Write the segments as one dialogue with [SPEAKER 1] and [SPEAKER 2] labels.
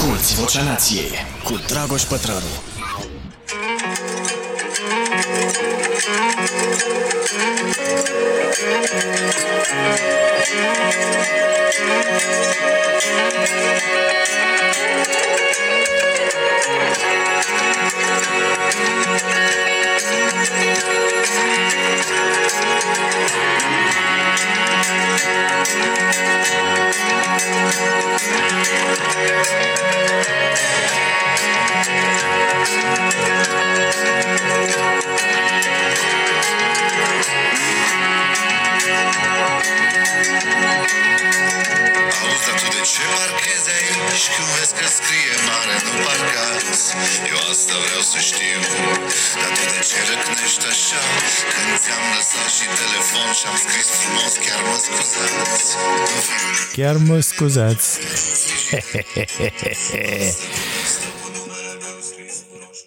[SPEAKER 1] Asculți Vocea Nației cu Dragoș Pătrălu.
[SPEAKER 2] Auzi, aici Când vezi că scrie mare nu parcați Eu asta vreau să știu. Dar tu de ce răcnești așa? Când ți-am lăsat și telefon Și am scris frumos Chiar mă scuzați.
[SPEAKER 3] Chiar mă scuzați.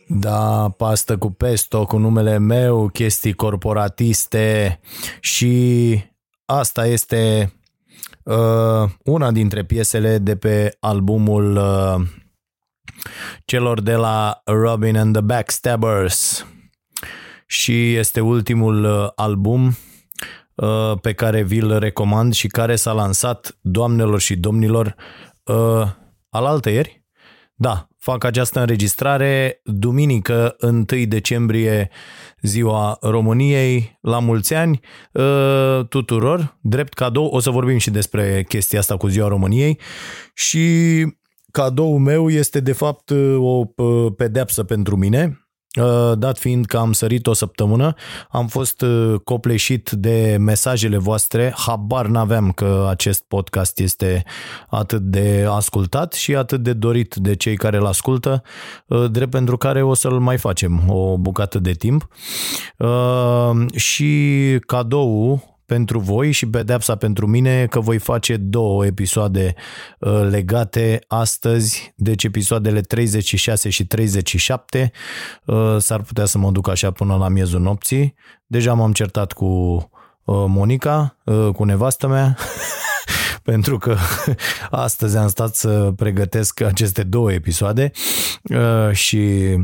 [SPEAKER 3] Da, pastă cu pesto, cu numele meu, chestii corporatiste și asta este uh, una dintre piesele de pe albumul uh, celor de la Robin and the Backstabbers și este ultimul uh, album uh, pe care vi-l recomand și care s-a lansat, doamnelor și domnilor, uh, alaltă ieri? Da, fac această înregistrare duminică 1 decembrie, ziua României, la mulți ani. Uh, tuturor, drept cadou, o să vorbim și despre chestia asta cu ziua României. Și cadoul meu este de fapt o uh, pedeapsă pentru mine, Uh, dat fiind că am sărit o săptămână, am fost uh, copleșit de mesajele voastre, habar n-aveam că acest podcast este atât de ascultat și atât de dorit de cei care îl ascultă, uh, drept pentru care o să-l mai facem o bucată de timp. Și cadou pentru voi și pedeapsa pentru mine că voi face două episoade uh, legate astăzi, deci episoadele 36 și 37. Uh, s-ar putea să mă duc așa până la miezul nopții. Deja m-am certat cu uh, Monica, cu nevastă mea, pentru că astăzi am stat să pregătesc aceste două episoade și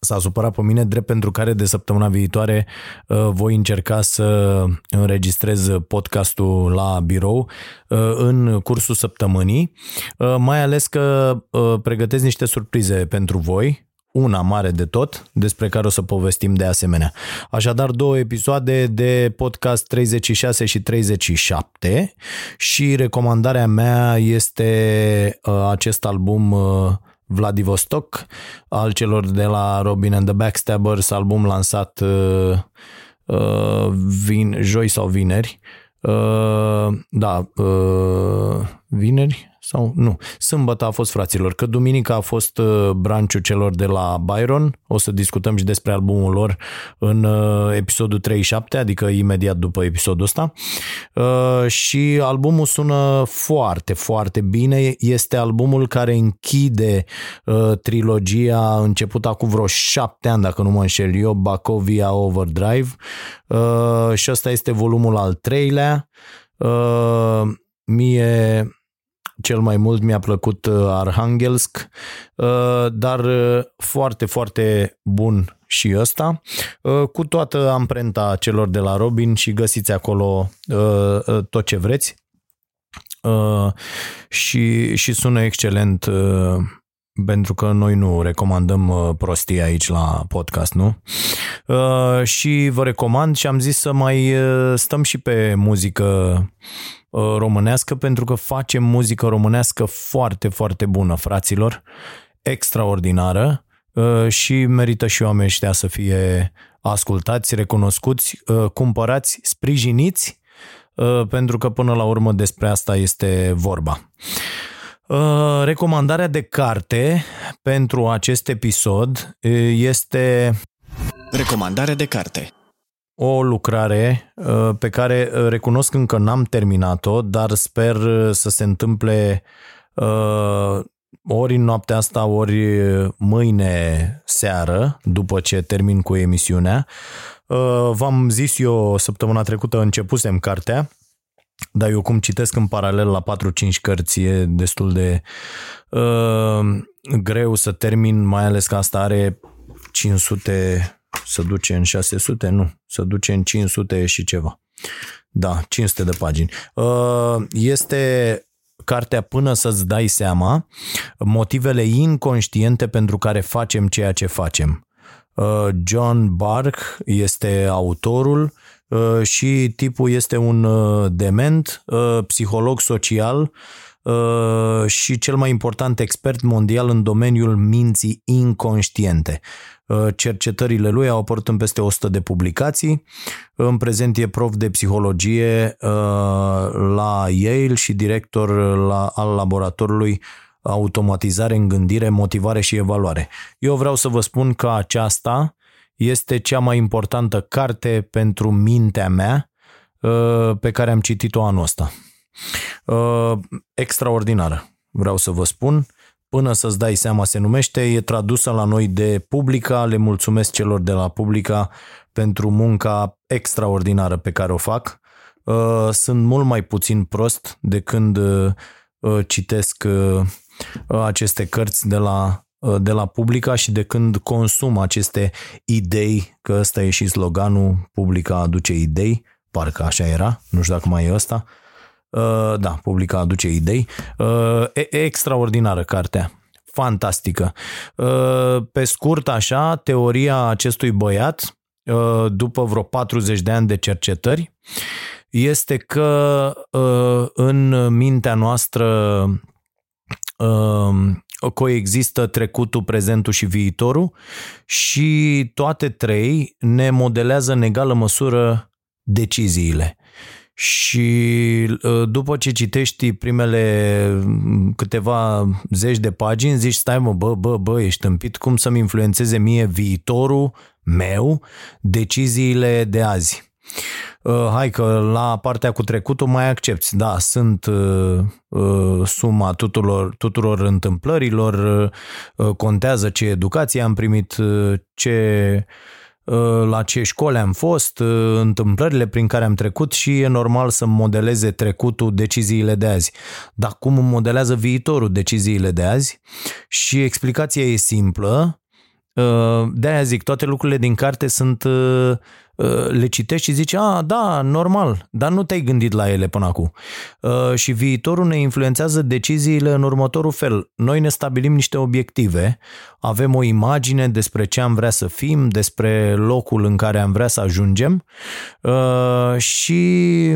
[SPEAKER 3] s-a supărat pe mine, drept pentru care de săptămâna viitoare uh, voi încerca să înregistrez podcastul la birou uh, în cursul săptămânii, uh, mai ales că pregătesc niște surprize pentru voi, una mare de tot, despre care o să povestim de asemenea. Așadar, două episoade de podcast 36 și 37 și recomandarea mea este acest album Vladivostok, al celor de la Robin and the Backstabbers, album lansat uh, uh, vin, joi sau vineri. Uh, da, uh, vineri sau nu, sâmbătă a fost fraților, că duminica a fost uh, branciul celor de la Byron, o să discutăm și despre albumul lor în uh, episodul 37, adică imediat după episodul ăsta. Uh, și albumul sună foarte, foarte bine, este albumul care închide trilogia începută acum vreo șapte ani, dacă nu mă înșel eu, Bacovia Overdrive. Și ăsta este volumul al treilea, mie cel mai mult mi-a plăcut uh, Arhangelsk, uh, dar uh, foarte, foarte bun și ăsta, cu toată amprenta celor de la Robin și găsiți acolo tot ce vreți. Și, și sună excelent pentru că noi nu recomandăm prostii aici la podcast, nu? Și vă recomand și am zis să mai stăm și pe muzică Uh, românească pentru că facem muzică românească foarte, foarte bună, fraților, extraordinară. Uh, și merită și oamenii ăștia să fie ascultați, recunoscuți, uh, cumpărați, sprijiniți, pentru că până la urmă despre asta este vorba. Recomandarea de carte pentru acest episod este...
[SPEAKER 1] Recomandare de carte
[SPEAKER 3] o lucrare uh, pe care uh, recunosc încă n-am terminat-o, dar sper uh, să se întâmple ori în noaptea asta, ori mâine seară, după ce termin cu emisiunea. V-am zis eu săptămâna trecută, începusem cartea dar eu cum citesc în paralel la 4-5 cărți e destul de uh, greu să termin, mai ales că asta are 500, să duce în 600, nu, să duce în 500 și ceva. Da, 500 de pagini. Uh, este cartea Până să-ți dai seama, motivele inconștiente pentru care facem ceea ce facem. Uh, John Bark este autorul uh, și tipul este un uh, dement, psiholog social și cel mai important expert mondial în domeniul minții inconștiente. Cercetările lui au apărut în peste 100 de publicații. În prezent e prof de psihologie la Yale și director la, al laboratorului automatizare în gândire, motivare și evaluare. Eu vreau să vă spun că aceasta este cea mai importantă carte pentru mintea mea uh, pe care am citit-o anul ăsta. Uh, extraordinară, vreau să vă spun. Până să-ți dai seama se numește, e tradusă la noi de Publica, le mulțumesc celor de la Publica pentru munca extraordinară pe care o fac. Uh, sunt mult mai puțin prost de când citesc Uh, aceste cărți de la, uh, de la Publica și de când consum aceste idei, că ăsta e și sloganul, Publica aduce idei, parcă așa era, nu știu dacă mai e ăsta, uh, da, Publica aduce idei, e extraordinară cartea, fantastică. Pe scurt așa, teoria acestui băiat, după vreo 40 de ani de cercetări, este că în mintea noastră Um, coexistă trecutul, prezentul și viitorul și toate trei ne modelează în egală măsură deciziile. Și uh, după ce citești primele câteva zeci de pagini, zici, stai mă, bă, bă, bă, ești tâmpit, cum să-mi influențeze mie viitorul meu, deciziile de azi. Uh, hai că la partea cu trecutul mai accepti. Da, sunt uh, uh, suma tuturor, tuturor întâmplărilor, uh, contează ce educație am primit, uh, ce uh, la ce școli am fost, uh, întâmplările prin care am trecut și e normal să modeleze trecutul deciziile de azi. Dar cum modelează viitorul deciziile de azi? Și explicația e simplă, de-aia zic, toate lucrurile din carte sunt Uh, le citești și zici, a, da, normal, dar nu te-ai gândit la ele până acum. Uh, și viitorul ne influențează deciziile în următorul fel. Noi ne stabilim niște obiective, avem o imagine despre ce am vrea să fim, despre locul în care am vrea să ajungem uh, și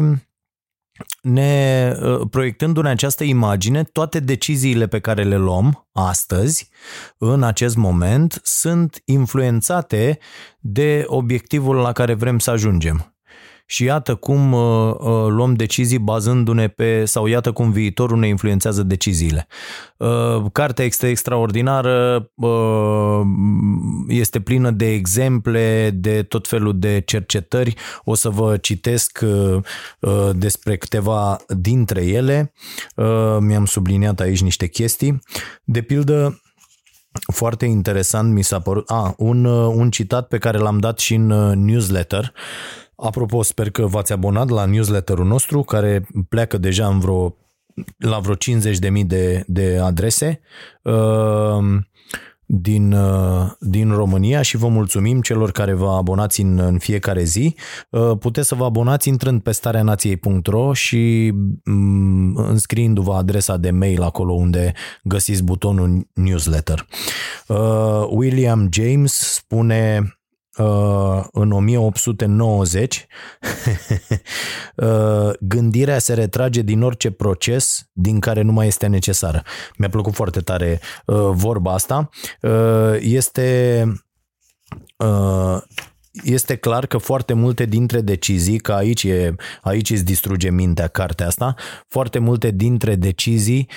[SPEAKER 3] ne uh, proiectând în această imagine, toate deciziile pe care le luăm astăzi, în acest moment, sunt influențate de obiectivul la care vrem să ajungem. Și iată cum uh, uh, luăm decizii bazându-ne pe, sau iată cum viitorul ne influențează deciziile. Uh, cartea este extraordinară, uh, este plină de exemple, de tot felul de cercetări. O să vă citesc uh, uh, despre câteva dintre ele. Uh, mi-am subliniat aici niște chestii. De pildă, foarte interesant mi s-a părut, a, un, uh, un citat pe care l-am dat și în uh, newsletter, Apropo, sper că v-ați abonat la newsletterul nostru, care pleacă deja în vreo, la vreo 50.000 de, de adrese uh, din, uh, din România și vă mulțumim celor care vă abonați în, în fiecare zi. Uh, puteți să vă abonați intrând pe stareanației.ro și um, înscriindu-vă adresa de mail acolo unde găsiți butonul newsletter. William James spune Uh, în 1890, uh, gândirea se retrage din orice proces din care nu mai este necesară. Mi-a plăcut foarte tare uh, vorba asta. Este este clar că foarte multe dintre decizii, că aici, e, aici îți distruge mintea cartea asta, foarte multe dintre decizii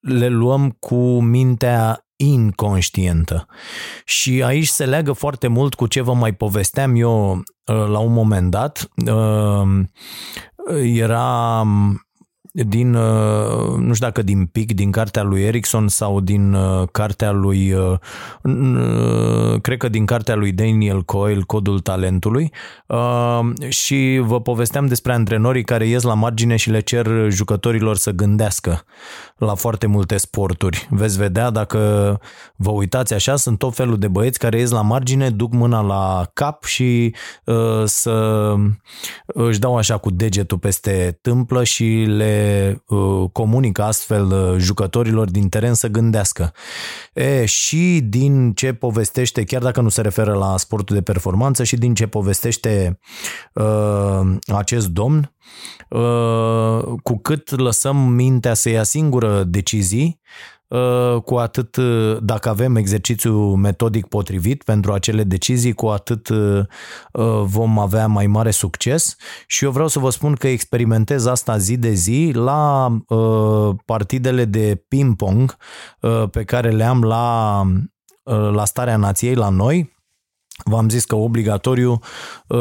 [SPEAKER 3] le luăm cu mintea inconștientă. Și aici se leagă foarte mult cu ce vă mai povesteam eu uh, la un moment dat. Uh, era din, uh, nu știu dacă din pic, din cartea lui Erickson sau din uh, cartea lui, uh, cred că din cartea lui Daniel Coyle, Codul Talentului și vă povesteam despre antrenorii care ies la margine și le cer jucătorilor să gândească la foarte multe sporturi. Veți vedea dacă vă uitați așa, sunt tot felul de băieți care ies la margine, duc mâna la cap și să își dau așa cu degetul peste tâmplă și le uh, comunică astfel uh, jucătorilor din teren să gândească. E, și din ce povestește, chiar dacă nu se referă la sportul de performanță, și din ce povestește uh, acest domn, uh, cu cât lăsăm mintea să ia singură decizii, Uh, cu atât uh, dacă avem exercițiul metodic potrivit pentru acele decizii, cu atât uh, vom avea mai mare succes. Și eu vreau să vă spun că experimentez asta zi de zi la partidele de ping-pong pe care le am la, la Starea Nației la noi, V-am zis că obligatoriu uh,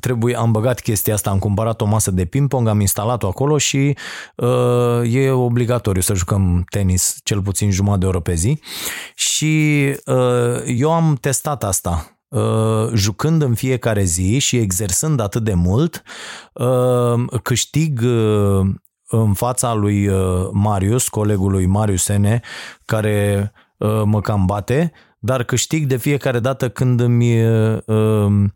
[SPEAKER 3] trebuie, am băgat chestia asta, am cumpărat o masă de ping-pong, am instalat-o acolo și uh, e obligatoriu să jucăm tenis cel puțin jumătate de oră pe zi. Și uh, eu am testat asta jucând în fiecare zi și exersând atât de mult, câștig în fața lui Marius, colegul lui Marius Sene, care mă cam bate, dar câștig de fiecare dată când îmi uh, uh,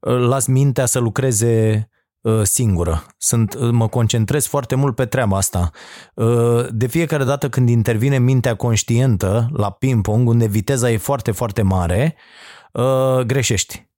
[SPEAKER 3] las mintea să lucreze uh, singură. Sunt, uh, mă concentrez foarte mult pe treaba asta. Uh, de fiecare dată când intervine mintea conștientă la ping-pong, unde viteza e foarte, foarte mare, uh, greșești.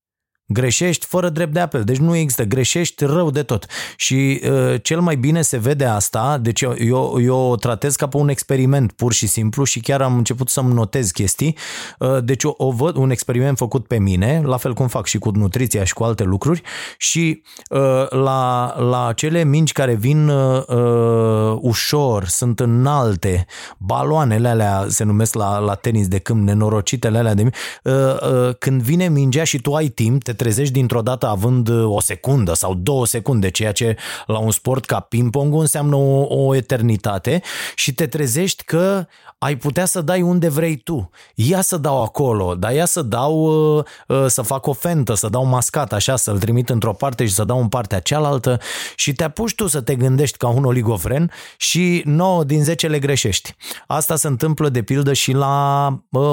[SPEAKER 3] Greșești fără drept de apel, deci nu există, greșești rău de tot. Și uh, cel mai bine se vede asta, deci eu, eu, eu o tratez ca pe un experiment pur și simplu și chiar am început să-mi notez chestii. Uh, deci o, o văd, un experiment făcut pe mine, la fel cum fac și cu nutriția și cu alte lucruri și uh, la, la cele mingi care vin uh, uh, ușor, sunt înalte, baloanele alea se numesc la, la tenis de câmp, nenorocitele alea de uh, uh, când vine mingea și tu ai timp, te trezești dintr-o dată având uh, o secundă sau două secunde, ceea ce la un sport ca ping-pong înseamnă o, o eternitate și te trezești că ai putea să dai unde vrei tu. Ia să dau acolo, dar ia să dau, uh, uh, să fac o fentă, să dau mascat, așa, să-l trimit într-o parte și să dau în partea cealaltă și te apuci tu să te gândești ca un oligofren și 9 din 10 le greșești. Asta se întâmplă de pildă și la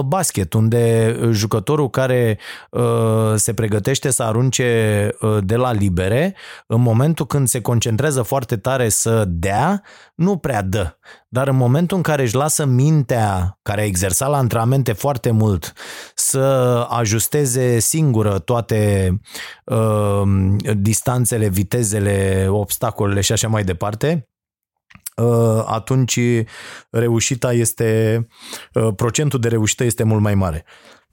[SPEAKER 3] basket, unde jucătorul care se pregătește pregătește să arunce uh, de la libere, în momentul când se concentrează foarte tare să dea, nu prea dă. Dar în momentul în care își lasă mintea, care a exersat la antrenamente foarte mult, să ajusteze singură toate uh, distanțele, vitezele, obstacolele și așa mai departe, uh, atunci reușita este, uh, procentul de reușită este mult mai mare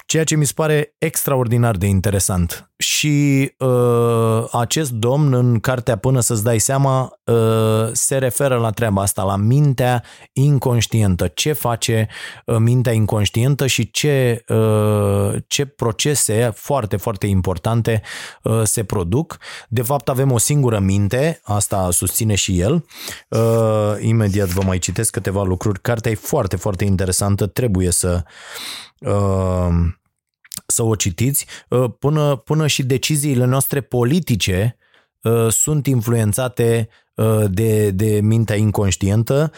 [SPEAKER 3] ceea ce mi se pare extraordinar de interesant. Și uh, acest domn în cartea Până să-ți dai seama uh, se referă la treaba asta, la mintea inconștientă. Ce face uh, mintea inconștientă și ce, uh, ce procese foarte, foarte importante uh, se produc. De fapt avem o singură minte, asta susține și el. Uh, imediat vă mai citesc câteva lucruri. Cartea e foarte, foarte interesantă, trebuie să uh, să o citiți, uh, până, până și deciziile noastre politice uh, sunt influențate uh, de, de mintea inconștientă,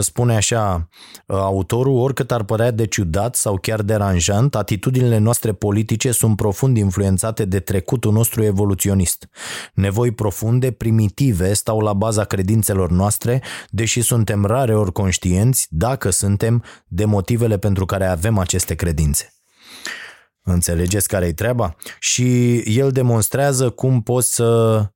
[SPEAKER 3] spune așa autorul, oricât ar părea de ciudat sau chiar deranjant, atitudinile noastre politice sunt profund influențate de trecutul nostru evoluționist. Nevoi profunde, primitive, stau la baza credințelor noastre, deși suntem rare ori conștienți, dacă suntem, de motivele pentru care avem aceste credințe. Înțelegeți care e treaba? Și el demonstrează cum poți să uh,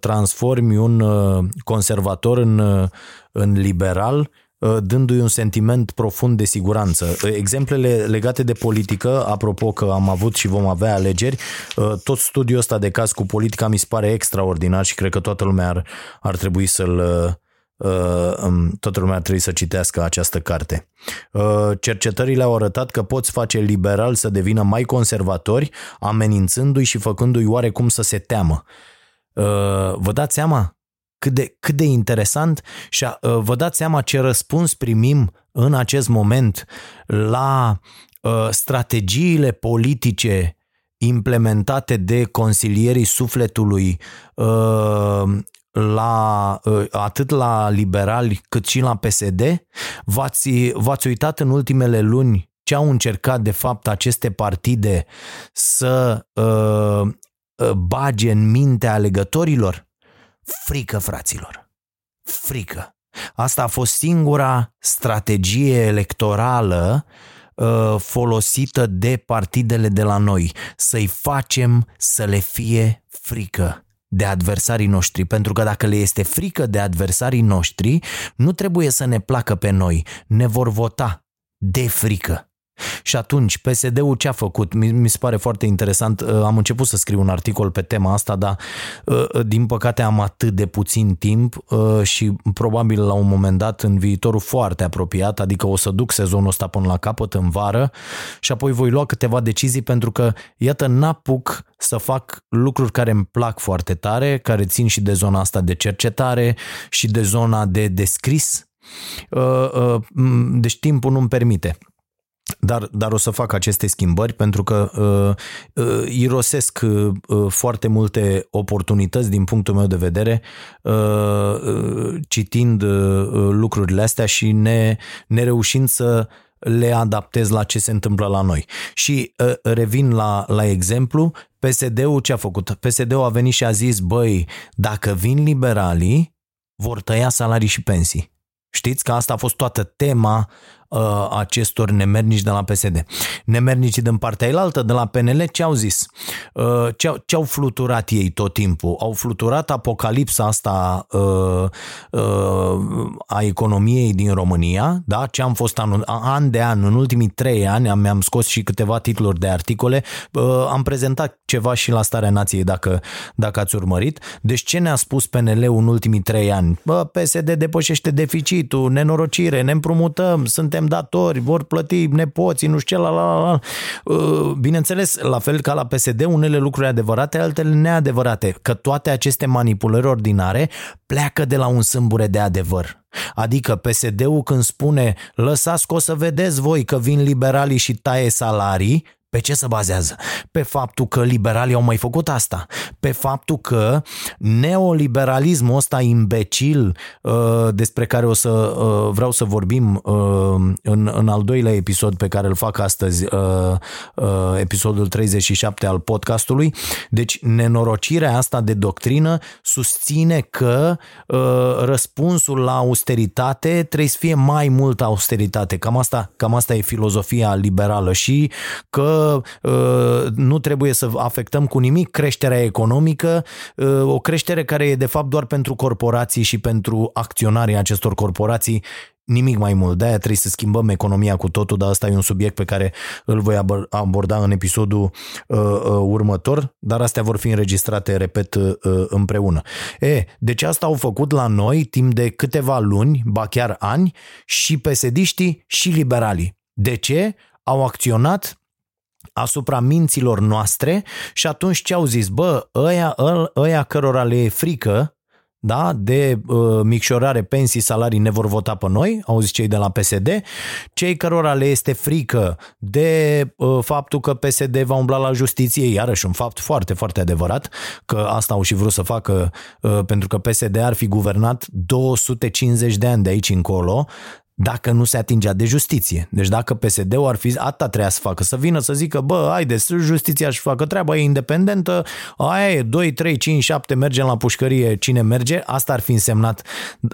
[SPEAKER 3] transformi un uh, conservator în, uh, în liberal uh, dându-i un sentiment profund de siguranță. Uh, exemplele legate de politică, apropo că am avut și vom avea alegeri, uh, tot studiul ăsta de caz cu politica mi se pare extraordinar și cred că toată lumea ar, ar trebui să-l Uh, um, toată lumea trebuie să citească această carte. Uh, cercetările au arătat că poți face liberal să devină mai conservatori, amenințându-i și făcându-i oarecum să se teamă. Uh, vă dați seama? cât de, cât de interesant și uh, vă dați seama ce răspuns primim în acest moment la uh, strategiile politice implementate de consilierii sufletului uh, la, uh, atât la liberali cât și la PSD? V-ați, v-ați uitat în ultimele luni ce au încercat de fapt aceste partide să uh, uh, bage în mintea alegătorilor? Frică, fraților. Frică. Asta a fost singura strategie electorală uh, folosită de partidele de la noi. Să-i facem să le fie frică de adversarii noștri, pentru că dacă le este frică de adversarii noștri, nu trebuie să ne placă pe noi, ne vor vota de frică. Și atunci, PSD-ul ce a făcut? Mi, mi se pare foarte interesant. Uh, am început să scriu un articol pe tema asta, dar uh, uh, din păcate am atât de puțin timp și probabil la un moment dat în viitorul foarte apropiat, adică o să duc sezonul ăsta până la capăt în vară și apoi voi lua câteva decizii pentru că, iată, n-apuc să fac lucruri care îmi plac foarte tare, care țin și de zona asta de cercetare și de zona de descris. Deci timpul nu-mi permite. Dar, dar o să fac aceste schimbări pentru că uh, uh, irosesc uh, foarte multe oportunități din punctul meu de vedere uh, uh, citind uh, lucrurile astea și ne, ne reușind să le adaptez la ce se întâmplă la noi. Și uh, revin la, la exemplu, PSD-ul ce a făcut? PSD-ul a venit și a zis, băi, dacă vin liberalii, vor tăia salarii și pensii. Știți că asta a fost toată tema uh, acestor nemernici de la PSD. Nemernicii din partea elaltă, de la PNL, ce au zis? Uh, ce, au, ce au fluturat ei tot timpul? Au fluturat apocalipsa asta uh, uh, a economiei din România, da? ce am fost an, an de an, în ultimii trei ani, am, mi-am scos și câteva titluri de articole, uh, am prezentat ceva și la Starea Nației, dacă, dacă ați urmărit. Deci ce ne-a spus PNL-ul în ultimii trei ani? Bă, PSD depășește deficitul, nenorocire, ne împrumutăm, suntem suntem datori, vor plăti nepoții, nu știu ce, la, la, la. Uh, bineînțeles, la fel ca la PSD, unele lucruri adevărate, altele neadevărate, că toate aceste manipulări ordinare pleacă de la un sâmbure de adevăr. Adică PSD-ul când spune lăsați că o să vedeți voi că vin liberalii și taie salarii, pe ce se bazează? Pe faptul că liberalii au mai făcut asta, pe faptul că neoliberalismul ăsta imbecil uh, despre care o să uh, vreau să vorbim uh, în, în al doilea episod pe care îl fac astăzi, episodul 37 al podcastului, deci nenorocirea asta de doctrină susține că răspunsul la austeritate trebuie să fie mai multă austeritate. Cam asta, cam asta e filozofia liberală și că uh, nu trebuie să afectăm cu nimic creșterea economică, uh, o creștere care e de fapt doar pentru corporații și pentru acționarii acestor corporații nimic mai mult. De-aia trebuie să schimbăm economia cu totul, dar asta e un subiect pe care îl voi aborda în episodul uh, uh, următor, dar astea vor fi înregistrate, repet, uh, împreună. E, deci asta au făcut la noi timp de câteva luni, ba chiar ani, și pesediștii și liberalii. De ce? Au acționat asupra minților noastre și atunci ce au zis? Bă, ăia, ăia cărora le e frică da, de uh, micșorare, pensii, salarii ne vor vota pe noi, au zis cei de la PSD, cei cărora le este frică de uh, faptul că PSD va umbla la justiție, iarăși un fapt foarte, foarte adevărat, că asta au și vrut să facă uh, pentru că PSD ar fi guvernat 250 de ani de aici încolo, dacă nu se atingea de justiție. Deci dacă PSD-ul ar fi, atâta treia să facă, să vină să zică, bă, haide, justiția și facă treaba, e independentă, aia e, 2, 3, 5, 7, mergem la pușcărie, cine merge, asta ar fi însemnat,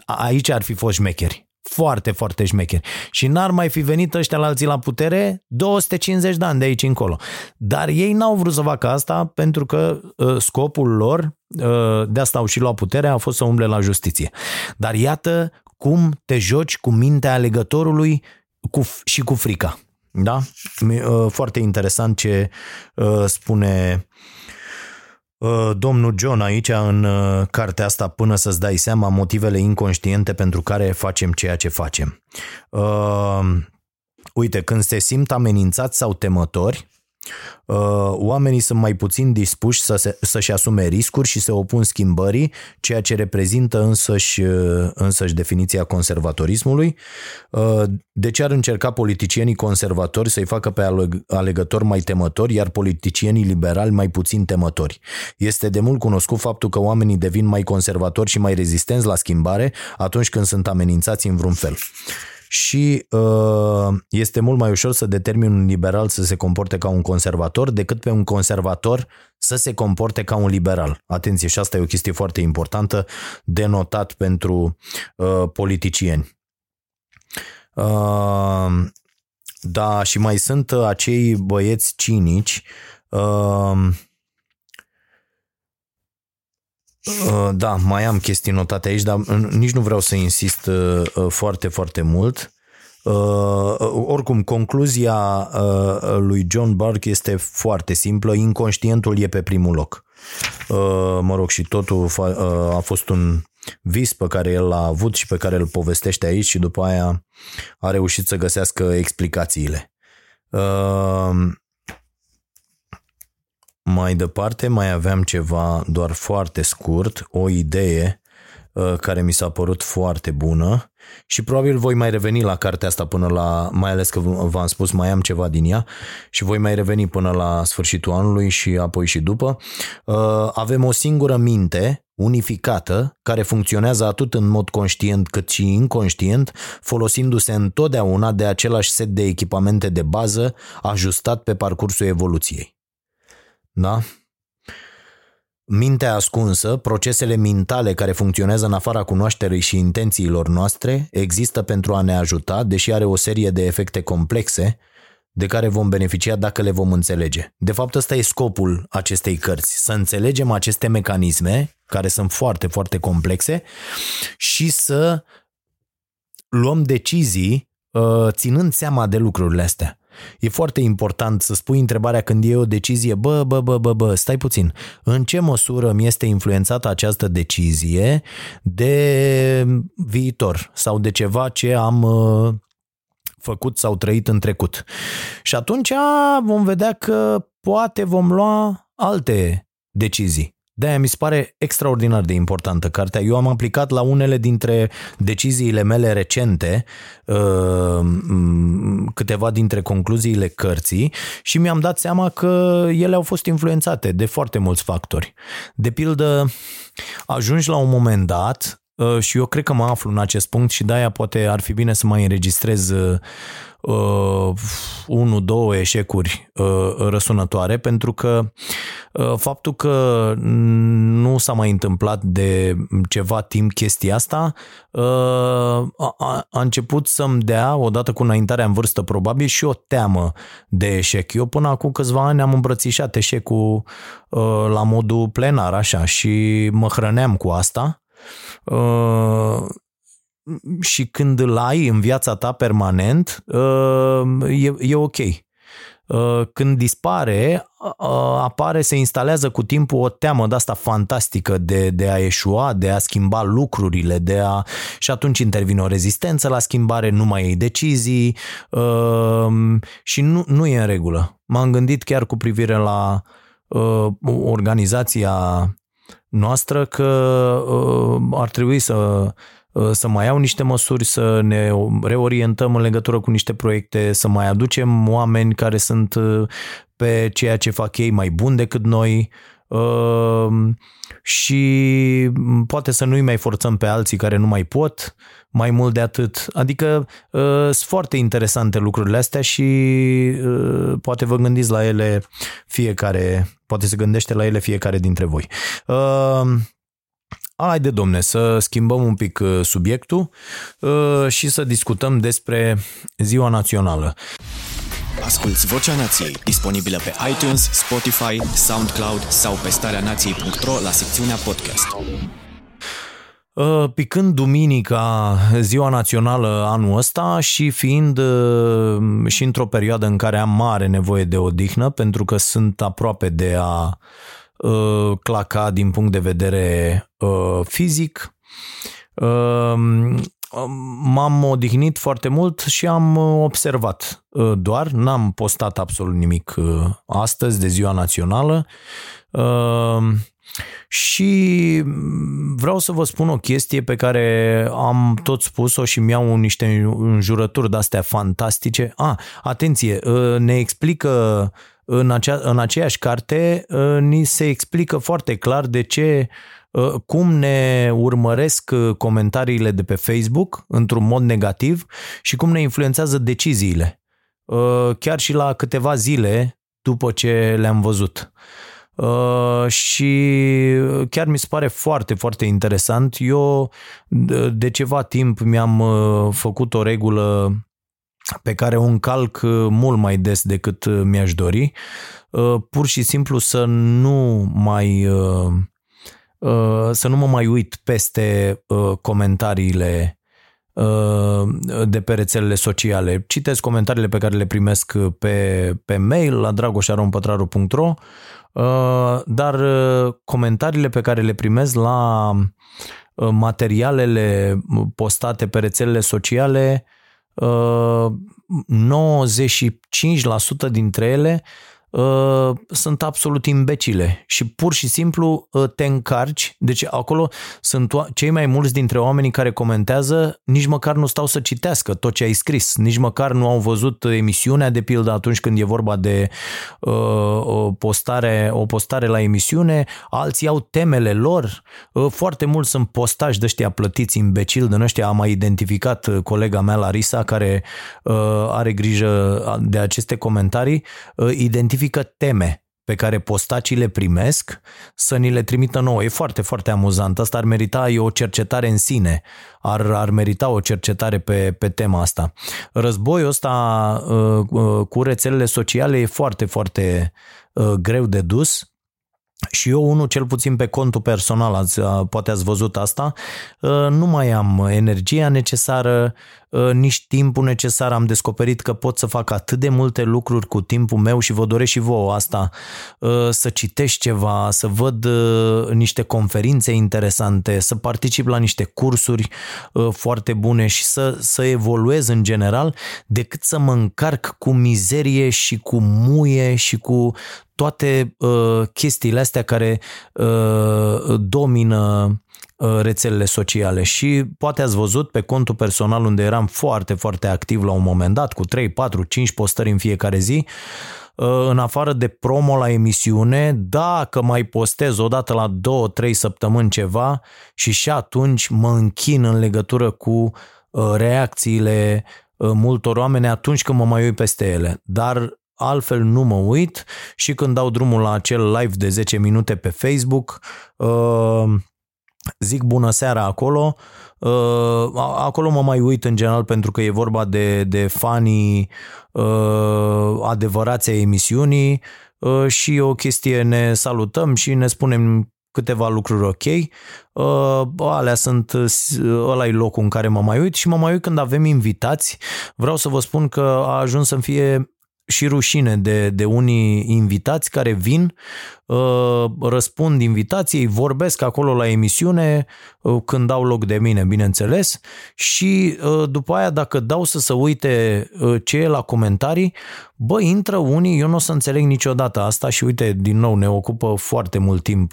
[SPEAKER 3] aici ar fi fost șmecheri. Foarte, foarte șmecheri. Și n-ar mai fi venit ăștia la alții la putere 250 de ani de aici încolo. Dar ei n-au vrut să facă asta pentru că uh, scopul lor, uh, de asta au și luat puterea, a fost să umble la justiție. Dar iată cum te joci cu mintea alegătorului cu, și cu frica. Da? Uh, foarte interesant ce uh, spune uh, domnul John aici în cartea asta până să-ți dai seama motivele inconștiente pentru care facem ceea ce facem. Uite, când se simt amenințați sau temători, Uh, oamenii sunt mai puțin dispuși să se, să-și asume riscuri și se opun schimbării, ceea ce reprezintă însăși, uh, însăși definiția conservatorismului. Uh, de ce ar încerca politicienii conservatori să-i facă pe alegători mai temători, iar politicienii liberali mai puțin temători? Este de mult cunoscut faptul că oamenii devin mai conservatori și mai rezistenți la schimbare atunci când sunt amenințați în vreun fel și uh, este mult mai ușor să determin un liberal să se comporte ca un conservator decât pe un conservator să se comporte ca un liberal. Atenție, și asta e o chestie foarte importantă de notat pentru uh, politicieni. Uh, da, și mai sunt acei băieți cinici uh, Uh, da, mai am chestii notate aici, dar nici nu vreau să insist uh, uh, foarte, foarte mult. Oricum, concluzia lui John Burke este foarte simplă. Inconștientul e pe primul loc. Mă rog, și totul a fost un vis pe care el l-a avut și pe care îl povestește aici și după aia a reușit să găsească explicațiile. Mai departe mai aveam ceva doar foarte scurt, o idee uh, care mi s-a părut foarte bună și probabil voi mai reveni la cartea asta până la, mai ales că v-am spus, mai am ceva din ea și voi mai reveni până la sfârșitul anului și apoi și după. Uh, avem o singură minte unificată, care funcționează atât în mod conștient cât și inconștient, folosindu-se întotdeauna de același set de echipamente de bază ajustat pe parcursul evoluției. Da? Mintea ascunsă, procesele mentale care funcționează în afara cunoașterii și intențiilor noastre, există pentru a ne ajuta, deși are o serie de efecte complexe de care vom beneficia dacă le vom înțelege. De fapt, ăsta e scopul acestei cărți, să înțelegem aceste mecanisme, care sunt foarte, foarte complexe, și să luăm decizii uh, ținând seama de lucrurile astea. E foarte important să spui întrebarea când e o decizie, bă, bă, bă, bă, bă, stai puțin, în ce măsură mi este influențată această decizie de viitor sau de ceva ce am uh, făcut sau trăit în trecut. Și atunci vom vedea că poate vom lua alte decizii. De-aia mi se pare extraordinar de importantă cartea. Eu am aplicat la unele dintre deciziile mele recente uh, câteva dintre concluziile cărții și mi-am dat seama că ele au fost influențate de foarte mulți factori. De pildă, ajungi la un moment dat uh, și eu cred că mă aflu în acest punct și de-aia poate ar fi bine să mai înregistrez uh, uh, unu, două eșecuri uh, răsunătoare, pentru că uh, faptul că nu s-a mai întâmplat de ceva timp chestia asta uh, a, a început să-mi dea, odată cu înaintarea în vârstă probabil, și o teamă de eșec. Eu până acum câțiva ani am îmbrățișat eșecul uh, la modul plenar, așa, și mă hrăneam cu asta. Uh, și când îl ai în viața ta permanent, uh, e, e ok. Uh, când dispare, uh, apare, se instalează cu timpul o teamă de asta fantastică de, de a eșua, de a schimba lucrurile, de a... și atunci intervine o rezistență la schimbare, nu mai iei decizii și nu, nu e în regulă. M-am gândit chiar cu privire la organizația noastră că ar trebui să Uh, să mai iau niște măsuri, să ne reorientăm în legătură cu niște proiecte, să mai aducem oameni care sunt uh, pe ceea ce fac ei mai bun decât noi uh, și poate să nu-i mai forțăm pe alții care nu mai pot, mai mult de atât. Adică sunt foarte interesante lucrurile astea și poate vă gândiți la ele fiecare, poate se gândește la ele fiecare dintre voi. Haide, domne, să schimbăm un pic uh, subiectul uh, și să discutăm despre Ziua Națională.
[SPEAKER 1] Asculți Vocea Nației, disponibilă pe iTunes, Spotify, SoundCloud sau pe starea nației.ro la secțiunea podcast.
[SPEAKER 3] Uh, picând duminica, ziua națională anul ăsta și fiind și într-o perioadă în care am mare nevoie de odihnă pentru că sunt aproape de a uh, claca din punct de vedere uh, fizic. Uh, m-am odihnit foarte mult și am observat doar, n-am postat absolut nimic astăzi de ziua națională și vreau să vă spun o chestie pe care am tot spus-o și mi-au niște înjurături de-astea fantastice. A, ah, atenție, ne explică în, acea, în aceeași carte, ni se explică foarte clar de ce cum ne urmăresc comentariile de pe Facebook într-un mod negativ și cum ne influențează deciziile. Chiar și la câteva zile după ce le-am văzut. Uh, și chiar mi se pare foarte, foarte interesant. Eu de ceva timp mi-am uh, făcut o regulă pe care o încalc uh, mult mai des decât mi-aș dori, pur și simplu să nu mai să nu mă mai uit peste comentariile de pe rețelele sociale. Citesc comentariile pe care le primesc pe, pe mail la dragoșarompătraru.ro Uh, dar uh, comentariile pe care le primez la uh, materialele postate pe rețelele sociale, 95% dintre ele uh, sunt absolut imbecile și pur și simplu uh, te încarci. Deci acolo sunt cei mai mulți dintre oamenii care comentează, nici măcar nu stau să citească tot ce ai scris, nici măcar nu au văzut emisiunea de pildă atunci când e vorba de uh, o, postare, o postare la emisiune, alții au temele lor, uh, foarte mulți sunt postași de ăștia plătiți imbecil, de ăștia. Am mai identificat uh, colega mea Larisa care uh, are grijă de aceste comentarii, uh, identific identifică teme pe care postacii le primesc să ni le trimită nouă. E foarte, foarte amuzant. Asta ar merita e o cercetare în sine. Ar, ar merita o cercetare pe, pe tema asta. Războiul ăsta uh, uh, cu rețelele sociale e foarte, foarte uh, greu de dus și eu, unul cel puțin pe contul personal, ați, poate ați văzut asta, nu mai am energia necesară, nici timpul necesar. Am descoperit că pot să fac atât de multe lucruri cu timpul meu și vă doresc și vouă asta, să citești ceva, să văd niște conferințe interesante, să particip la niște cursuri foarte bune și să, să evoluez în general, decât să mă încarc cu mizerie și cu muie și cu toate uh, chestiile astea care uh, domină uh, rețelele sociale și poate ați văzut pe contul personal unde eram foarte, foarte activ la un moment dat, cu 3, 4, 5 postări în fiecare zi, uh, în afară de promo la emisiune, dacă mai postez odată la 2-3 săptămâni ceva și și atunci mă închin în legătură cu uh, reacțiile uh, multor oameni atunci când mă mai uit peste ele. Dar altfel nu mă uit și când dau drumul la acel live de 10 minute pe Facebook, uh, zic bună seara acolo, uh, acolo mă mai uit în general pentru că e vorba de, de fanii uh, adevărați ai emisiunii și o chestie ne salutăm și ne spunem câteva lucruri ok. Uh, alea sunt, ăla e locul în care mă mai uit și mă mai uit când avem invitați. Vreau să vă spun că a ajuns să fie și rușine de, de unii invitați care vin, uh, răspund invitației, vorbesc acolo la emisiune uh, când dau loc de mine, bineînțeles, și uh, după aia dacă dau să se uite ce e la comentarii, bă, intră unii, eu nu o să înțeleg niciodată asta și uite, din nou ne ocupă foarte mult timp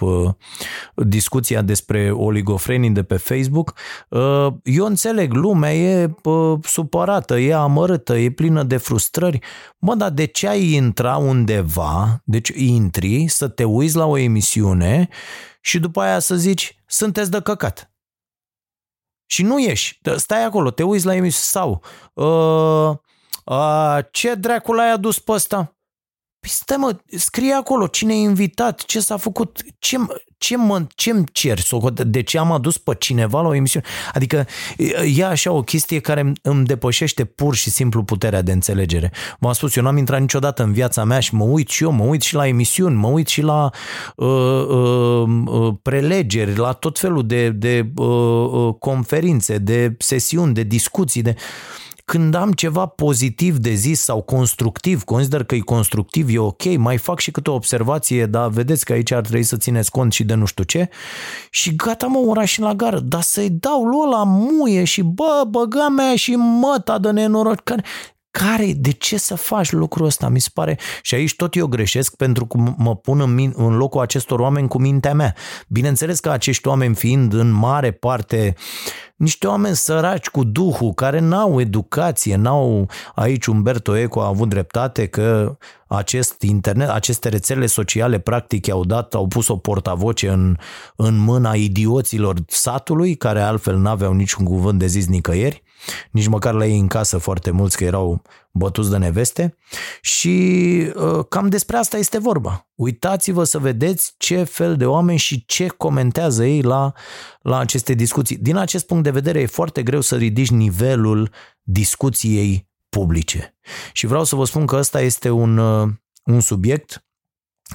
[SPEAKER 3] discuția despre oligofrenii de pe Facebook. Eu înțeleg, lumea e supărată, e amărâtă, e plină de frustrări. Mă, dar de ce ai intra undeva, deci intri să te uiți la o emisiune și după aia să zici, sunteți de căcat. Și nu ieși, stai acolo, te uiți la emisiune sau uh, uh, ce dracul ai adus pe ăsta? Păi stai mă, scrie acolo cine e invitat, ce s-a făcut, ce, ce mă, ce-mi cer? De ce am adus pe cineva la o emisiune? Adică e așa o chestie care îmi depășește pur și simplu puterea de înțelegere. V-am spus, eu n-am intrat niciodată în viața mea și mă uit și eu, mă uit și la emisiuni, mă uit și la uh, uh, uh, prelegeri, la tot felul de, de uh, uh, conferințe, de sesiuni, de discuții, de... când am ceva pozitiv de zis sau constructiv, consider că e constructiv, e ok, mai fac și câte o observație, dar vedeți că aici ar trebui să țineți cont și de nu știu ce și gata mă, oraș și la gară, dar să-i dau lui la muie și bă, băga mea și măta de nenoroc, care care, de ce să faci lucrul ăsta? Mi se pare, și aici tot eu greșesc pentru că mă pun în, min, în locul acestor oameni cu mintea mea. Bineînțeles că acești oameni fiind în mare parte niște oameni săraci cu duhul, care n-au educație, n-au, aici Umberto Eco a avut dreptate că acest internet, aceste rețele sociale practic au dat, au pus o portavoce în, în mâna idioților satului, care altfel n-aveau niciun cuvânt de zis nicăieri nici măcar la ei în casă foarte mulți că erau bătuți de neveste și uh, cam despre asta este vorba. Uitați-vă să vedeți ce fel de oameni și ce comentează ei la, la aceste discuții. Din acest punct de vedere e foarte greu să ridici nivelul discuției publice. Și vreau să vă spun că ăsta este un, uh, un subiect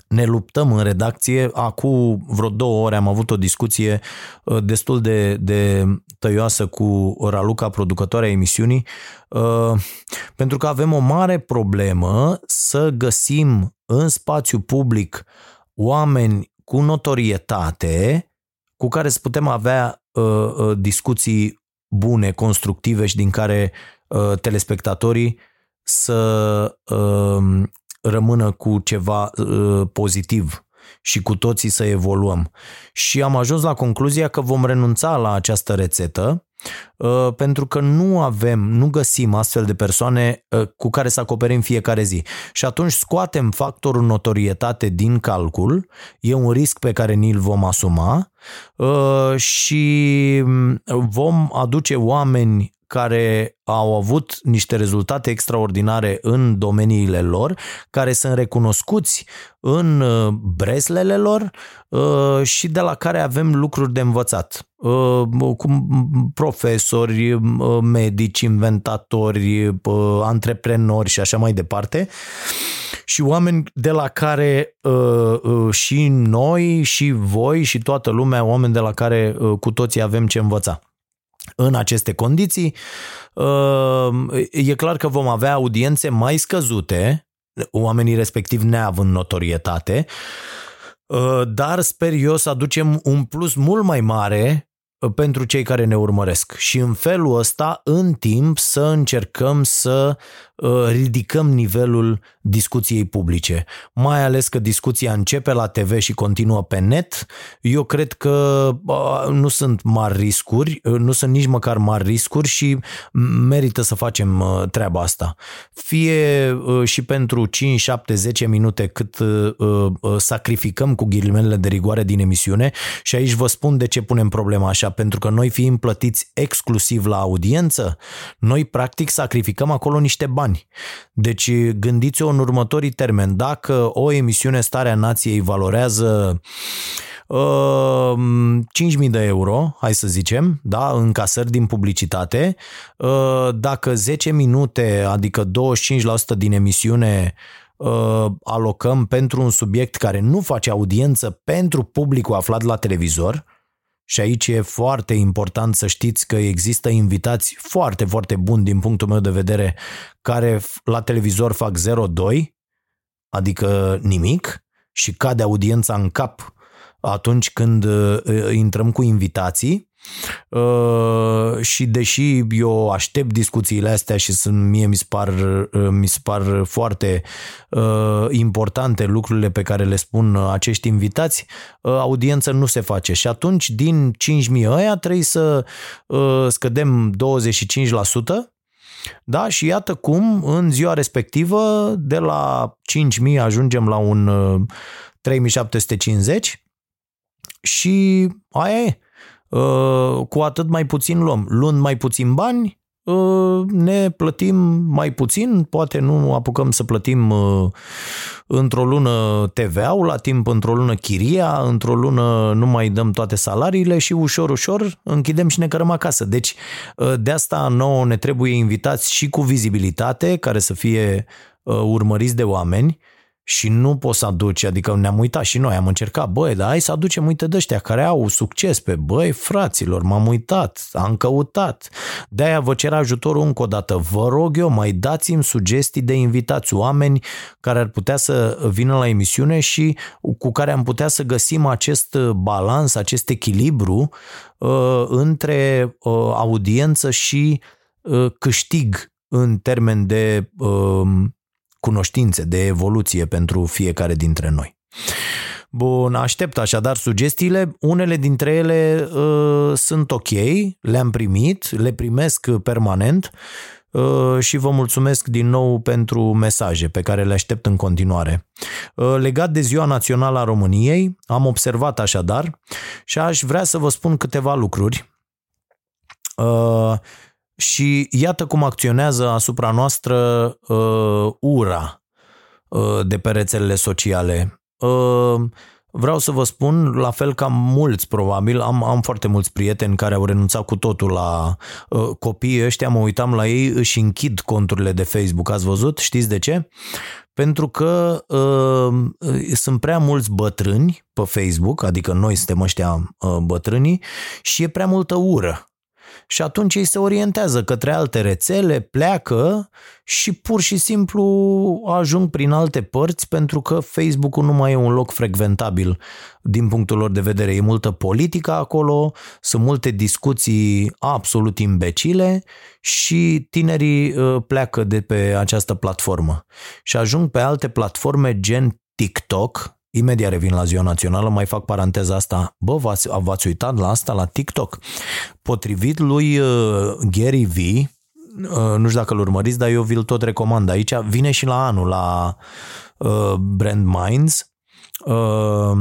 [SPEAKER 3] ne luptăm în redacție. Acum vreo două ore am avut o discuție uh, destul de, de tăioasă cu Raluca, producătoarea emisiunii, uh, pentru că avem o mare problemă să găsim în spațiu public oameni cu notorietate cu care să putem avea uh, discuții bune, constructive și din care telespectatorii să rămână cu ceva uh, pozitiv și cu toții să evoluăm. Și am ajuns la concluzia că vom renunța la această rețetă uh, pentru că nu avem, nu găsim astfel de persoane uh, cu care să acoperim fiecare zi. Și atunci scoatem factorul notorietate din calcul, e un risc pe care ni-l vom asuma uh, și vom aduce oameni care au avut niște rezultate extraordinare în domeniile lor, care sunt recunoscuți în uh, breslele lor uh, și de la care avem lucruri de învățat. Uh, cu profesori, medici, inventatori, antreprenori și așa mai departe și oameni de la care și noi și voi și toată lumea, oameni de la care cu toții avem ce învăța. În aceste condiții, uh, e clar că vom avea audiențe mai scăzute, oamenii respectiv neavând notorietate, uh, dar sper eu să aducem un plus mult mai mare pentru cei care ne urmăresc. Și în felul ăsta, în timp, să încercăm să uh, ridicăm nivelul discuției publice. Mai ales că discuția începe la TV și continuă pe net. Eu cred că nu sunt mari riscuri, uh, nu sunt nici măcar mari riscuri și merită să facem uh, treaba asta. Fie și pentru 5, 7, 10 minute cât sacrificăm cu ghilimele de rigoare din emisiune și aici vă spun de ce punem problema așa pentru că noi fiind plătiți exclusiv la audiență, noi practic sacrificăm acolo niște bani. Deci gândiți-o în următorii termeni. Dacă o emisiune Starea Nației valorează uh, 5.000 de euro, hai să zicem, da, în casări din publicitate, uh, dacă 10 minute, adică 25% din emisiune uh, alocăm pentru un subiect care nu face audiență pentru publicul aflat la televizor, și aici e foarte important să știți că există invitați foarte, foarte buni din punctul meu de vedere care la televizor fac 0,2, adică nimic, și cade audiența în cap atunci când uh, intrăm cu invitații Uh, și deși eu aștept discuțiile astea și sunt, mie mi se par, uh, mi se par foarte uh, importante lucrurile pe care le spun acești invitați, uh, audiență nu se face și atunci din 5.000 ăia trebuie să uh, scădem 25%, da? Și iată cum în ziua respectivă de la 5.000 ajungem la un uh, 3.750 și aia e Uh, cu atât mai puțin luăm. Luând mai puțin bani, uh, ne plătim mai puțin, poate nu apucăm să plătim uh, într-o lună TVA-ul la timp, într-o lună chiria, într-o lună nu mai dăm toate salariile și ușor, ușor închidem și ne cărăm acasă. Deci de asta nouă ne trebuie invitați și cu vizibilitate, care să fie urmăriți de oameni, și nu poți să aduci, adică ne-am uitat și noi, am încercat, băi, dar hai să aducem, uite de ăștia care au succes pe, băi, fraților, m-am uitat, am căutat. De-aia vă cer ajutorul încă o dată. Vă rog eu, mai dați-mi sugestii de invitați oameni care ar putea să vină la emisiune și cu care am putea să găsim acest balans, acest echilibru uh, între uh, audiență și uh, câștig în termen de uh, cunoștințe, de evoluție pentru fiecare dintre noi. Bun, aștept așadar sugestiile. Unele dintre ele uh, sunt ok, le-am primit, le primesc permanent uh, și vă mulțumesc din nou pentru mesaje pe care le aștept în continuare. Uh, legat de Ziua Națională a României, am observat așadar și aș vrea să vă spun câteva lucruri. Uh, și iată cum acționează asupra noastră uh, ura uh, de pe rețelele sociale. Uh, vreau să vă spun, la fel ca mulți probabil, am, am foarte mulți prieteni care au renunțat cu totul la uh, copiii ăștia, mă uitam la ei, își închid conturile de Facebook, ați văzut? Știți de ce? Pentru că uh, sunt prea mulți bătrâni pe Facebook, adică noi suntem ăștia uh, bătrânii, și e prea multă ură și atunci ei se orientează către alte rețele, pleacă și pur și simplu ajung prin alte părți pentru că Facebook-ul nu mai e un loc frecventabil din punctul lor de vedere. E multă politică acolo, sunt multe discuții absolut imbecile și tinerii uh, pleacă de pe această platformă și ajung pe alte platforme gen TikTok, Imediat revin la ziua națională, mai fac paranteza asta. Bă, v-ați, v-ați uitat la asta la TikTok? Potrivit lui uh, Gary V, uh, nu știu dacă îl urmăriți, dar eu vi-l tot recomand aici, vine și la anul la uh, Brand Minds. Uh,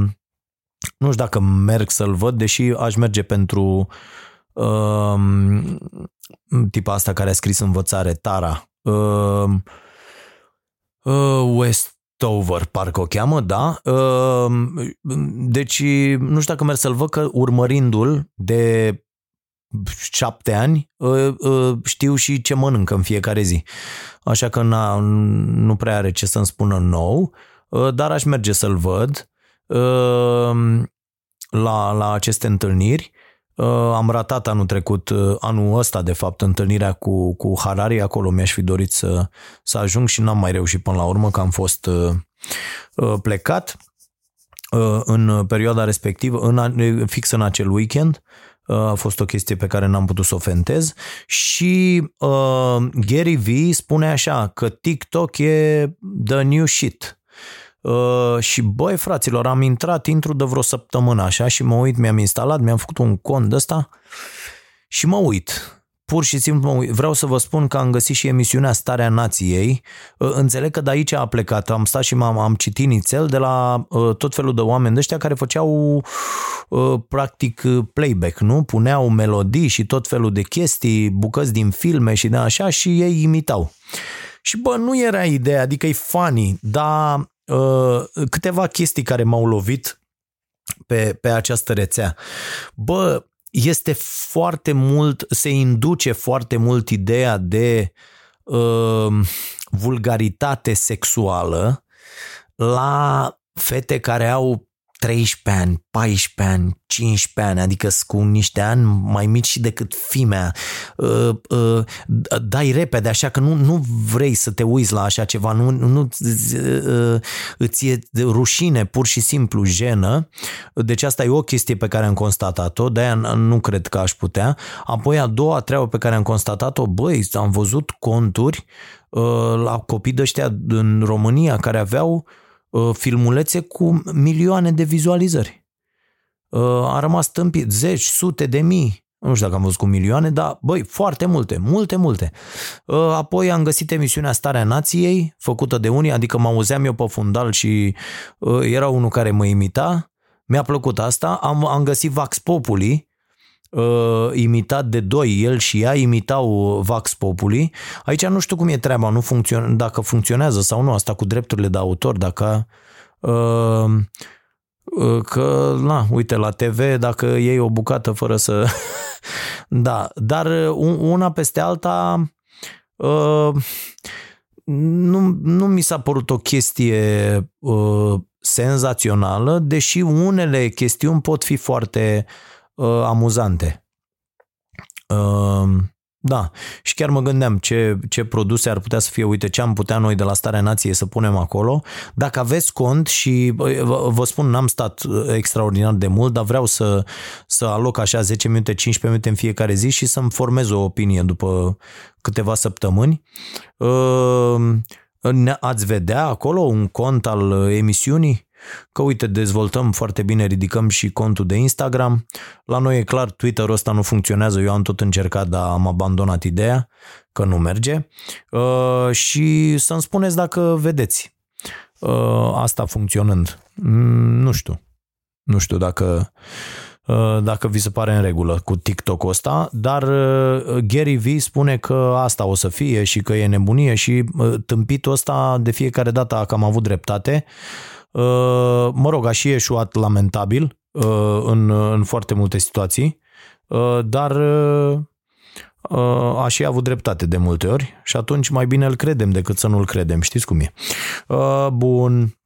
[SPEAKER 3] nu știu dacă merg să-l văd, deși aș merge pentru uh, tipa asta care a scris învățare, Tara. Uh, uh, West Stover, parcă o cheamă, da? Ehm, deci, nu știu dacă merg să-l văd că urmărindu-l de șapte ani, știu și ce mănâncă în fiecare zi. Așa că na, nu prea are ce să-mi spună nou, dar aș merge să-l văd ehm, la, la aceste întâlniri Uh, am ratat anul trecut, uh, anul ăsta de fapt, întâlnirea cu, cu Harari, acolo mi-aș fi dorit să, să ajung și n-am mai reușit până la urmă, că am fost uh, plecat în perioada respectivă, în, fix în acel weekend, a fost o chestie pe care n-am putut să o fentez. Și uh, Gary V spune așa că TikTok e the new shit. Uh, și băi fraților, am intrat, intru de vreo săptămână așa și mă uit, mi-am instalat, mi-am făcut un cont de ăsta și mă uit. Pur și simplu mă uit. vreau să vă spun că am găsit și emisiunea Starea Nației. Uh, înțeleg că de aici a plecat. Am stat și m-am am citit nițel de la uh, tot felul de oameni de ăștia care făceau uh, practic playback, nu? Puneau melodii și tot felul de chestii, bucăți din filme și de așa și ei imitau. Și bă, nu era ideea, adică e funny, dar Uh, câteva chestii care m-au lovit pe, pe această rețea. Bă, este foarte mult, se induce foarte mult ideea de uh, vulgaritate sexuală la fete care au 13 ani, 14 ani, 15 ani, adică cu niște ani mai mici decât fimea. Uh, uh, dai repede, așa că nu, nu vrei să te uiți la așa ceva, nu, nu uh, îți e rușine, pur și simplu jenă. Deci asta e o chestie pe care am constatat-o, de-aia nu cred că aș putea. Apoi a doua treabă pe care am constatat-o, băi, am văzut conturi la copii de ăștia în România care aveau Uh, filmulețe cu milioane de vizualizări. Uh, a rămas tâmpit zeci, sute de mii, nu știu dacă am văzut cu milioane, dar băi, foarte multe, multe, multe. Uh, apoi am găsit emisiunea Starea Nației, făcută de unii, adică mă auzeam eu pe fundal și era unul care mă imita, mi-a plăcut asta, am, am găsit Vax Populi, uh, imitat de doi, el și ea imitau Vax Populi. Aici nu știu cum e treaba, nu funcțion- dacă funcționează sau nu, asta cu drepturile de autor, dacă... Uh, uh, că, na, uite, la TV, dacă iei o bucată fără să... da, dar una peste alta... Uh, nu, nu mi s-a părut o chestie uh, senzațională, deși unele chestiuni pot fi foarte uh, amuzante. Uh, da, și chiar mă gândeam ce, ce produse ar putea să fie, uite ce am putea noi de la Starea Nației să punem acolo. Dacă aveți cont și vă spun, n-am stat extraordinar de mult, dar vreau să, să aloc așa 10 minute, 15 minute în fiecare zi și să-mi formez o opinie după câteva săptămâni. Uh, ați vedea acolo un cont al emisiunii? Că uite, dezvoltăm foarte bine, ridicăm și contul de Instagram. La noi e clar, Twitter-ul ăsta nu funcționează, eu am tot încercat, dar am abandonat ideea că nu merge. Uh, și să-mi spuneți dacă vedeți uh, asta funcționând. Mm, nu știu. Nu știu dacă uh, dacă vi se pare în regulă cu TikTok-ul ăsta, dar uh, Gary V spune că asta o să fie și că e nebunie și uh, tâmpitul ăsta de fiecare dată că am avut dreptate Uh, mă rog, a și ieșuat lamentabil uh, în, în foarte multe situații, uh, dar a și avut dreptate de multe ori și atunci mai bine îl credem decât să nu-l credem, știți cum e. Bun,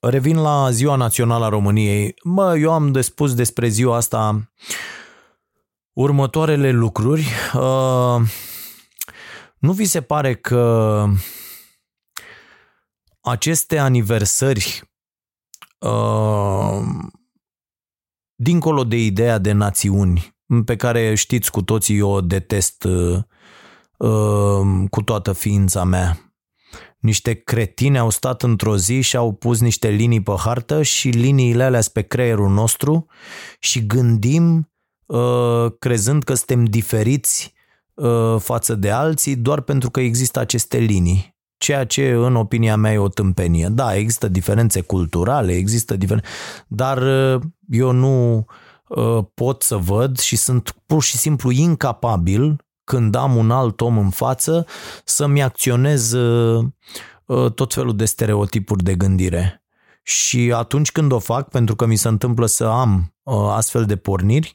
[SPEAKER 3] revin la Ziua Națională a României. Mă, eu am de spus despre ziua asta următoarele lucruri. Nu vi se pare că aceste aniversări Uh, dincolo de ideea de națiuni, pe care știți cu toții eu o detest uh, uh, cu toată ființa mea. Niște cretini au stat într-o zi și au pus niște linii pe hartă și liniile alea pe creierul nostru și gândim uh, crezând că suntem diferiți uh, față de alții doar pentru că există aceste linii ceea ce în opinia mea e o tâmpenie. Da, există diferențe culturale, există diferențe, dar uh, eu nu uh, pot să văd și sunt pur și simplu incapabil când am un alt om în față să-mi acționez uh, tot felul de stereotipuri de gândire. Și atunci când o fac, pentru că mi se întâmplă să am astfel de porniri,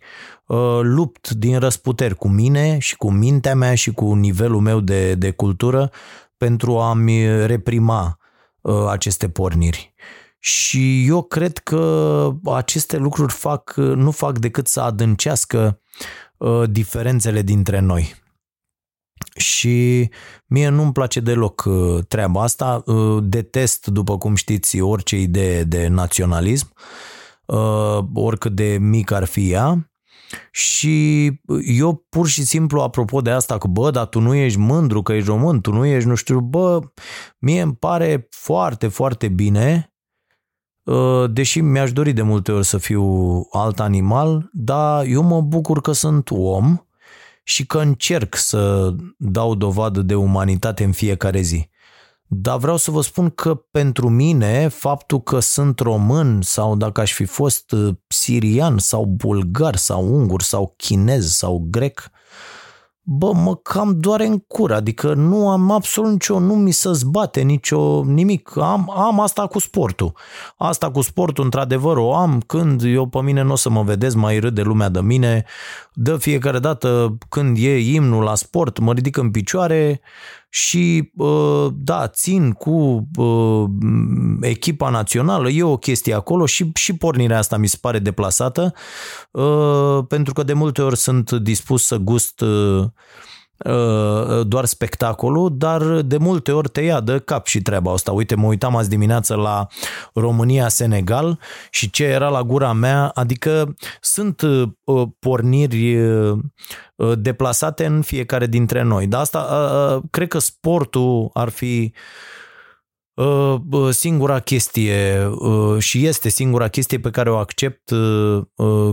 [SPEAKER 3] lupt din răsputeri cu mine și cu mintea mea și cu nivelul meu de, de cultură pentru a-mi reprima uh, aceste porniri. Și eu cred că aceste lucruri fac, nu fac decât să adâncească uh, diferențele dintre noi. Și mie nu-mi place deloc uh, treaba asta. Detest, după cum știți, orice idee de naționalism, oricât de mic ar fi ea. Și eu pur și simplu, apropo de asta, că bă, dar tu nu ești mândru că ești român, tu nu ești, nu știu, bă, mie îmi pare foarte, foarte bine, ă, deși mi-aș dori de multe ori să fiu alt animal, dar eu mă bucur că sunt om și că încerc să dau dovadă de umanitate în fiecare zi. Dar vreau să vă spun că pentru mine faptul că sunt român sau dacă aș fi fost uh, sirian sau bulgar sau ungur sau chinez sau grec, bă, mă cam doare în cur, adică nu am absolut nicio, nu mi se zbate nicio nimic. Am, am asta cu sportul. Asta cu sportul, într-adevăr, o am când eu pe mine nu o să mă vedeți, mai râde lumea de mine. De fiecare dată când e imnul la sport, mă ridic în picioare, și da, țin cu echipa națională, e o chestie acolo și, și pornirea asta mi se pare deplasată pentru că de multe ori sunt dispus să gust doar spectacolul, dar de multe ori te ia de cap și treaba asta. Uite, mă uitam azi dimineață la România-Senegal și ce era la gura mea, adică sunt porniri deplasate în fiecare dintre noi. Dar asta, cred că sportul ar fi singura chestie și este singura chestie pe care o accept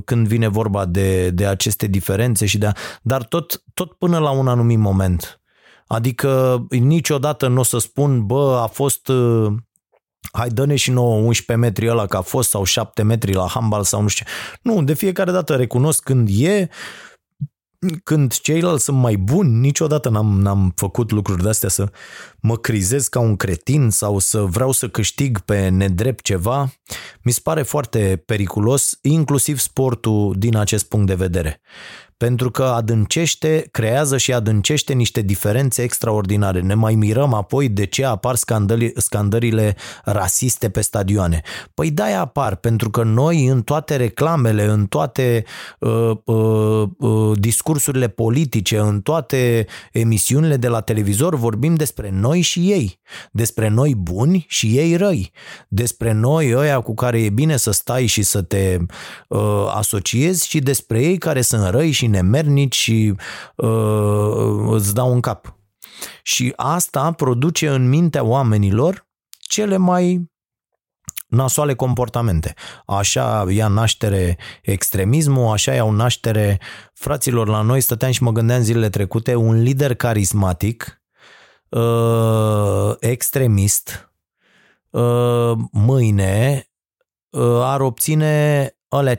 [SPEAKER 3] când vine vorba de, de aceste diferențe și de dar tot, tot până la un anumit moment. Adică niciodată nu o să spun, bă, a fost hai dă-ne și nouă 11 metri ăla că a fost sau 7 metri la handbal sau nu știu Nu, de fiecare dată recunosc când e când ceilalți sunt mai buni, niciodată n-am, n-am făcut lucruri de-astea să mă crizez ca un cretin sau să vreau să câștig pe nedrept ceva. Mi se pare foarte periculos, inclusiv sportul din acest punct de vedere. Pentru că adâncește, creează și adâncește niște diferențe extraordinare. Ne mai mirăm apoi de ce apar scandări, scandările rasiste pe stadioane. Păi da, apar, pentru că noi în toate reclamele, în toate uh, uh, uh, discursurile politice, în toate emisiunile de la televizor vorbim despre noi și ei, despre noi buni și ei răi, despre noi ăia cu care e bine să stai și să te uh, asociezi și despre ei care sunt răi și nemernici și uh, îți dau în cap. Și asta produce în mintea oamenilor cele mai nasoale comportamente. Așa ia naștere extremismul, așa iau naștere fraților la noi, stăteam și mă gândeam zilele trecute, un lider carismatic, uh, extremist, uh, mâine uh, ar obține alea 50%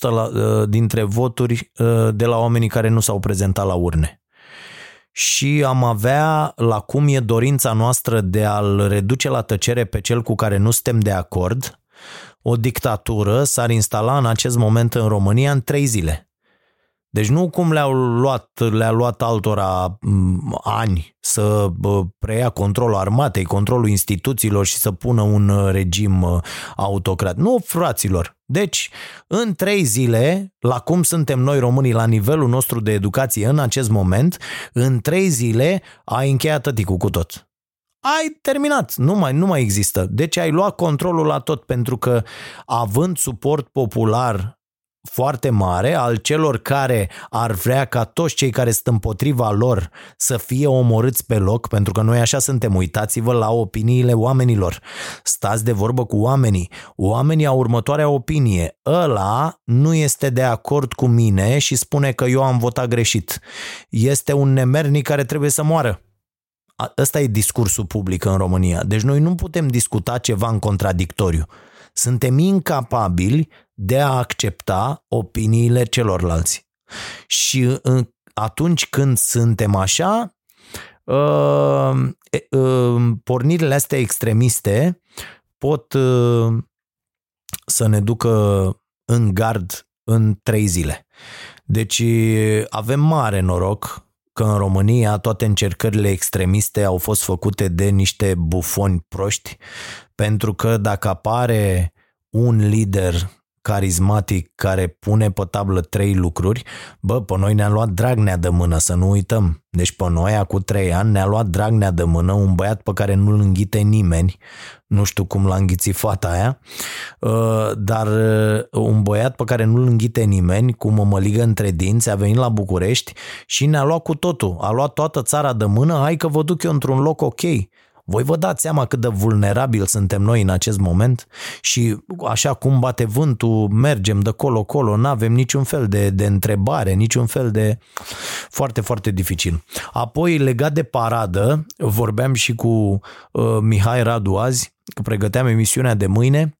[SPEAKER 3] la, uh, dintre voturi uh, de la oamenii care nu s-au prezentat la urne. Și am avea la cum e dorința noastră de a-l reduce la tăcere pe cel cu care nu suntem de acord, o dictatură s-ar instala în acest moment în România în trei zile. Deci nu cum le-au luat, le-a luat altora ani să preia controlul armatei, controlul instituțiilor și să pună un uh, regim uh, autocrat. Nu, fraților. Deci, în trei zile, la cum suntem noi românii la nivelul nostru de educație în acest moment, în trei zile ai încheiat tăticul cu tot. Ai terminat, nu mai, nu mai există. Deci ai luat controlul la tot pentru că având suport popular foarte mare al celor care ar vrea ca toți cei care sunt împotriva lor să fie omorâți pe loc, pentru că noi așa suntem, uitați-vă la opiniile oamenilor. Stați de vorbă cu oamenii. Oamenii au următoarea opinie. Ăla nu este de acord cu mine și spune că eu am votat greșit. Este un nemernic care trebuie să moară. Ăsta e discursul public în România. Deci noi nu putem discuta ceva în contradictoriu. Suntem incapabili de a accepta opiniile celorlalți. Și atunci când suntem așa, uh, uh, pornirile astea extremiste pot uh, să ne ducă în gard în trei zile. Deci avem mare noroc că în România toate încercările extremiste au fost făcute de niște bufoni proști, pentru că dacă apare un lider carismatic care pune pe tablă trei lucruri, bă, pe noi ne-a luat Dragnea de mână, să nu uităm. Deci pe noi, acum trei ani, ne-a luat Dragnea de mână, un băiat pe care nu-l înghite nimeni, nu știu cum l-a înghițit fata aia, uh, dar uh, un băiat pe care nu-l înghite nimeni, cu mămăligă între dinți, a venit la București și ne-a luat cu totul. A luat toată țara de mână, hai că vă duc eu într-un loc ok. Voi vă dați seama cât de vulnerabil suntem noi în acest moment și așa cum bate vântul, mergem de colo-colo, nu avem niciun fel de, de întrebare, niciun fel de... Foarte, foarte dificil. Apoi, legat de paradă, vorbeam și cu uh, Mihai Radu azi, că pregăteam emisiunea de mâine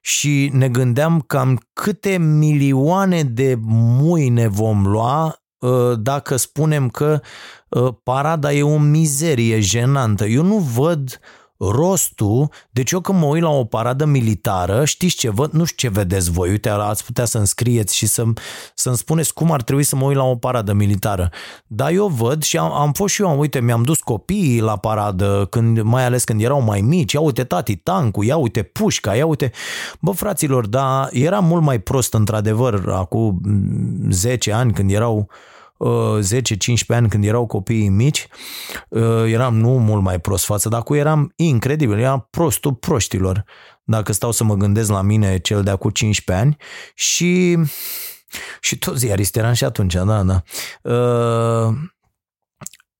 [SPEAKER 3] și ne gândeam cam câte milioane de mâine vom lua uh, dacă spunem că Ă, parada e o mizerie jenantă. Eu nu văd rostul, deci eu când mă uit la o paradă militară, știți ce văd? Nu știu ce vedeți voi, uite, ați putea să-mi scrieți și să-mi, să-mi spuneți cum ar trebui să mă uit la o paradă militară. Dar eu văd și am, am fost și eu, uite, mi-am dus copiii la paradă, când, mai ales când erau mai mici, ia uite tati tancul, ia uite pușca, ia uite... Bă, fraților, dar era mult mai prost, într-adevăr, acum 10 ani, când erau uh, 10-15 ani când erau copiii mici, uh, eram nu mult mai prost față, dar cu eram incredibil, eram prostul proștilor, dacă stau să mă gândesc la mine cel de acum 15 ani și și toți ziarist eram și atunci, da, da. Uh,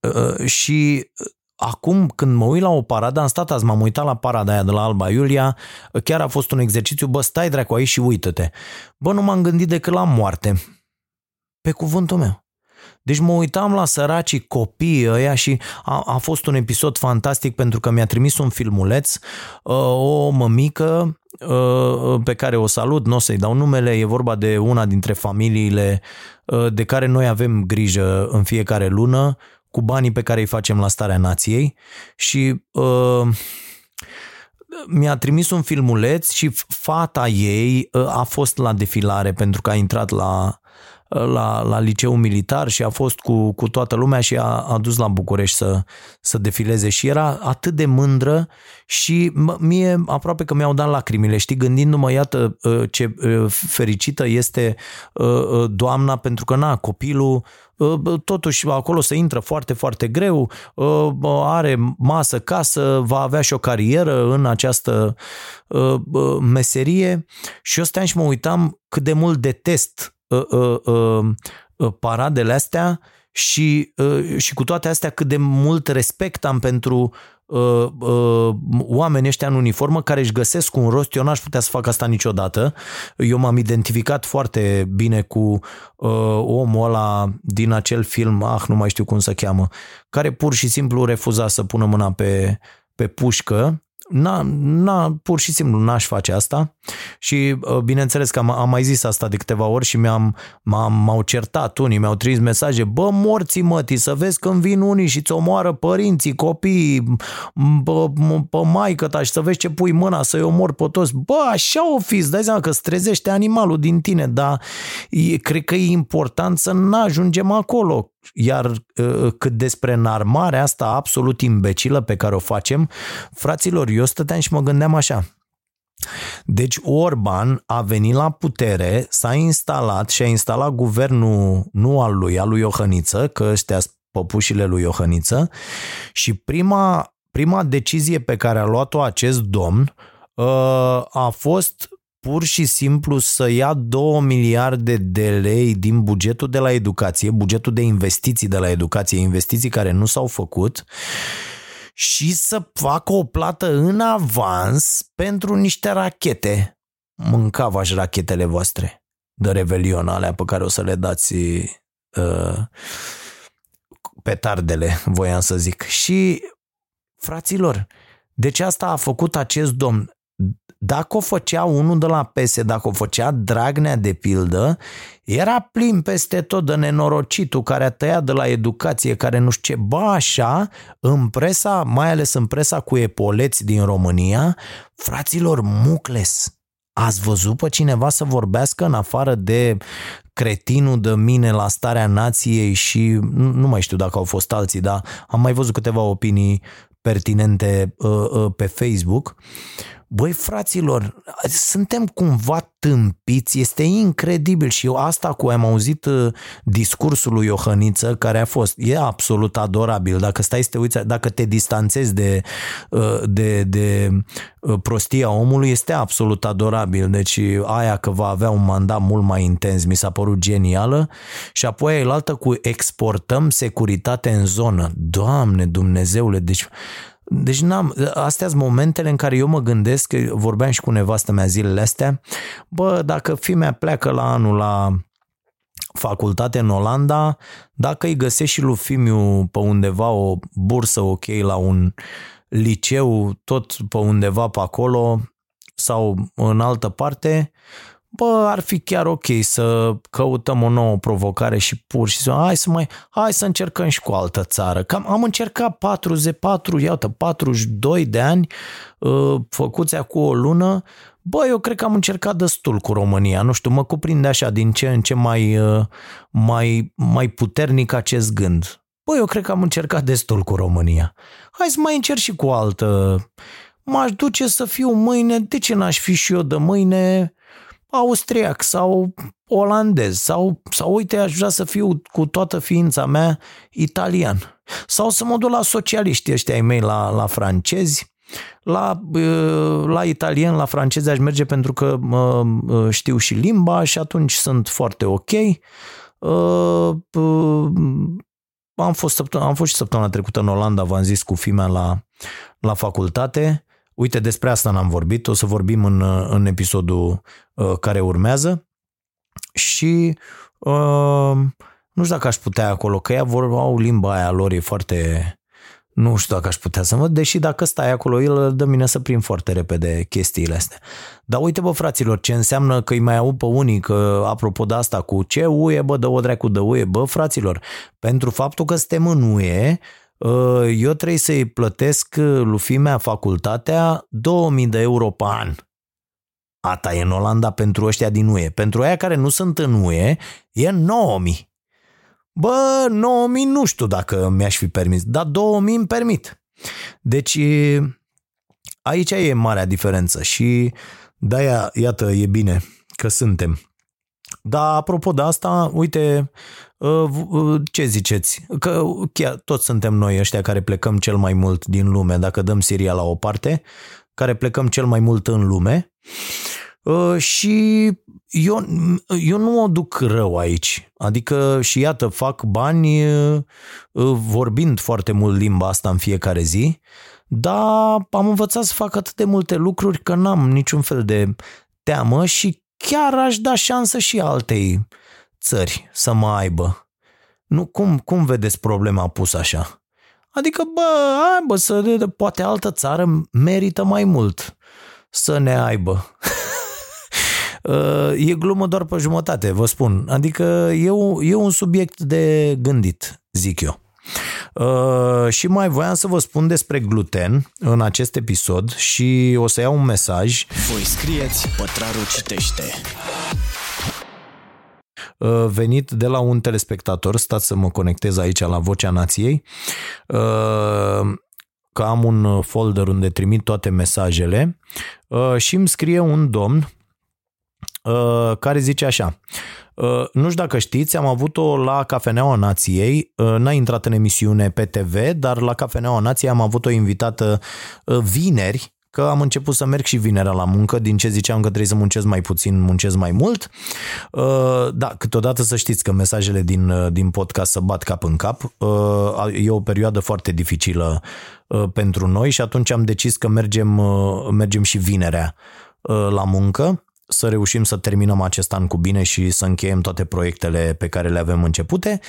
[SPEAKER 3] uh, și acum când mă uit la o paradă, am stat azi, m-am uitat la parada aia de la Alba Iulia, chiar a fost un exercițiu, bă, stai dracu aici și uită-te. Bă, nu m-am gândit decât la moarte. Pe cuvântul meu. Deci mă uitam la săracii copii ăia și a, a fost un episod fantastic pentru că mi-a trimis un filmuleț uh, o mămică uh, pe care o salut, nu o să-i dau numele, e vorba de una dintre familiile uh, de care noi avem grijă în fiecare lună cu banii pe care îi facem la starea nației și uh, mi-a trimis un filmuleț și fata ei a fost la defilare pentru că a intrat la la, la liceu militar și a fost cu, cu toată lumea și a, a dus la București să, să defileze. Și era atât de mândră și mie aproape că mi-au dat lacrimile, știi, gândindu-mă, iată ce fericită este doamna pentru că, na, copilul totuși acolo se intră foarte, foarte greu, are masă, casă, va avea și o carieră în această meserie. Și eu stăteam și mă uitam cât de mult detest paradele astea și, și cu toate astea cât de mult respect am pentru uh, uh, oamenii ăștia în uniformă care își găsesc un rost, eu n-aș putea să fac asta niciodată. Eu m-am identificat foarte bine cu uh, omul ăla din acel film, ah, nu mai știu cum se cheamă, care pur și simplu refuza să pună mâna pe, pe pușcă. Na, na, pur și simplu n-aș face asta și uh, bineînțeles că am, am mai zis asta de câteva ori și mi-am, m-am, m-au certat unii, mi-au trimis mesaje, bă, morții mătii, să vezi când vin unii și ți omoară părinții, copiii, bă, pe maică ta și să vezi ce pui mâna să-i omor pe toți. Bă, așa o fi, dai seama că strezește animalul din tine, dar e, cred că e important să n-ajungem acolo. Iar uh, cât despre înarmarea asta absolut imbecilă pe care o facem, fraților, eu stăteam și mă gândeam așa. Deci Orban a venit la putere, s-a instalat și a instalat guvernul nu al lui, al lui Iohăniță, că ăștia păpușile lui Iohăniță și prima, prima decizie pe care a luat-o acest domn uh, a fost pur și simplu să ia 2 miliarde de lei din bugetul de la educație, bugetul de investiții de la educație, investiții care nu s-au făcut și să facă o plată în avans pentru niște rachete. Mâncava și rachetele voastre de revelion alea pe care o să le dați uh, petardele, voiam să zic. Și, fraților, deci asta a făcut acest domn. Dacă o făcea unul de la PS, dacă o făcea Dragnea de pildă, era plin peste tot de nenorocitul care a tăiat de la educație, care nu știu ce, ba așa, în presa, mai ales în presa cu epoleți din România, fraților, mucles. Ați văzut pe cineva să vorbească în afară de cretinul de mine la starea nației și nu mai știu dacă au fost alții, dar am mai văzut câteva opinii pertinente uh, uh, pe Facebook. Băi, fraților, suntem cumva tâmpiți, este incredibil și eu asta cu am auzit uh, discursul lui Iohăniță care a fost, e absolut adorabil, dacă stai să te uiți, dacă te distanțezi de, uh, de, de uh, prostia omului, este absolut adorabil, deci aia că va avea un mandat mult mai intens, mi s-a părut genială. Și apoi aia altă cu exportăm securitate în zonă, Doamne Dumnezeule, deci deci n-am, astea sunt momentele în care eu mă gândesc, că vorbeam și cu nevastă mea zilele astea, bă, dacă fimea pleacă la anul la facultate în Olanda, dacă îi găsești și lui Fimiu pe undeva o bursă ok la un liceu, tot pe undeva pe acolo sau în altă parte, bă, ar fi chiar ok să căutăm o nouă provocare și pur și simplu, hai să mai, hai să încercăm și cu altă țară. Cam am încercat 44, iată, 42 de ani, uh, făcuți acum o lună, bă, eu cred că am încercat destul cu România, nu știu, mă cuprinde așa din ce în ce mai, uh, mai, mai puternic acest gând. Bă, eu cred că am încercat destul cu România. Hai să mai încerc și cu altă. M-aș duce să fiu mâine, de ce n-aș fi și eu de mâine austriac sau olandez sau, sau uite, aș vrea să fiu cu toată ființa mea italian. Sau să mă duc la socialiști ăștia ai mei, la, la francezi, la, la italian, la francezi aș merge pentru că știu și limba și atunci sunt foarte ok. Am fost, am fost și săptămâna trecută în Olanda, v-am zis, cu fimea la, la facultate Uite, despre asta n-am vorbit, o să vorbim în, în episodul uh, care urmează și uh, nu știu dacă aș putea acolo, că ea vor, au limba aia lor, e foarte... Nu știu dacă aș putea să mă, deși dacă stai acolo, el dă mine să prind foarte repede chestiile astea. Dar uite bă fraților, ce înseamnă că îi mai au pe unii, că apropo de asta cu ce uie, bă, dă o dracu de uie, bă fraților, pentru faptul că suntem în UE, Uh, eu trebuie să-i plătesc uh, lui fimea facultatea 2000 de euro pe an. Ata e în Olanda pentru ăștia din UE. Pentru aia care nu sunt în UE, e 9000. Bă, 9000 nu știu dacă mi-aș fi permis, dar 2000 îmi permit. Deci aici e marea diferență și de-aia, iată, e bine că suntem. Dar apropo de asta, uite, ă, ă, ce ziceți? Că chiar toți suntem noi ăștia care plecăm cel mai mult din lume, dacă dăm Siria la o parte, care plecăm cel mai mult în lume. Uh, și eu, eu nu o duc rău aici. Adică și iată, fac bani uh, vorbind foarte mult limba asta în fiecare zi, dar am învățat să fac atât de multe lucruri că n-am niciun fel de teamă și chiar aș da șansă și altei țări să mă aibă. Nu, cum, cum vedeți problema pusă așa? Adică, bă, hai bă, să, poate altă țară merită mai mult să ne aibă. e glumă doar pe jumătate, vă spun. Adică e, e un subiect de gândit, zic eu. Uh, și mai voiam să vă spun despre gluten în acest episod și o să iau un mesaj.
[SPEAKER 1] Voi scrieți, pătrarul citește.
[SPEAKER 3] Uh, venit de la un telespectator, stați să mă conectez aici la Vocea Nației, uh, că am un folder unde trimit toate mesajele uh, și îmi scrie un domn care zice așa, nu știu dacă știți, am avut-o la Cafeneaua Nației, n-a intrat în emisiune pe TV, dar la Cafeneaua Nației am avut-o invitată vineri că am început să merg și vinerea la muncă, din ce ziceam că trebuie să muncesc mai puțin, muncesc mai mult. Uh, da, câteodată să știți că mesajele din, uh, din podcast să bat cap în cap. Uh, e o perioadă foarte dificilă pentru noi și atunci am decis că mergem, mergem și vinerea la muncă să reușim să terminăm acest an cu bine și să încheiem toate proiectele pe care le avem începute.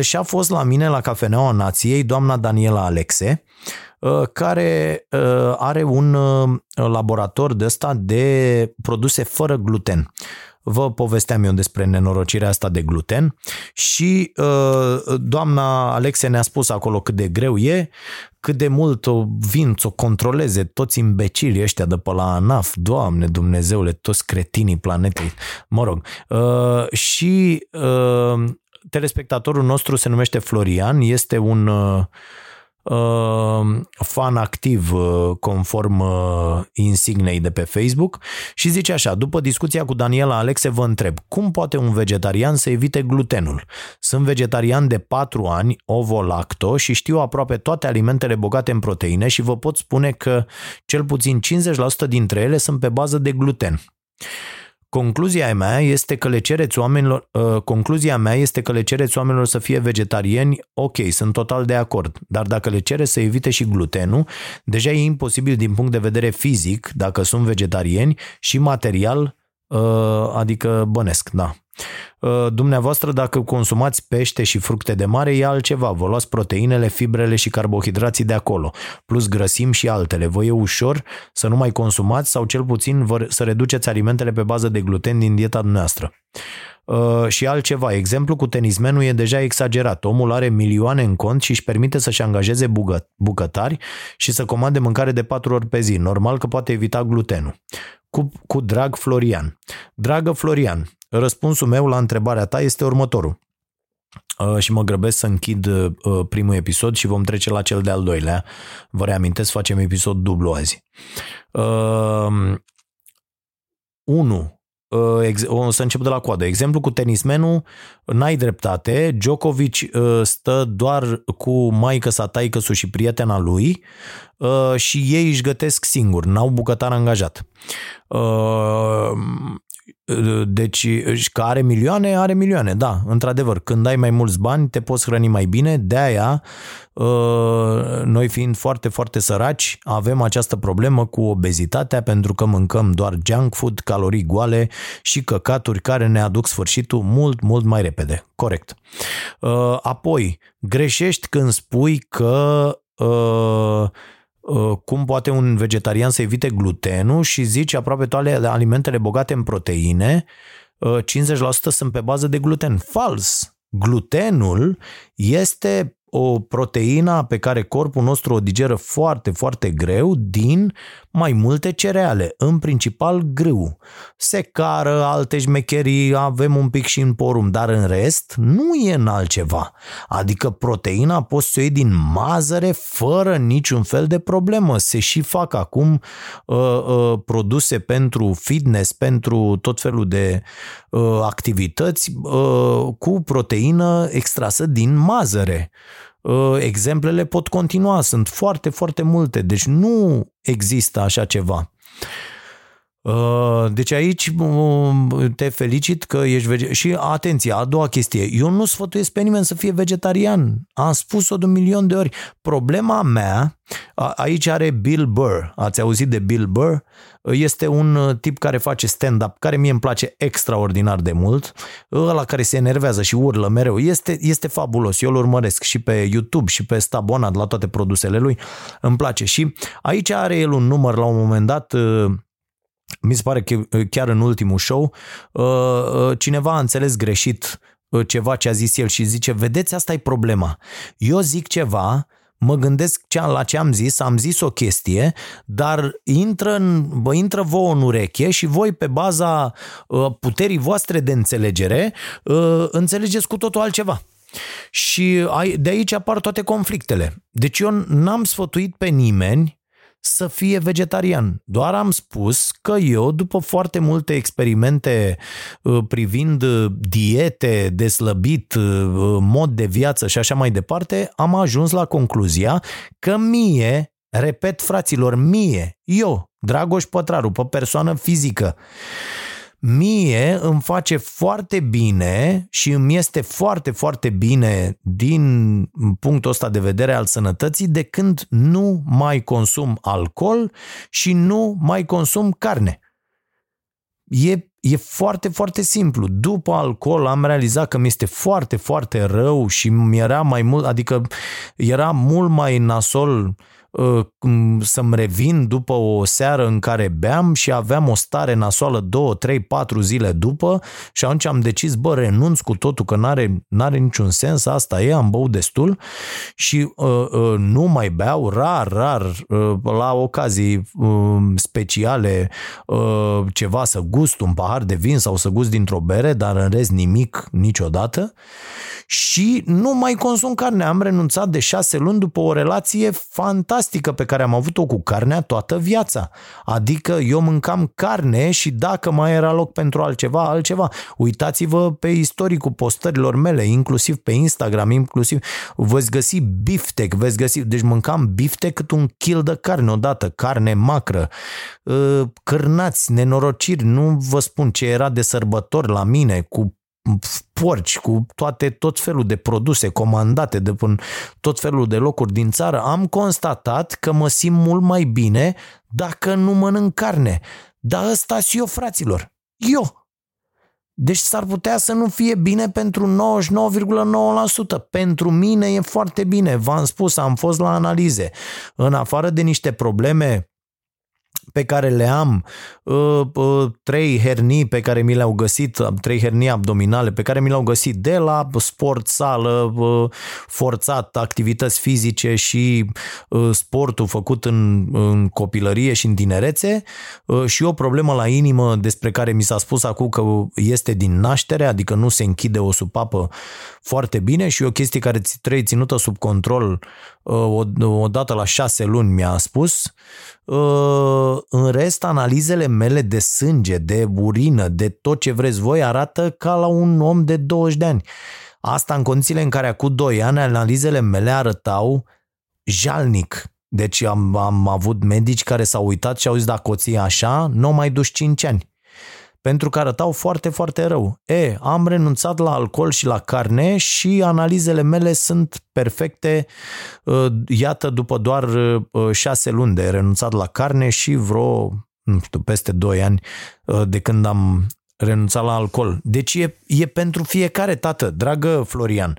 [SPEAKER 3] Și a fost la mine la Cafeneaua Nației doamna Daniela Alexe, Uh, care uh, are un uh, laborator de ăsta de produse fără gluten. Vă povesteam eu despre nenorocirea asta de gluten și doamna Alexe ne-a spus acolo cât de greu e, cât de mult o vin să o controleze toți imbecilii ăștia de pe la ANAF, Doamne Dumnezeule, toți cretinii planetei, mă rog. și telespectatorul nostru se numește Florian, este un Uh, fan activ uh, conform uh, insignei de pe Facebook și zice așa, după discuția cu Daniela Alexe vă întreb, cum poate un vegetarian să evite glutenul? Sunt vegetarian de 4 ani, ovo-lacto și știu aproape toate alimentele bogate în proteine și vă pot spune că cel puțin 50% dintre ele sunt pe bază de gluten. Concluzia mea este că le cereți oamenilor, uh, concluzia mea este că le cereți oamenilor să fie vegetariani, ok, sunt total de acord, dar dacă le cereți să evite și glutenul, deja e imposibil din punct de vedere fizic, dacă sunt vegetariani, și material, uh, adică bănesc, da. Uh, dumneavoastră, dacă consumați pește și fructe de mare, e altceva. Vă luați proteinele, fibrele și carbohidrații de acolo, plus grăsim și altele. Vă e ușor să nu mai consumați sau cel puțin vă, să reduceți alimentele pe bază de gluten din dieta noastră. Uh, și altceva, exemplu cu tenismenul e deja exagerat. Omul are milioane în cont și își permite să-și angajeze bugă, bucătari și să comande mâncare de patru ori pe zi. Normal că poate evita glutenul. Cu, cu drag Florian. Dragă Florian, Răspunsul meu la întrebarea ta este următorul. Uh, și mă grăbesc să închid uh, primul episod și vom trece la cel de-al doilea. Vă reamintesc, facem episod dublu azi. 1. Uh, o să încep de la coadă. Exemplu cu tenismenul, n-ai dreptate, Djokovic stă doar cu maică sa, taică și prietena lui și ei își gătesc singur, n-au bucătar angajat. Deci, că are milioane, are milioane, da, într-adevăr. Când ai mai mulți bani, te poți hrăni mai bine, de aia, uh, noi fiind foarte, foarte săraci, avem această problemă cu obezitatea pentru că mâncăm doar junk food, calorii goale și căcaturi care ne aduc sfârșitul mult, mult mai repede. Corect. Uh, apoi, greșești când spui că uh, Uh, cum poate un vegetarian să evite glutenul și zice aproape toate alimentele bogate în proteine, 50% uh, sunt pe bază de gluten. Fals! Glutenul este o proteină pe care corpul nostru o digeră foarte, foarte greu din mai multe cereale, în principal grâu. Secară, alte șmecherii, avem un pic și în porum, dar în rest nu e în altceva. Adică proteina poți să o iei din mazăre fără niciun fel de problemă. Se și fac acum uh, uh, produse pentru fitness, pentru tot felul de uh, activități uh, cu proteină extrasă din mazăre. Uh, exemplele pot continua, sunt foarte, foarte multe, deci nu există așa ceva. Uh, deci aici um, te felicit că ești vegetarian. Și atenție, a doua chestie, eu nu sfătuiesc pe nimeni să fie vegetarian. Am spus-o de un milion de ori. Problema mea, aici are Bill Burr. Ați auzit de Bill Burr? Este un uh, tip care face stand-up, care mie îmi place extraordinar de mult, ăla care se enervează și urlă mereu. Este, este fabulos, eu îl urmăresc și pe YouTube și pe Stabonat la toate produsele lui, îmi place. Și aici are el un număr la un moment dat, uh, mi se pare că chiar în ultimul show, uh, cineva a înțeles greșit ceva ce a zis el și zice, vedeți, asta e problema. Eu zic ceva, mă gândesc la ce am zis, am zis o chestie, dar intră, în, vă intră vouă în ureche și voi pe baza uh, puterii voastre de înțelegere uh, înțelegeți cu totul altceva. Și de aici apar toate conflictele. Deci eu n-am sfătuit pe nimeni să fie vegetarian. Doar am spus că eu, după foarte multe experimente uh, privind uh, diete, deslăbit, uh, mod de viață și așa mai departe, am ajuns la concluzia că mie, repet fraților, mie, eu, Dragoș Pătraru, pe persoană fizică, mie îmi face foarte bine și îmi este foarte, foarte bine din punctul ăsta de vedere al sănătății de când nu mai consum alcool și nu mai consum carne. E, e foarte, foarte simplu. După alcool am realizat că mi este foarte, foarte rău și mi era mai mult, adică era mult mai nasol uh, Uh, să-mi revin după o seară în care beam și aveam o stare nasoală 2, 3, 4 zile după și atunci am decis, bă, renunț cu totul că n-are, n-are niciun sens, asta e, am băut destul și uh, uh, nu mai beau, rar, rar, uh, la ocazii uh, speciale, uh, ceva să gust un pahar de vin sau să gust dintr-o bere, dar în rest nimic niciodată și nu mai consum carne. Am renunțat de șase luni după o relație fantastică pe care am avut-o cu carnea toată viața. Adică eu mâncam carne și dacă mai era loc pentru altceva, altceva. Uitați-vă pe istoricul postărilor mele, inclusiv pe Instagram, inclusiv veți găsi biftec, veți găsi, deci mâncam biftec cât un kil de carne odată, carne macră, ă, cârnați, nenorociri, nu vă spun ce era de sărbători la mine, cu porci, cu toate, tot felul de produse comandate de până tot felul de locuri din țară, am constatat că mă simt mult mai bine dacă nu mănânc carne. Dar ăsta și eu, fraților. Eu. Deci s-ar putea să nu fie bine pentru 99,9%. Pentru mine e foarte bine. V-am spus, am fost la analize. În afară de niște probleme pe care le am, uh, uh, trei hernii pe care mi le-au găsit, trei hernii abdominale pe care mi le-au găsit de la sport, sală, uh, forțat, activități fizice și sportul făcut în, în copilărie și în tinerețe. Și o problemă la inimă despre care mi s-a spus acum că este din naștere, adică nu se închide o supapă foarte bine și o chestie care trebuie ținută sub control. O, o dată la șase luni mi-a spus. Uh, în rest, analizele mele de sânge, de urină, de tot ce vreți voi arată ca la un om de 20 de ani. Asta în condițiile în care acum 2 ani analizele mele arătau jalnic. Deci am, am avut medici care s-au uitat și au zis dacă o ții așa, nu mai duci 5 ani pentru că arătau foarte, foarte rău. E, am renunțat la alcool și la carne și analizele mele sunt perfecte, uh, iată, după doar uh, șase luni de renunțat la carne și vreo, nu știu, peste doi ani uh, de când am renunțat la alcool. Deci e, e pentru fiecare, tată, dragă Florian.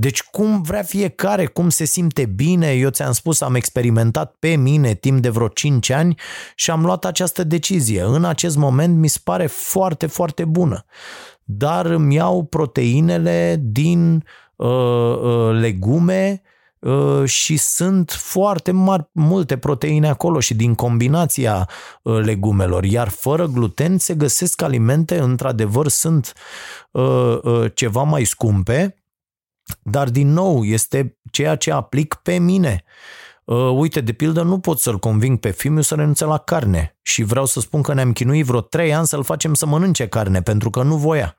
[SPEAKER 3] Deci cum vrea fiecare, cum se simte bine, eu ți-am spus, am experimentat pe mine timp de vreo 5 ani și am luat această decizie. În acest moment mi se pare foarte, foarte bună. Dar îmi iau proteinele din legume și sunt foarte mari, multe proteine acolo și din combinația legumelor, iar fără gluten se găsesc alimente, într-adevăr sunt ceva mai scumpe, dar din nou este ceea ce aplic pe mine. Uh, uite, de pildă, nu pot să-l conving pe fiul să renunțe la carne și vreau să spun că ne-am chinuit vreo trei ani să-l facem să mănânce carne, pentru că nu voia.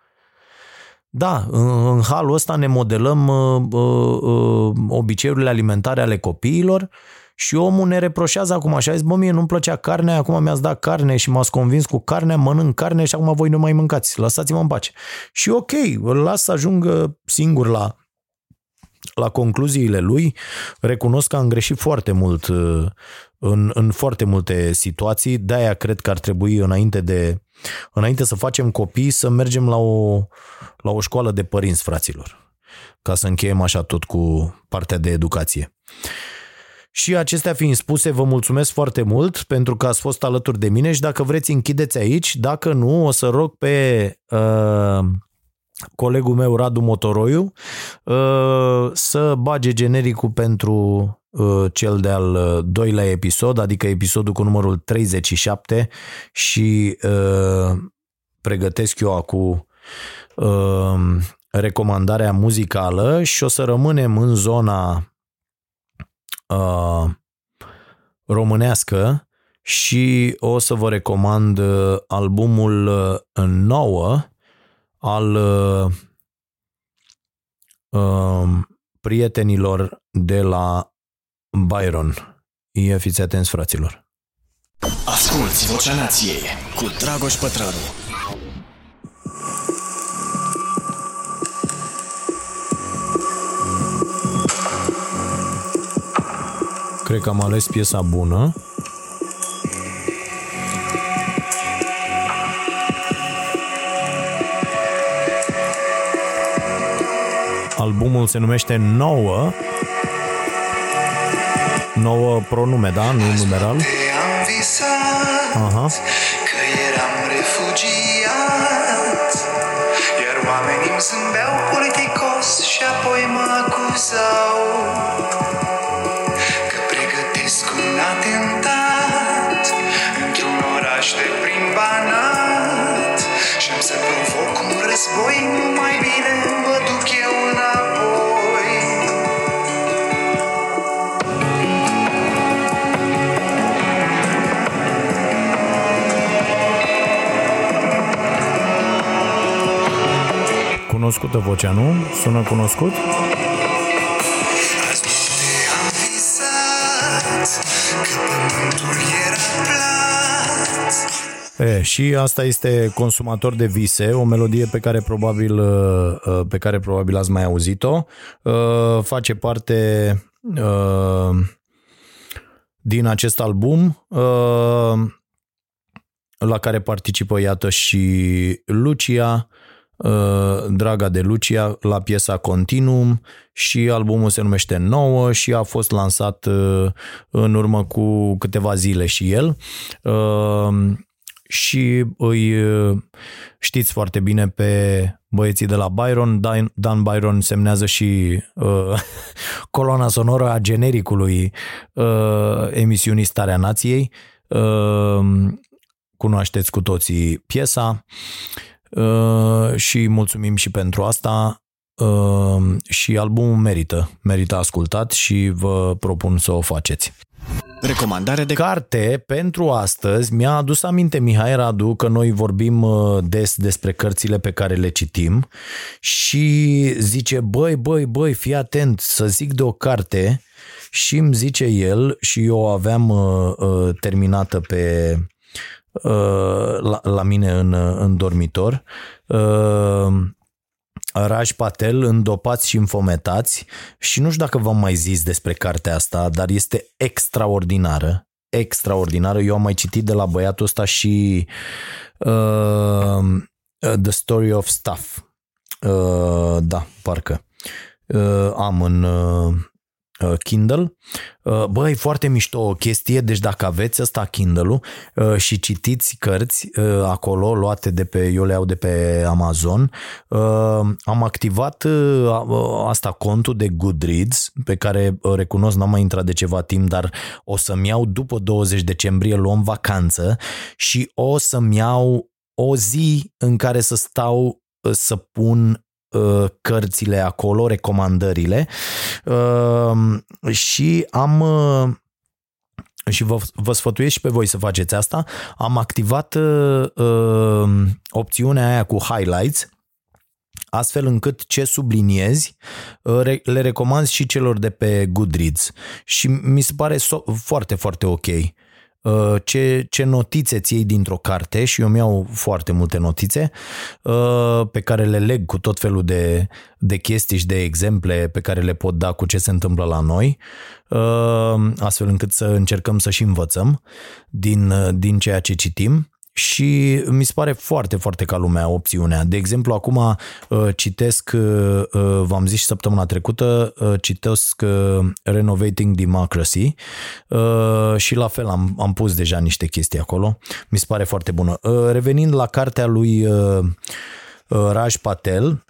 [SPEAKER 3] Da, în halul ăsta ne modelăm uh, uh, uh, obiceiurile alimentare ale copiilor și omul ne reproșează acum așa, zis, bă, mie nu-mi plăcea carne, acum mi-ați dat carne și m-ați convins cu carne, mănânc carne și acum voi nu mai mâncați, lăsați-mă în pace. Și ok, îl las să ajungă singur la la concluziile lui, recunosc că am greșit foarte mult uh, în, în foarte multe situații, de-aia cred că ar trebui înainte de înainte să facem copii să mergem la o, la o școală de părinți, fraților, ca să încheiem așa tot cu partea de educație. Și acestea fiind spuse, vă mulțumesc foarte mult pentru că ați fost alături de mine și dacă vreți închideți aici, dacă nu, o să rog pe uh, colegul meu Radu Motoroiu uh, să bage genericul pentru uh, cel de-al uh, doilea episod, adică episodul cu numărul 37 și pregătesc eu acum recomandarea muzicală și o să rămânem în zona românească și o să vă recomand albumul nouă al uh, uh, prietenilor de la Byron. E fiți atenți, fraților.
[SPEAKER 1] Asculți Vocea Nației cu Dragoș Pătrălu.
[SPEAKER 3] Cred că am ales piesa bună. Albumul se numește Nouă. Nouă pronume, da? Nu numeral. Aha. Că eram refugiat Iar oamenii îmi zâmbeau cunoscută vocea, nu? Sună cunoscut? E, și asta este Consumator de vise, o melodie pe care probabil uh, uh, pe care probabil ați mai auzit-o. Uh, face parte din acest album la care participă iată și Lucia, Uh, Draga de Lucia la piesa Continuum și albumul se numește Nouă și a fost lansat uh, în urmă cu câteva zile și el uh, și îi știți foarte bine pe băieții de la Byron. Dan, Dan Byron semnează și uh, coloana sonoră a genericului uh, emisiunii Starea Nației. Uh, cunoașteți cu toții piesa. Uh, și mulțumim și pentru asta uh, și albumul merită, merită ascultat și vă propun să o faceți.
[SPEAKER 1] Recomandare de
[SPEAKER 3] carte pentru astăzi. Mi-a adus aminte Mihai Radu că noi vorbim uh, des despre cărțile pe care le citim și zice, băi, băi, băi, fii atent să zic de o carte și îmi zice el și eu o aveam uh, uh, terminată pe Uh, la, la mine în, în dormitor. Uh, Raj Patel, Îndopați și înfometați și nu știu dacă v-am mai zis despre cartea asta, dar este extraordinară. Extraordinară. Eu am mai citit de la băiatul ăsta și uh, The Story of Stuff. Uh, da, parcă. Uh, am în, uh, uh, Kindle. Uh, bă, e foarte mișto o chestie, deci dacă aveți ăsta Kindle-ul uh, și citiți cărți uh, acolo, luate de pe, eu le iau de pe Amazon, uh, am activat uh, asta contul de Goodreads, pe care uh, recunosc n-am mai intrat de ceva timp, dar o să-mi iau după 20 decembrie, luăm vacanță și o să-mi iau o zi în care să stau uh, să pun uh, cărțile acolo, recomandările. Uh, și am și vă, vă sfătuiesc și pe voi să faceți asta, am activat uh, opțiunea aia cu highlights astfel încât ce subliniezi le recomand și celor de pe Goodreads. Și mi se pare so- foarte, foarte ok. Uh, ce, ce notițe ți iei dintr-o carte și eu mi-au foarte multe notițe uh, pe care le leg cu tot felul de, de chestii și de exemple pe care le pot da cu ce se întâmplă la noi, uh, astfel încât să încercăm să și învățăm din, din ceea ce citim și mi se pare foarte, foarte ca lumea opțiunea. De exemplu, acum uh, citesc, uh, uh, v-am zis și săptămâna trecută, citesc Renovating Democracy și la fel am, am pus deja niște chestii acolo. Mi se pare foarte bună. Revenind la cartea lui Raj Patel,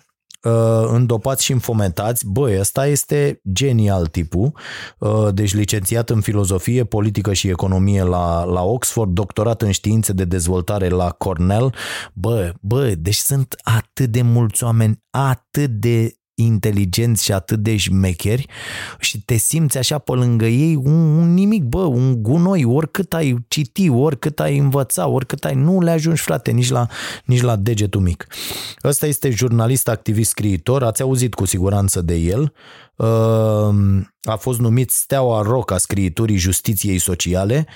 [SPEAKER 3] uh, îndopați și înfometați, băi, ăsta este genial tipul, uh, deci licențiat în filozofie, politică și economie la, la Oxford, doctorat în științe de dezvoltare la Cornell, bă, bă, deci sunt atât de mulți oameni atât de inteligenți și atât de șmecheri și te simți așa pe lângă ei un, un nimic, bă, un gunoi, oricât ai citi, oricât ai învăța, oricât ai, nu le ajungi, frate, nici la, nici la degetul mic. Ăsta este jurnalist, activist, scriitor, ați auzit cu siguranță de el, a fost numit Steaua Roc a scriiturii justiției sociale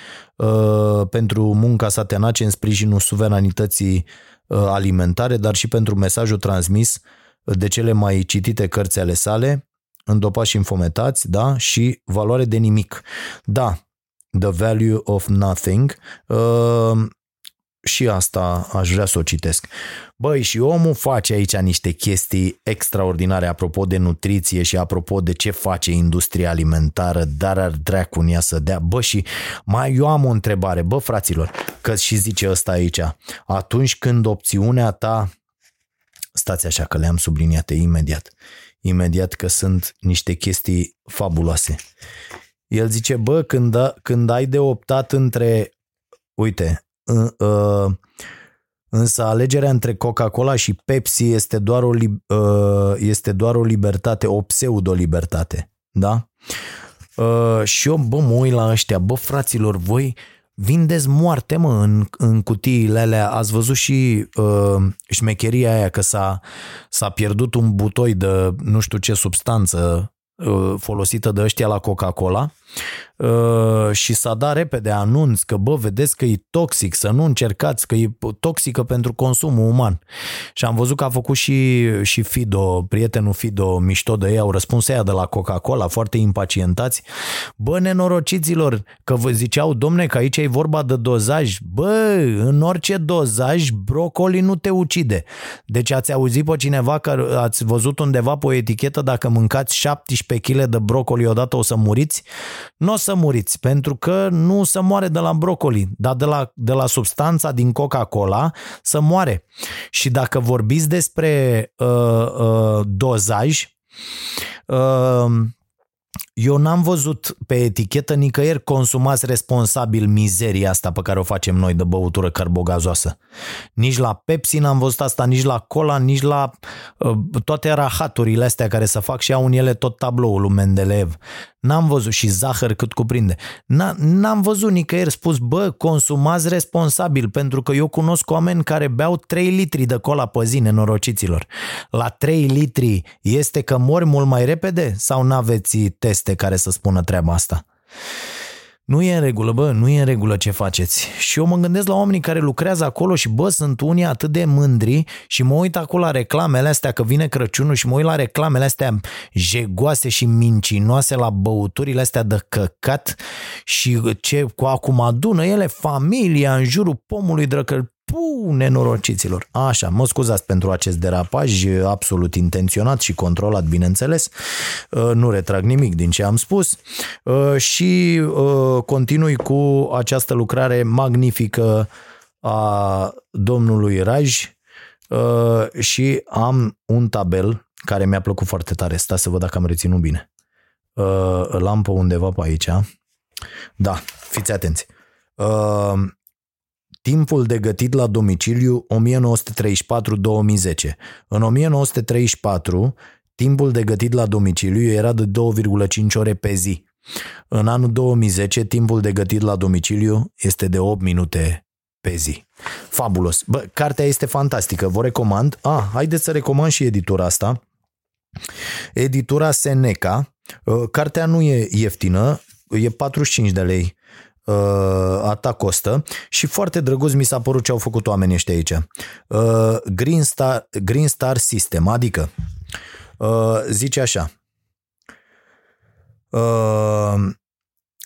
[SPEAKER 3] pentru munca sa tenace în sprijinul suveranității alimentare, dar și pentru mesajul transmis de cele mai citite cărți ale sale, Îndopați și infometați, da, și Valoare de nimic. Da, The Value of Nothing, uh, și asta aș vrea să o citesc. Băi, și omul face aici niște chestii extraordinare apropo de nutriție și apropo de ce face industria alimentară, dar ar dracu în ea să dea. Bă, și mai eu am o întrebare, bă, fraților, că și zice ăsta aici, atunci când opțiunea ta Stați așa că le-am subliniate imediat. Imediat că sunt niște chestii fabuloase. El zice, bă, când, a, când ai de optat între, uite, uh, uh, însă alegerea între Coca-Cola și Pepsi este doar o, uh, este doar o libertate, o pseudo-libertate, da? Uh, și eu, bă, mă uit la ăștia, bă, fraților, voi vindeți moarte, mă, în, în cutiile alea. Ați văzut și uh, șmecheria aia că s-a, s-a pierdut un butoi de nu știu ce substanță uh, folosită de ăștia la Coca-Cola Uh, și s-a dat repede anunț că, bă, vedeți că e toxic, să nu încercați, că e toxică pentru consumul uman. Și am văzut că a făcut și, și Fido, prietenul Fido, mișto de ei, au răspuns ea de la Coca-Cola, foarte impacientați. Bă, nenorociților, că vă ziceau, domne, că aici e vorba de dozaj. Bă, în orice dozaj, brocoli nu te ucide. Deci ați auzit pe cineva că ați văzut undeva pe o etichetă, dacă mâncați 17 kg de brocoli odată o să muriți? Nu o să muriți, pentru că nu se moare de la brocoli, dar de la, de la substanța din Coca-Cola să moare. Și dacă vorbiți despre uh, uh, dozaj, uh, eu n-am văzut pe etichetă nicăieri consumați responsabil mizeria asta pe care o facem noi de băutură carbogazoasă. Nici la Pepsi n-am văzut asta, nici la Cola, nici la uh, toate rahaturile astea care să fac și au în ele tot tabloul lui Mendeleev. N-am văzut și zahăr cât cuprinde. N-am văzut nicăieri spus, bă, consumați responsabil, pentru că eu cunosc oameni care beau 3 litri de cola pe zi, nenorociților. La 3 litri este că mori mult mai repede sau n-aveți teste care să spună treaba asta? Nu e în regulă, bă, nu e în regulă ce faceți. Și eu mă gândesc la oamenii care lucrează acolo și bă, sunt unii atât de mândri și mă uit acolo la reclamele astea că vine Crăciunul și mă uit la reclamele astea jegoase și mincinoase la băuturile astea de căcat și ce cu acum adună ele familia în jurul pomului drăcă Puu, nenorociților. Așa, mă scuzați pentru acest derapaj absolut intenționat și controlat, bineînțeles. Uh, nu retrag nimic din ce am spus uh, și uh, continui cu această lucrare magnifică a domnului Raj și am un tabel care mi-a plăcut foarte tare. Sta să văd dacă am reținut bine. Îl am pe undeva pe aici. Da, fiți atenți. Timpul de gătit la domiciliu 1934-2010. În 1934, timpul de gătit la domiciliu era de 2,5 ore pe zi. În anul 2010, timpul de gătit la domiciliu este de 8 minute pe zi. Fabulos. Bă, cartea este fantastică, vă recomand. Ah, haideți să recomand și editura asta. Editura Seneca. Uh, cartea nu e ieftină, e 45 de lei uh, a ta costă și foarte drăguț mi s-a părut ce au făcut oamenii ăștia aici. Uh, Green, Star, Green Star System, adică uh, zice așa uh,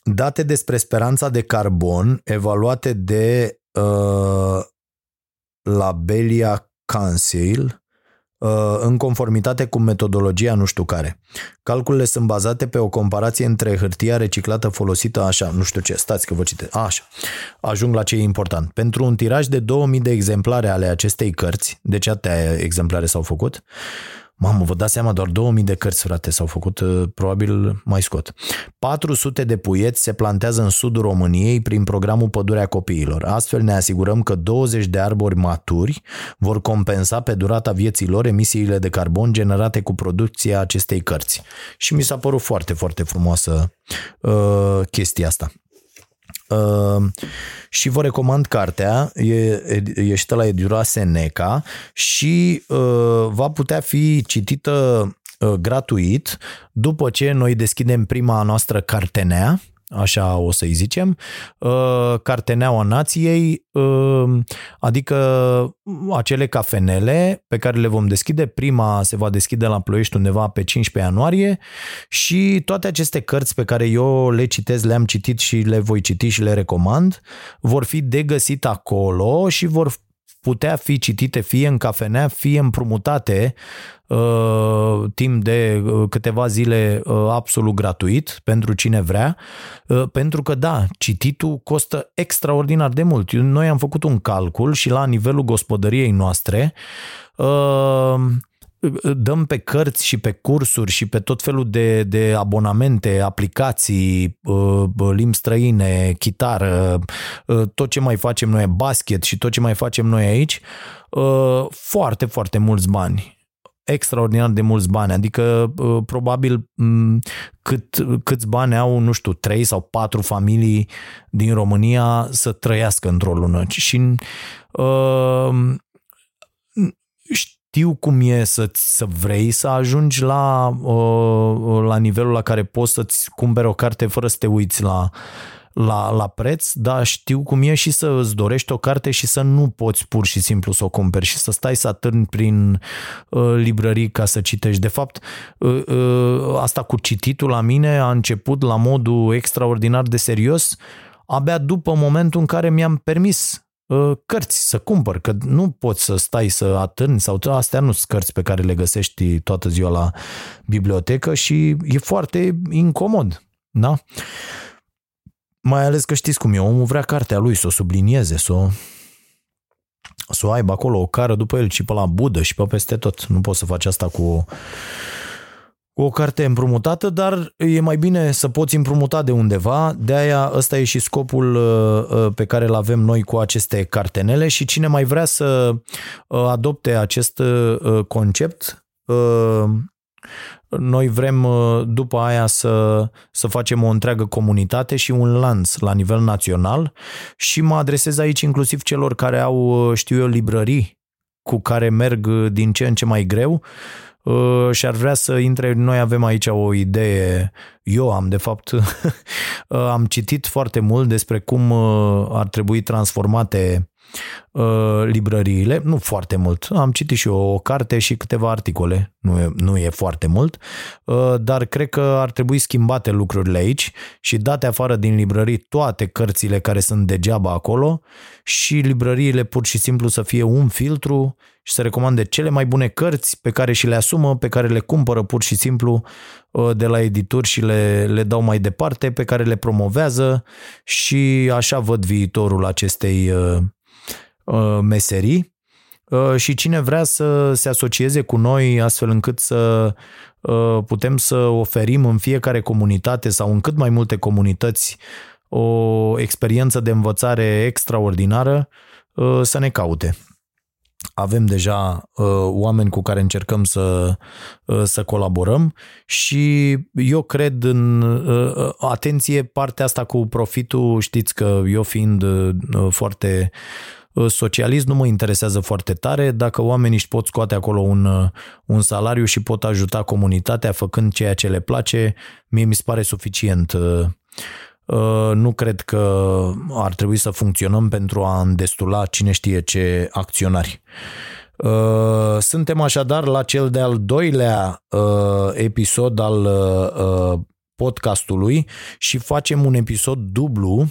[SPEAKER 3] date despre speranța de carbon evaluate de uh, la Belia Council Uh, în conformitate cu metodologia nu știu care. Calculele sunt bazate pe o comparație între hârtia reciclată folosită așa, nu știu ce, stați că vă citesc, așa, ajung la ce e important. Pentru un tiraj de 2000 de exemplare ale acestei cărți, deci atâtea exemplare s-au făcut, Mamă, vă dați seama, doar 2000 de cărți, frate, s-au făcut, uh, probabil mai scot. 400 de puieți se plantează în sudul României prin programul Pădurea Copiilor. Astfel ne asigurăm că 20 de arbori maturi vor compensa pe durata vieții lor emisiile de carbon generate cu producția acestei cărți. Și mi s-a părut foarte, foarte frumoasă uh, chestia asta. Uh, și vă recomand cartea, e ieșită la editura Seneca și uh, va putea fi citită uh, gratuit după ce noi deschidem prima noastră cartenea așa o să-i zicem, uh, Carteneaua Nației, uh, adică acele cafenele pe care le vom deschide. Prima se va deschide la Ploiești undeva pe 15 ianuarie și toate aceste cărți pe care eu le citesc, le-am citit și le voi citi și le recomand, vor fi de găsit acolo și vor putea fi citite fie în cafenea, fie împrumutate uh, timp de uh, câteva zile uh, absolut gratuit pentru cine vrea, uh, pentru că da, cititul costă extraordinar de mult. Noi am făcut un calcul și la nivelul gospodăriei noastre uh, dăm pe cărți și pe cursuri și pe tot felul de, de abonamente, aplicații, uh, limbi străine, chitară, uh, tot ce mai facem noi, basket și tot ce mai facem noi aici, uh, foarte, foarte mulți bani extraordinar de mulți bani, adică probabil cât, câți bani au, nu știu, trei sau patru familii din România să trăiască într-o lună. Și uh, știu cum e să, să vrei să ajungi la, uh, la nivelul la care poți să-ți cumperi o carte fără să te uiți la, la, la preț, dar știu cum e și să îți dorești o carte și să nu poți pur și simplu să o cumperi și să stai să atârni prin uh, librării ca să citești. De fapt, uh, uh, asta cu cititul la mine a început la modul extraordinar de serios abia după momentul în care mi-am permis Uh, cărți să cumpăr, că nu poți să stai să atârni sau astea nu sunt cărți pe care le găsești toată ziua la bibliotecă și e foarte incomod, da? Mai ales că știți cum e, omul vrea cartea lui să o sublinieze, să o, să o aibă acolo o cară după el și pe la budă și pe peste tot. Nu poți să faci asta cu cu o carte împrumutată, dar e mai bine să poți împrumuta de undeva, de aia ăsta e și scopul uh, uh, pe care îl avem noi cu aceste cartenele. Și cine mai vrea să uh, adopte acest concept, noi vrem după aia să, să facem o întreagă comunitate și un lanț la nivel național. Și mă adresez aici inclusiv celor care au, știu eu, librării cu care merg din ce în ce mai greu, Uh, și ar vrea să intre. Noi avem aici o idee, eu am de fapt, am citit foarte mult despre cum ar trebui transformate Uh, librăriile, nu foarte mult. Am citit și eu o carte și câteva articole, nu e, nu e foarte mult, uh, dar cred că ar trebui schimbate lucrurile aici și date afară din librării toate cărțile care sunt degeaba acolo și librăriile pur și simplu să fie un filtru și să recomande cele mai bune cărți pe care și le asumă, pe care le cumpără pur și simplu uh, de la edituri și le, le dau mai departe, pe care le promovează și așa văd viitorul acestei Uh, meserii uh, și cine vrea să se asocieze cu noi astfel încât să uh, putem să oferim în fiecare comunitate sau în cât mai multe comunități o experiență de învățare extraordinară, să ne caute. Avem deja uh, oameni cu care încercăm să, uh, să colaborăm și eu cred în uh, atenție partea asta cu profitul, știți că eu fiind uh, foarte Uh, socialist nu mă interesează foarte tare. Dacă oamenii își pot scoate acolo un, uh, un salariu și pot ajuta comunitatea făcând ceea ce le place, mie mi se pare suficient. Uh, nu cred că ar trebui să funcționăm pentru a îndestula cine știe ce acționari. Suntem așadar la cel de-al doilea episod al podcastului și facem un episod dublu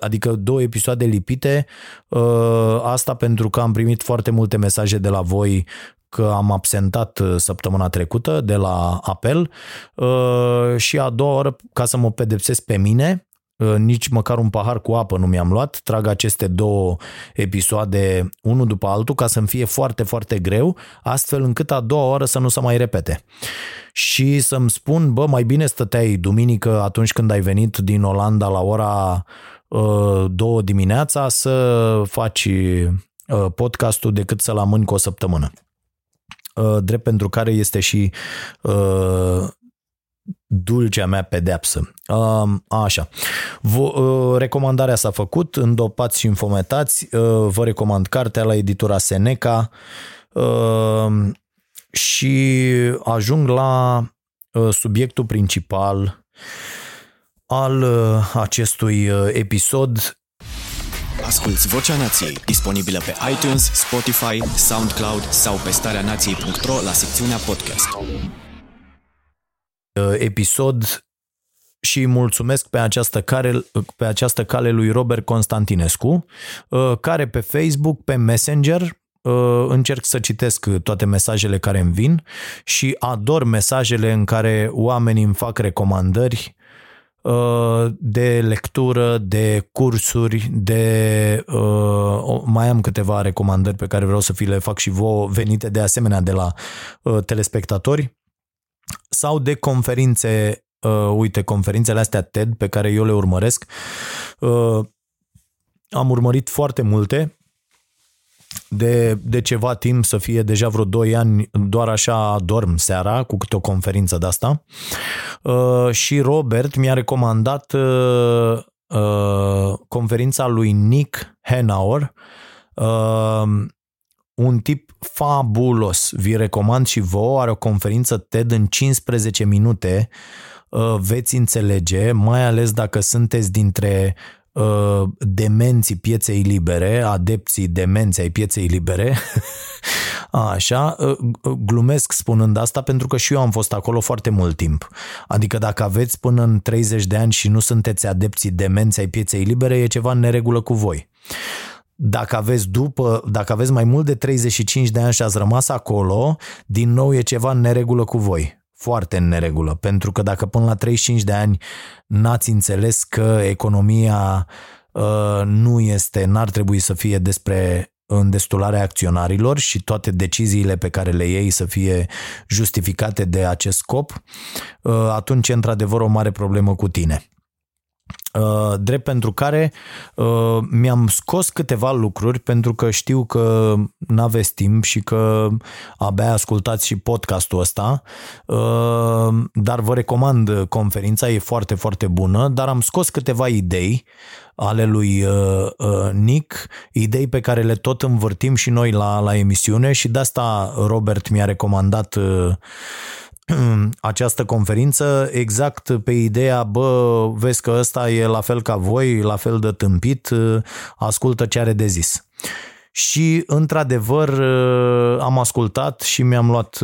[SPEAKER 3] adică două episoade lipite, ă, asta pentru că am primit foarte multe mesaje de la voi că am absentat ă, săptămâna trecută de la apel ă, și a doua oră ca să mă pedepsesc pe mine, nici măcar un pahar cu apă nu mi-am luat, trag aceste două episoade unul după altul ca să-mi fie foarte, foarte greu, astfel încât a doua oară să nu se mai repete. Și să-mi spun, bă, mai bine stăteai duminică atunci când ai venit din Olanda la ora Uh, două dimineața să faci uh, podcastul decât să-l amâni cu o săptămână. Uh, drept pentru care este și dulcea mea pedeapsă. Așa. Recomandarea s-a făcut, îndopați și infometați. Vă recomand cartea la editura Seneca și ajung la subiectul principal al uh, acestui uh, episod.
[SPEAKER 1] Asculți Vocea Nației, disponibilă pe iTunes, Spotify, SoundCloud sau pe starea nației.ro la secțiunea podcast.
[SPEAKER 3] Uh, episod și mulțumesc pe această, cale, pe această cale lui Robert Constantinescu, care pe Facebook, pe Messenger, încerc să citesc toate mesajele care îmi vin și ador mesajele în care oamenii îmi fac recomandări Uh, de lectură, de cursuri, de uh, mai am câteva recomandări pe care vreau să fi le fac și vouă venite de asemenea de la uh, telespectatori sau de conferințe, uite, conferințele astea TED pe care eu le urmăresc. Am urmărit foarte multe de, de ceva timp, să fie deja vreo 2 ani, doar așa dorm seara cu câte o conferință de asta. Uh, și Robert mi-a recomandat uh, uh, conferința lui Nick Hanauer, uh, un tip fabulos. Vi recomand și vouă, are o conferință TED în 15 minute, uh, veți înțelege, mai ales dacă sunteți dintre Uh, demenții pieței libere, adepții demenții ai pieței libere, așa, uh, glumesc spunând asta pentru că și eu am fost acolo foarte mult timp. Adică dacă aveți până în 30 de ani și nu sunteți adepții demenții ai pieței libere, e ceva în neregulă cu voi dacă aveți după, dacă aveți mai mult de 35 de ani și ați rămas acolo, din nou e ceva în neregulă cu voi foarte în neregulă, pentru că dacă până la 35 de ani n-ați înțeles că economia uh, nu este, n-ar trebui să fie despre îndestularea acționarilor și toate deciziile pe care le iei să fie justificate de acest scop, uh, atunci e într-adevăr o mare problemă cu tine. Uh, drept pentru care uh, mi-am scos câteva lucruri pentru că știu că n-aveți timp și că abia ascultați și podcastul ăsta, uh, dar vă recomand conferința, e foarte, foarte bună, dar am scos câteva idei ale lui Nick, idei pe care le tot învârtim și noi la, la emisiune și de asta Robert mi-a recomandat această conferință exact pe ideea, bă, vezi că ăsta e la fel ca voi, la fel de tâmpit, ascultă ce are de zis. Și, într-adevăr, am ascultat și mi-am luat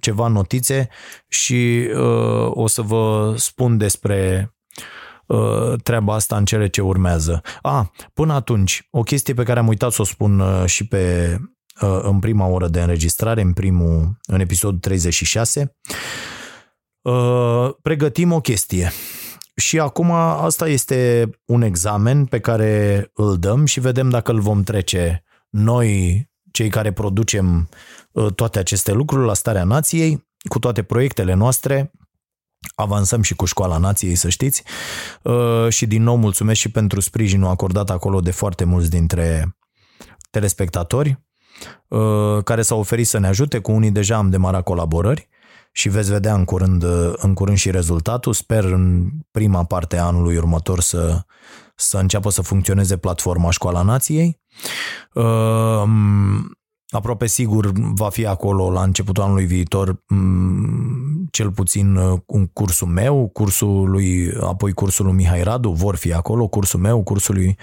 [SPEAKER 3] ceva notițe și o să vă spun despre treaba asta în cele ce urmează. A, până atunci, o chestie pe care am uitat să o spun și pe Uh, în prima oră de înregistrare, în primul, în episodul 36. Uh, pregătim o chestie. Și acum asta este un examen pe care îl dăm și vedem dacă îl vom trece noi, cei care producem uh, toate aceste lucruri la Starea Nației, cu toate proiectele noastre, avansăm și cu Școala Nației, să știți, și din nou mulțumesc și pentru sprijinul acordat acolo de foarte mulți dintre telespectatori. Uh, care s-au oferit să ne ajute, cu unii deja am demarat colaborări și veți vedea în curând, uh, în curând și rezultatul. Sper în prima parte a anului următor să, să înceapă să funcționeze platforma Școala Nației. Uh, aproape sigur va fi acolo la începutul anului viitor cel puțin un cursul meu, cursul lui, apoi cursul lui Mihai Radu, vor fi acolo, cursul meu, cursul lui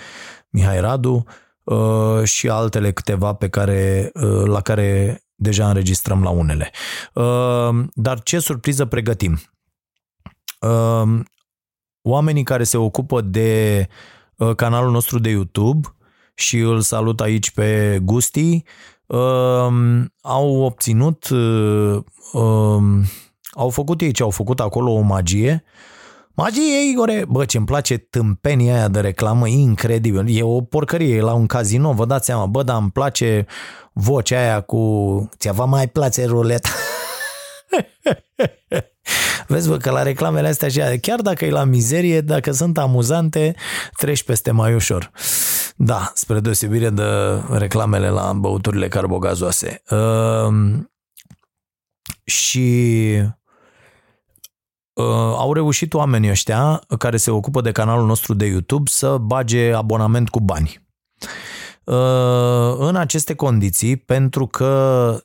[SPEAKER 3] Mihai Radu, Uh, și altele câteva pe care, uh, la care deja înregistrăm la unele. Uh, dar ce surpriză pregătim? Oamenii care se ocupă de canalul nostru de YouTube și îl salut aici pe Gusti, au obținut, au făcut ei ce au făcut acolo o magie Magie, Igore! Bă, ce-mi place tâmpenia aia de reclamă, incredibil. E o porcărie, e la un casino, vă dați seama. Bă, dar îmi place vocea aia cu... Ți-a mai place ruleta? Vezi, bă, că la reclamele astea așa, chiar dacă e la mizerie, dacă sunt amuzante, treci peste mai ușor. Da, spre deosebire de reclamele la băuturile carbogazoase. Uh, și uh, au reușit oamenii ăștia care se ocupă de canalul nostru de YouTube să bage abonament cu bani. Uh, în aceste condiții, pentru că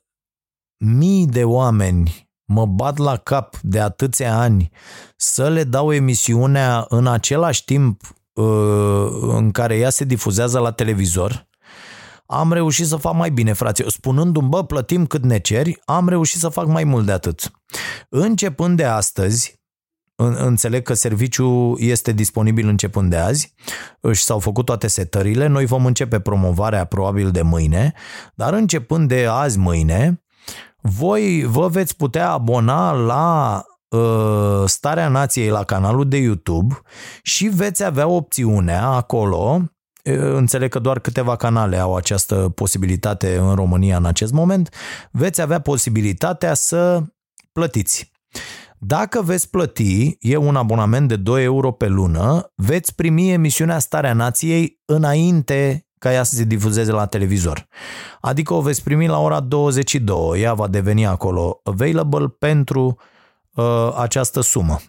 [SPEAKER 3] mii de oameni mă bat la cap de atâția ani să le dau emisiunea în același timp uh, în care ea se difuzează la televizor, am reușit să fac mai bine, frate. Spunându-mi, bă, plătim cât ne ceri, am reușit să fac mai mult de atât. Începând de astăzi, Înțeleg că serviciul este disponibil începând de azi și s-au făcut toate setările. Noi vom începe promovarea probabil de mâine, dar începând de azi mâine, voi vă veți putea abona la uh, Starea Nației la canalul de YouTube și veți avea opțiunea acolo uh, Înțeleg că doar câteva canale au această posibilitate în România în acest moment. Veți avea posibilitatea să plătiți. Dacă veți plăti, e un abonament de 2 euro pe lună, veți primi emisiunea Starea Nației înainte ca ea să se difuzeze la televizor. Adică o veți primi la ora 22, ea va deveni acolo available pentru uh, această sumă.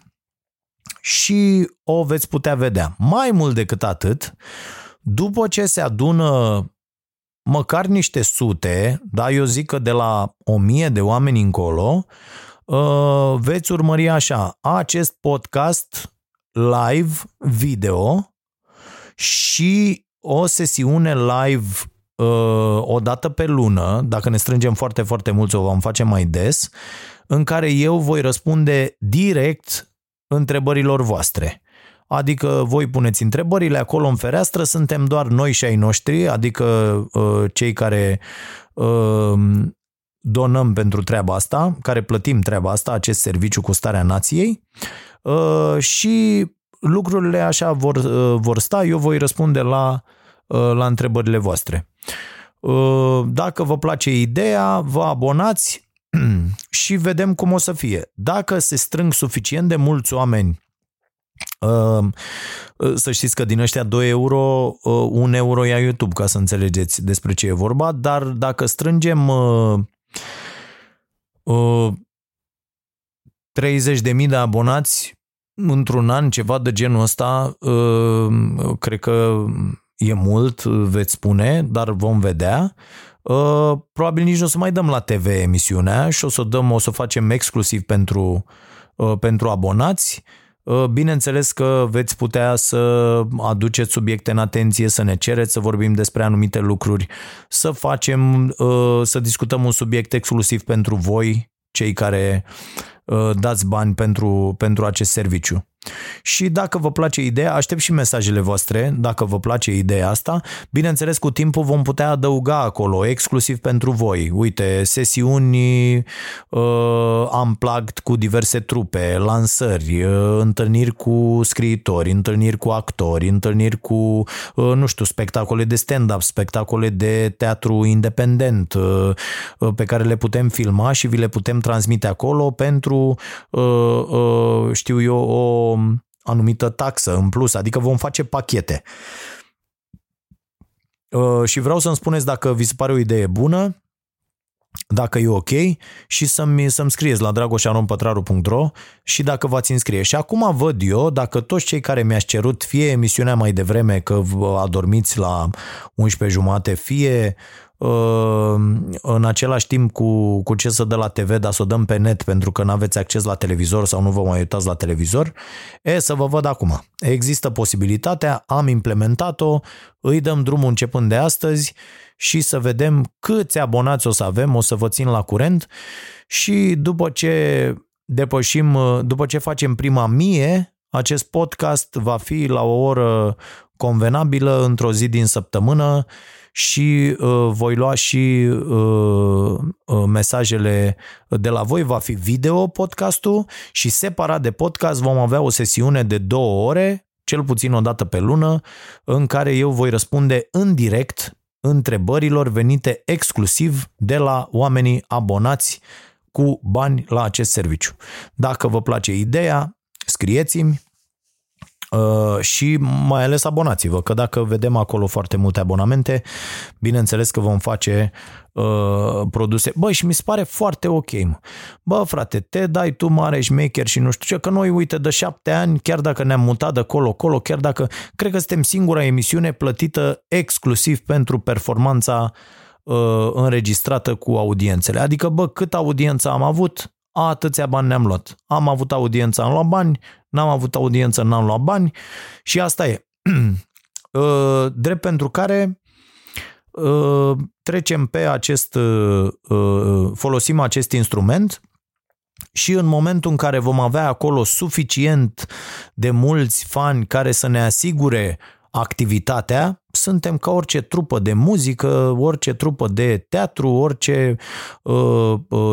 [SPEAKER 3] Și o veți putea vedea. Mai mult decât atât, după ce se adună măcar niște sute, da, eu zic că de la o mie de oameni încolo, uh, veți urmări așa, acest podcast live video și o sesiune live uh, o dată pe lună, dacă ne strângem foarte, foarte mulți, o vom face mai des, în care eu voi răspunde direct întrebărilor voastre. Adică voi puneți întrebările acolo în fereastră, suntem doar noi și ai noștri, adică uh, cei care uh, donăm pentru treaba asta, care plătim treaba asta, acest serviciu cu starea nației uh, și lucrurile așa vor, uh, vor sta, eu voi răspunde la, uh, la întrebările voastre. Dacă vă place ideea, vă abonați și vedem cum o să fie. Dacă se strâng suficient de mulți oameni să știți că din ăștia 2 euro, 1 euro ia YouTube, ca să înțelegeți despre ce e vorba, dar dacă strângem 30.000 de abonați într-un an, ceva de genul ăsta, cred că e mult, veți spune, dar vom vedea. uh, probabil nici nu o să mai dăm la TV emisiunea și o să o dăm, o să o facem exclusiv pentru, uh, pentru abonați. Uh, bineînțeles că veți putea să aduceți subiecte în atenție, să ne cereți să vorbim despre anumite lucruri, să facem, uh, să discutăm un subiect exclusiv pentru voi, cei care uh, dați bani pentru, pentru acest serviciu. Și dacă vă place ideea, aștept și mesajele voastre, dacă vă place ideea asta. Bineînțeles, cu timpul vom putea adăuga acolo, exclusiv pentru voi. Uite, sesiuni uh, unplugged cu diverse trupe, lansări, uh, întâlniri cu scriitori, întâlniri cu actori, întâlniri cu, uh, nu știu, spectacole de stand-up, spectacole de teatru independent uh, uh, pe care le putem filma și vi le putem transmite acolo pentru, uh, uh, știu eu, o anumită taxă în plus, adică vom face pachete. Uh, și vreau să-mi spuneți dacă vi se pare o idee bună, dacă e ok și să-mi, să-mi scrieți la dragoșarompătraru.ro și dacă v-ați înscrie. Și acum văd eu, dacă toți cei care mi-ați cerut fie emisiunea mai devreme că adormiți la 11 jumate, fie în același timp cu, cu ce să dă la TV, dar să o dăm pe net pentru că nu aveți acces la televizor sau nu vă mai uitați la televizor, e să vă văd acum. Există posibilitatea, am implementat-o, îi dăm drumul începând de astăzi și să vedem câți abonați o să avem, o să vă țin la curent. Și după ce depășim, după ce facem prima mie, acest podcast va fi la o oră convenabilă într-o zi din săptămână și uh, voi lua și uh, uh, mesajele de la voi. Va fi video podcastul și separat de podcast vom avea o sesiune de două ore, cel puțin o dată pe lună, în care eu voi răspunde în direct întrebărilor venite exclusiv de la oamenii abonați cu bani la acest serviciu. Dacă vă place ideea, scrieți-mi, Uh, și mai ales abonați-vă, că dacă vedem acolo foarte multe abonamente, bineînțeles că vom face uh, produse. Bă, și mi se pare foarte ok. Bă, frate, te dai tu mare șmecher și nu știu ce, că noi, uite, de șapte ani, chiar dacă ne-am mutat de colo-colo, chiar dacă, cred că suntem singura emisiune plătită exclusiv pentru performanța uh, înregistrată cu audiențele. Adică, bă, cât audiență am avut, atâția bani ne-am luat. Am avut audiență, am luat bani, n-am avut audiență, n-am luat bani și asta e. Uh, drept pentru care uh, trecem pe acest, uh, folosim acest instrument și în momentul în care vom avea acolo suficient de mulți fani care să ne asigure activitatea, suntem ca orice trupă de muzică, orice trupă de teatru, orice,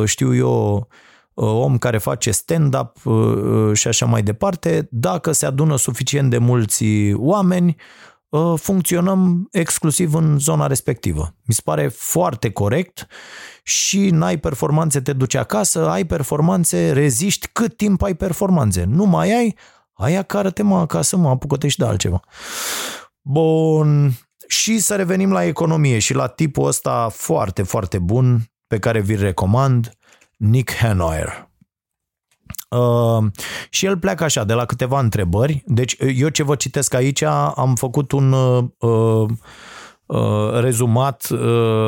[SPEAKER 3] știu eu, Uh, om care face stand-up uh, uh, și așa mai departe, dacă se adună suficient de mulți oameni, funcționăm exclusiv în zona respectivă. Mi se pare foarte corect și n-ai performanțe, te duci acasă, ai performanțe, reziști cât timp ai performanțe. Nu mai ai, aia care te mă acasă, mă apucă și de altceva. Bun, și să revenim la economie și la tipul ăsta foarte, foarte bun pe care vi-l recomand, Nick Hanoyer. Uh, și el pleacă așa, de la câteva întrebări. Deci eu ce vă citesc aici am făcut un uh, uh, rezumat uh,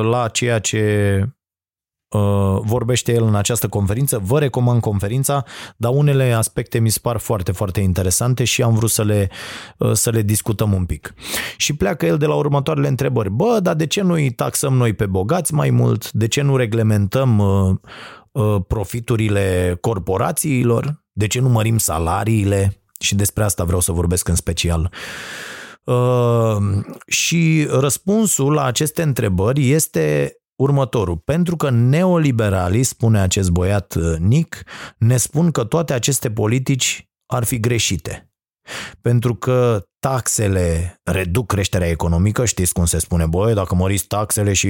[SPEAKER 3] la ceea ce uh, vorbește el în această conferință. Vă recomand conferința, dar unele aspecte mi se par foarte, foarte interesante și am vrut să le, uh, să le discutăm un pic. Și pleacă el de la următoarele întrebări. Bă, dar de ce nu îi taxăm noi pe bogați mai mult? De ce nu reglementăm uh, Uh, profiturile corporațiilor? De ce nu mărim salariile? Și despre asta vreau să vorbesc în special. Uh, și răspunsul la aceste întrebări este următorul. Pentru că neoliberalii, spune acest băiat uh, Nick, ne spun că toate aceste politici ar fi greșite. Pentru că taxele reduc creșterea economică, știți cum se spune, băi, dacă măriți taxele și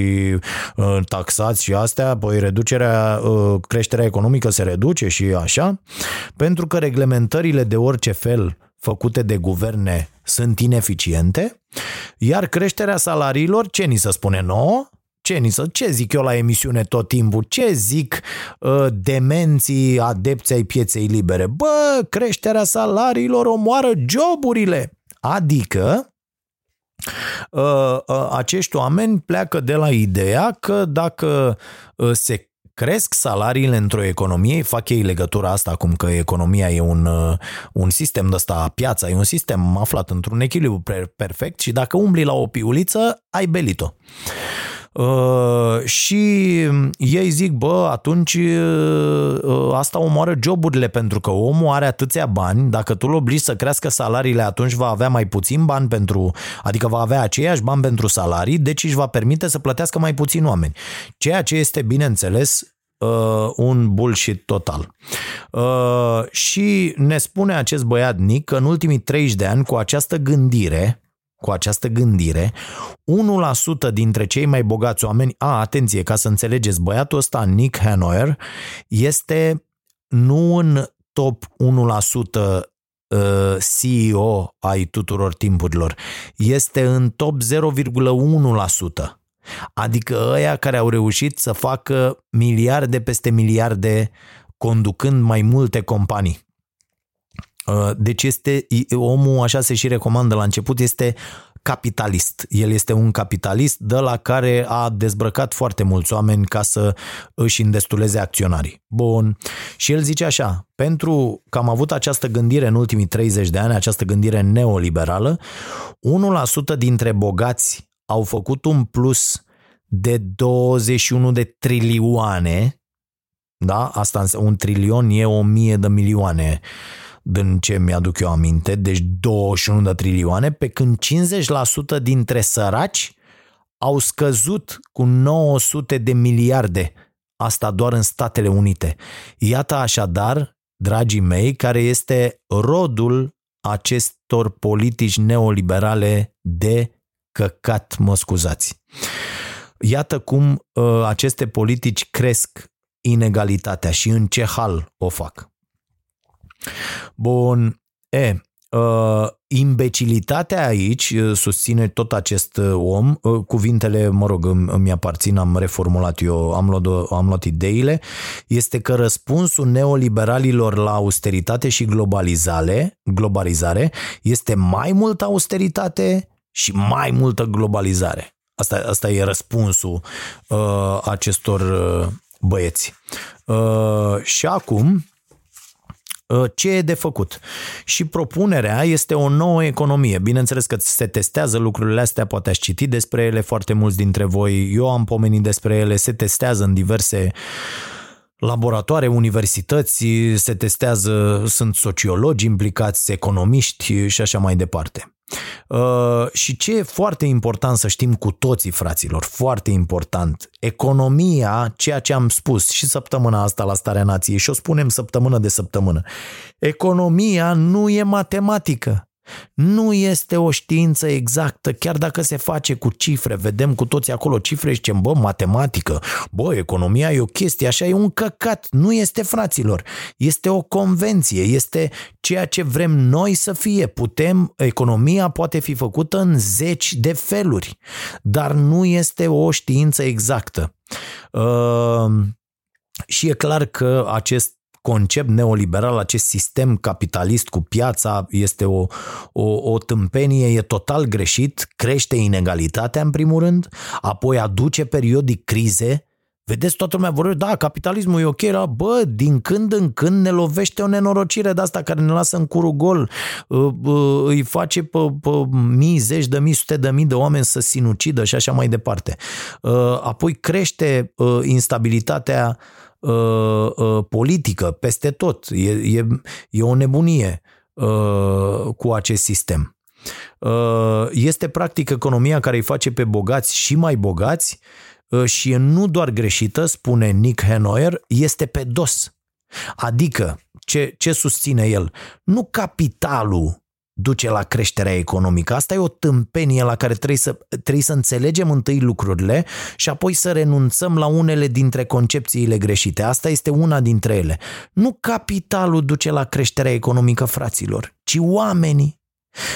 [SPEAKER 3] uh, taxați și astea, păi reducerea, uh, creșterea economică se reduce și așa, pentru că reglementările de orice fel făcute de guverne sunt ineficiente, iar creșterea salariilor, ce ni se spune nouă? Ce, ni să, ce zic eu la emisiune tot timpul? Ce zic uh, demenții adepții ai pieței libere? Bă, creșterea salariilor omoară joburile. Adică uh, uh, acești oameni pleacă de la ideea că dacă uh, se cresc salariile într-o economie, fac ei legătura asta acum că economia e un, un sistem de ăsta, piața e un sistem aflat într-un echilibru perfect și dacă umbli la o piuliță, ai belit-o. Uh, și ei zic, bă, atunci uh, uh, asta omoară joburile pentru că omul are atâția bani, dacă tu îl obligi să crească salariile, atunci va avea mai puțin bani pentru, adică va avea aceiași bani pentru salarii, deci își va permite să plătească mai puțin oameni. Ceea ce este, bineînțeles, uh, un bullshit total. Uh, și ne spune acest băiat Nick că în ultimii 30 de ani, cu această gândire, cu această gândire, 1% dintre cei mai bogați oameni, a, atenție, ca să înțelegeți, băiatul ăsta, Nick Hanoer, este nu în top 1% CEO ai tuturor timpurilor, este în top 0,1%. Adică ăia care au reușit să facă miliarde peste miliarde conducând mai multe companii. Uh, deci este, omul, așa se și recomandă la început, este capitalist. El este un capitalist de la care a dezbrăcat foarte mulți oameni ca să își îndestuleze acționarii. Bun. Și el zice așa, pentru că am avut această gândire în ultimii 30 de ani, această gândire neoliberală, 1% dintre bogați au făcut un plus de 21 de trilioane, da? Asta un trilion e o mie de milioane din ce mi-aduc eu aminte, deci 21 de trilioane, pe când 50% dintre săraci au scăzut cu 900 de miliarde, asta doar în Statele Unite. Iată așadar, dragii mei, care este rodul acestor politici neoliberale de căcat, mă scuzați. Iată cum uh, aceste politici cresc inegalitatea și în ce hal o fac. Bun. E, uh, imbecilitatea aici, uh, susține tot acest uh, om, uh, cuvintele, mă rog, îmi, îmi aparțin, am reformulat eu, am luat, am luat ideile, este că răspunsul neoliberalilor la austeritate și globalizare, globalizare este mai multă austeritate și mai multă globalizare. Asta, asta e răspunsul uh, acestor uh, băieți. Uh, și acum, Uh, ce e de făcut. Și propunerea este o nouă economie. Bineînțeles că se testează lucrurile astea, poate ați citit despre ele foarte mulți dintre voi, eu am pomenit despre ele, se testează în diverse laboratoare, universități, se testează, sunt sociologi implicați, economiști și așa mai departe. Uh, și ce e foarte important să știm cu toții, fraților, foarte important, economia, ceea ce am spus și săptămâna asta la Starea Nației și o spunem săptămână de săptămână, economia nu e matematică. Nu este o știință exactă, chiar dacă se face cu cifre, vedem cu toți acolo cifre și zicem, bă, matematică, bă, economia e o chestie, așa e un căcat. Nu este, fraților. Este o convenție, este ceea ce vrem noi să fie. Putem, economia poate fi făcută în zeci de feluri, dar nu este o știință exactă. Uh, și e clar că acest concept neoliberal, acest sistem capitalist cu piața este o, o, o tâmpenie, e total greșit, crește inegalitatea în primul rând, apoi aduce periodic crize, Vedeți, toată lumea vorbește, da, capitalismul e ok, la, bă, din când în când ne lovește o nenorocire de asta care ne lasă în curul gol, îi face pe, pe mii, zeci de mii, sute de mii de oameni să sinucidă și așa mai departe. Apoi crește instabilitatea uh, uh, politică peste tot. E, e, e o nebunie uh, cu acest sistem. Uh, este practic economia care îi face pe bogați și mai bogați uh, și e nu doar greșită, spune Nick Hanoyer, este pe dos. Adică, ce, ce susține el? Nu capitalul duce la creșterea economică. Asta e o tâmpenie la care trebuie să, trebuie să înțelegem întâi lucrurile și apoi să renunțăm la unele dintre concepțiile greșite. Asta este una dintre ele. Nu capitalul duce la creșterea economică, fraților, ci oamenii.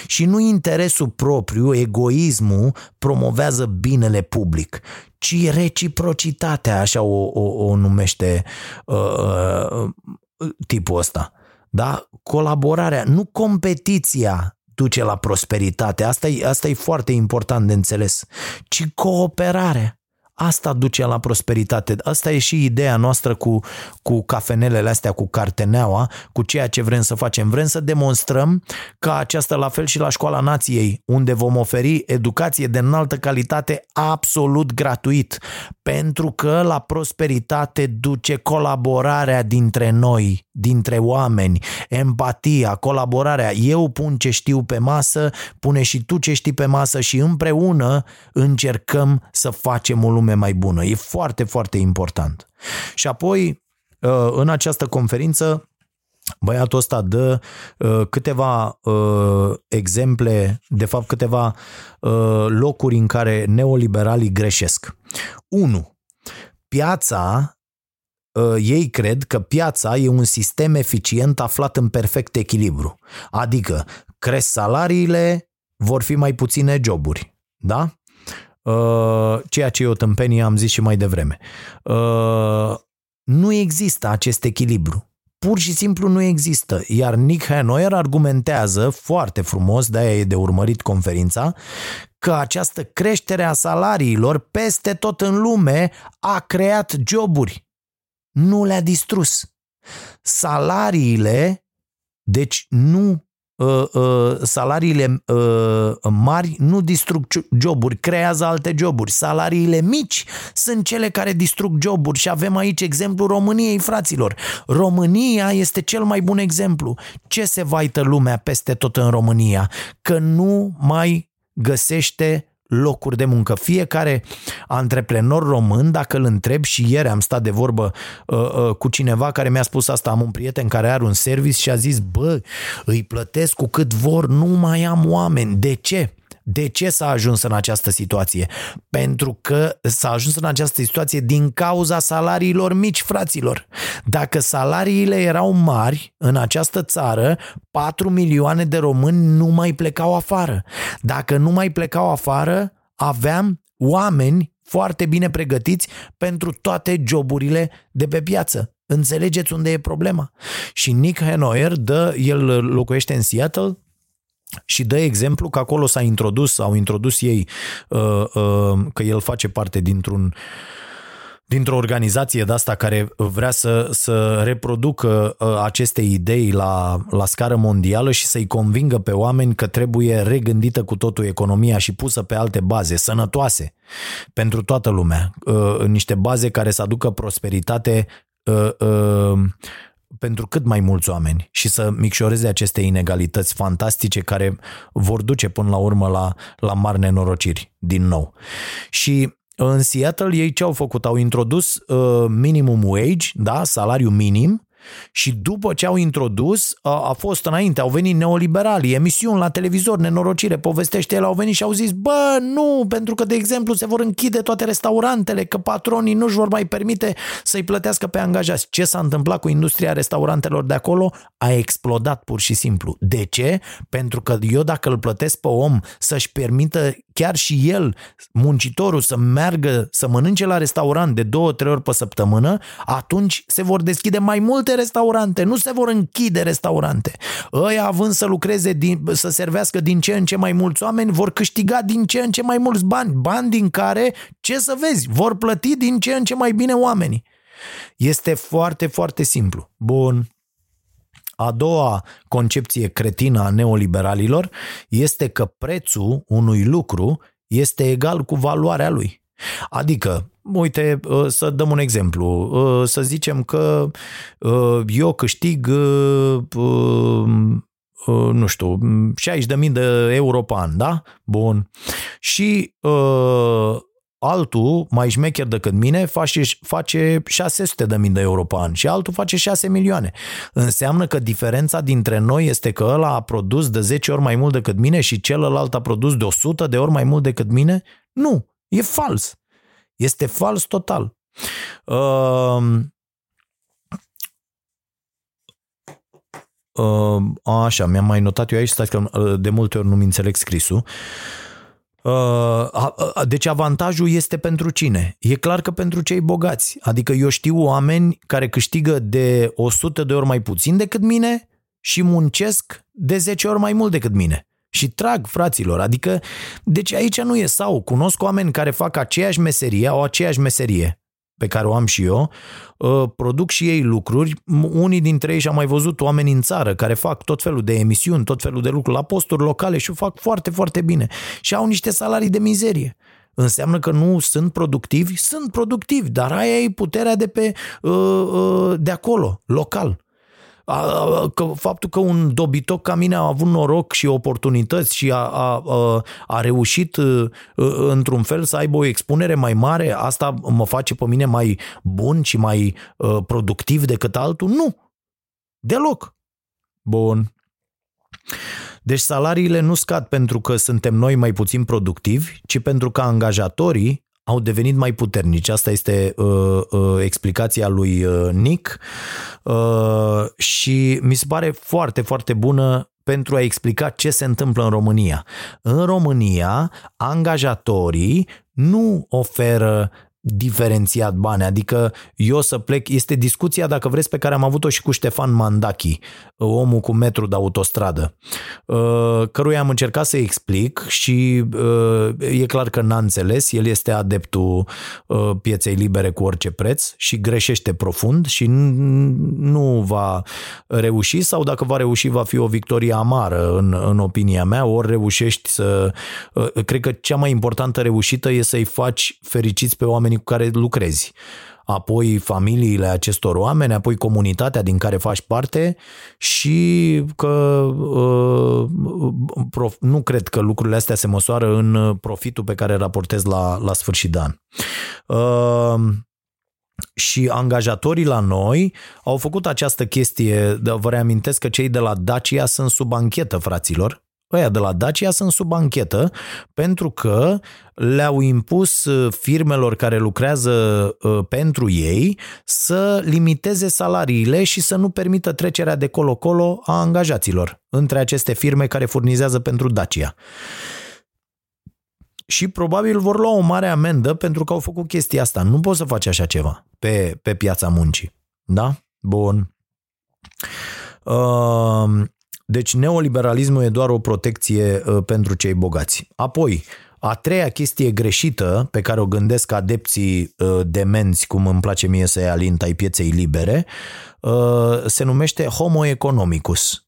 [SPEAKER 3] Și nu interesul propriu, egoismul, promovează binele public, ci reciprocitatea, așa o, o, o numește uh, uh, tipul ăsta. Da? Colaborarea, nu competiția duce la prosperitate. Asta e, asta e foarte important de înțeles. Ci cooperarea. Asta duce la prosperitate. Asta e și ideea noastră cu, cu cafenelele astea, cu carteneaua, cu ceea ce vrem să facem. Vrem să demonstrăm că aceasta la fel și la Școala Nației, unde vom oferi educație de înaltă calitate absolut gratuit. Pentru că la prosperitate duce colaborarea dintre noi, dintre oameni, empatia, colaborarea. Eu pun ce știu pe masă, pune și tu ce știi pe masă și împreună încercăm să facem o lume lume mai bună. E foarte, foarte important. Și apoi, uh, în această conferință, băiatul ăsta dă uh, câteva uh, exemple, de fapt câteva locuri în care neoliberalii greșesc. 1. Piața ei cred că piața e un sistem eficient aflat în perfect echilibru. Adică cresc salariile, vor fi mai puține joburi. Da? Uh, ceea ce e o tâmpenie, am zis și mai devreme. Uh, nu există acest echilibru. Pur și simplu nu există. Iar Nick Hanoyer argumentează foarte frumos, de-aia e de urmărit conferința, că această creștere a salariilor peste tot în lume a creat joburi. Nu le-a distrus. Salariile, deci nu Uh, uh, salariile uh, mari nu distrug joburi, creează alte joburi. Salariile mici sunt cele care distrug joburi și avem aici exemplu României, fraților. România este cel mai bun exemplu. Ce se vaită lumea peste tot în România? Că nu mai găsește locuri de muncă. Fiecare antreprenor român, dacă îl întreb și ieri am stat de vorbă uh, uh, cu cineva care mi-a spus asta, am un prieten care are un service și a zis, bă, îi plătesc cu cât vor, nu mai am oameni. De ce? De ce s-a ajuns în această situație? Pentru că s-a ajuns în această situație din cauza salariilor mici, fraților. Dacă salariile erau mari în această țară, 4 milioane de români nu mai plecau afară. Dacă nu mai plecau afară, aveam oameni foarte bine pregătiți pentru toate joburile de pe piață. Înțelegeți unde e problema? Și Nick Hanoyer dă, el locuiește în Seattle, și dă exemplu că acolo s-a introdus, au introdus ei uh, uh, că el face parte dintr-un dintr-o organizație de asta care vrea să, să reproducă uh, aceste idei la, la scară mondială și să-i convingă pe oameni că trebuie regândită cu totul economia și pusă pe alte baze, sănătoase, pentru toată lumea, niște baze care să aducă prosperitate pentru cât mai mulți oameni și să micșoreze aceste inegalități fantastice care vor duce până la urmă la, la mari nenorociri din nou. Și în Seattle ei ce au făcut? Au introdus uh, minimum wage, da, salariu minim, și după ce au introdus, a, a fost înainte, au venit neoliberalii, emisiuni la televizor, nenorocire, povestește el, au venit și au zis, bă, nu, pentru că, de exemplu, se vor închide toate restaurantele, că patronii nu-și vor mai permite să-i plătească pe angajați. Ce s-a întâmplat cu industria restaurantelor de acolo? A explodat pur și simplu. De ce? Pentru că eu dacă îl plătesc pe om să-și permită chiar și el, muncitorul, să meargă să mănânce la restaurant de două, trei ori pe săptămână, atunci se vor deschide mai multe restaurante, nu se vor închide restaurante. Ăia având să lucreze, din, să servească din ce în ce mai mulți oameni, vor câștiga din ce în ce mai mulți bani, bani din care, ce să vezi, vor plăti din ce în ce mai bine oamenii. Este foarte, foarte simplu. Bun, a doua concepție cretină a neoliberalilor este că prețul unui lucru este egal cu valoarea lui. Adică, uite, ă, să dăm un exemplu. Ă, să zicem că ă, eu câștig nu știu, 60.000 de euro pe an, da? Bun. Și altul, mai șmecher decât mine, face, face 600 de mii de euro pe an și altul face 6 milioane. Înseamnă că diferența dintre noi este că ăla a produs de 10 ori mai mult decât mine și celălalt a produs de 100 de ori mai mult decât mine? Nu, e fals. Este fals total. Uh, uh, așa, mi-am mai notat eu aici, stați că uh, de multe ori nu-mi înțeleg scrisul. Uh, Uh, deci avantajul este pentru cine? E clar că pentru cei bogați. Adică eu știu oameni care câștigă de 100 de ori mai puțin decât mine și muncesc de 10 ori mai mult decât mine. Și trag fraților. Adică, deci aici nu e sau. Cunosc oameni care fac aceeași meserie, au aceeași meserie pe care o am și eu, ă, produc și ei lucruri. Unii dintre ei și-am mai văzut oameni în țară care fac tot felul de emisiuni, tot felul de lucruri la posturi locale și o fac foarte, foarte bine. Și au niște salarii de mizerie. Înseamnă că nu sunt productivi? Sunt productivi, dar aia e puterea de pe ă, ă, de acolo, local că faptul că un dobitoc ca mine a avut noroc și oportunități și a, a, a, a reușit într-un fel să aibă o expunere mai mare, asta mă face pe mine mai bun și mai productiv decât altul? Nu. Deloc. Bun. Deci salariile nu scad pentru că suntem noi mai puțin productivi, ci pentru că angajatorii au devenit mai puternici. Asta este uh, uh, explicația lui uh, Nick uh, și mi se pare foarte, foarte bună pentru a explica ce se întâmplă în România. În România, angajatorii nu oferă diferențiat bani, adică eu să plec, este discuția, dacă vreți, pe care am avut-o și cu Ștefan Mandachi, omul cu metru de autostradă, uh, căruia am încercat să explic și uh, e clar că n-a înțeles, el este adeptul uh, pieței libere cu orice preț și greșește profund și nu va reuși sau dacă va reuși va fi o victorie amară în, în opinia mea, ori reușești să... Cred că cea mai importantă reușită e să-i faci fericiți pe oamenii cu care lucrezi apoi familiile acestor oameni, apoi comunitatea din care faci parte și că uh, prof, nu cred că lucrurile astea se măsoară în profitul pe care îl raportezi la, la sfârșit de an. Uh, și angajatorii la noi au făcut această chestie, vă reamintesc că cei de la Dacia sunt sub anchetă, fraților, ăia de la Dacia sunt sub anchetă pentru că le-au impus uh, firmelor care lucrează uh, pentru ei să limiteze salariile și să nu permită trecerea de colo-colo a angajaților între aceste firme care furnizează pentru Dacia. Și probabil vor lua o mare amendă pentru că au făcut chestia asta. Nu poți să faci așa ceva pe, pe piața muncii. Da? Bun. Uh, deci neoliberalismul e doar o protecție uh, pentru cei bogați. Apoi, a treia chestie greșită pe care o gândesc adepții uh, demenți, cum îmi place mie să-i alint ai pieței libere, uh, se numește homo economicus.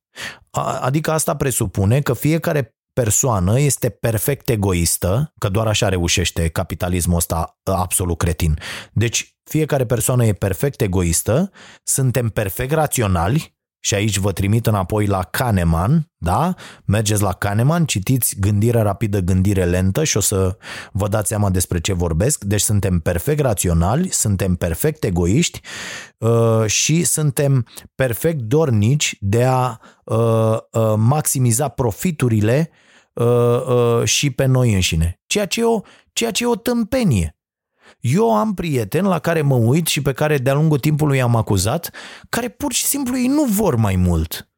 [SPEAKER 3] Adică asta presupune că fiecare persoană este perfect egoistă, că doar așa reușește capitalismul ăsta absolut cretin. Deci fiecare persoană e perfect egoistă, suntem perfect raționali, și aici vă trimit înapoi la Kahneman, da? Mergeți la Kahneman, citiți Gândire rapidă, gândire lentă și o să vă dați seama despre ce vorbesc. Deci suntem perfect raționali, suntem perfect egoiști uh, și suntem perfect dornici de a uh, uh, maximiza profiturile uh, uh, și pe noi înșine. Ceea ce e o, ceea ce e o tâmpenie. Eu am prieteni la care mă uit și pe care de-a lungul timpului am acuzat, care pur și simplu ei nu vor mai mult.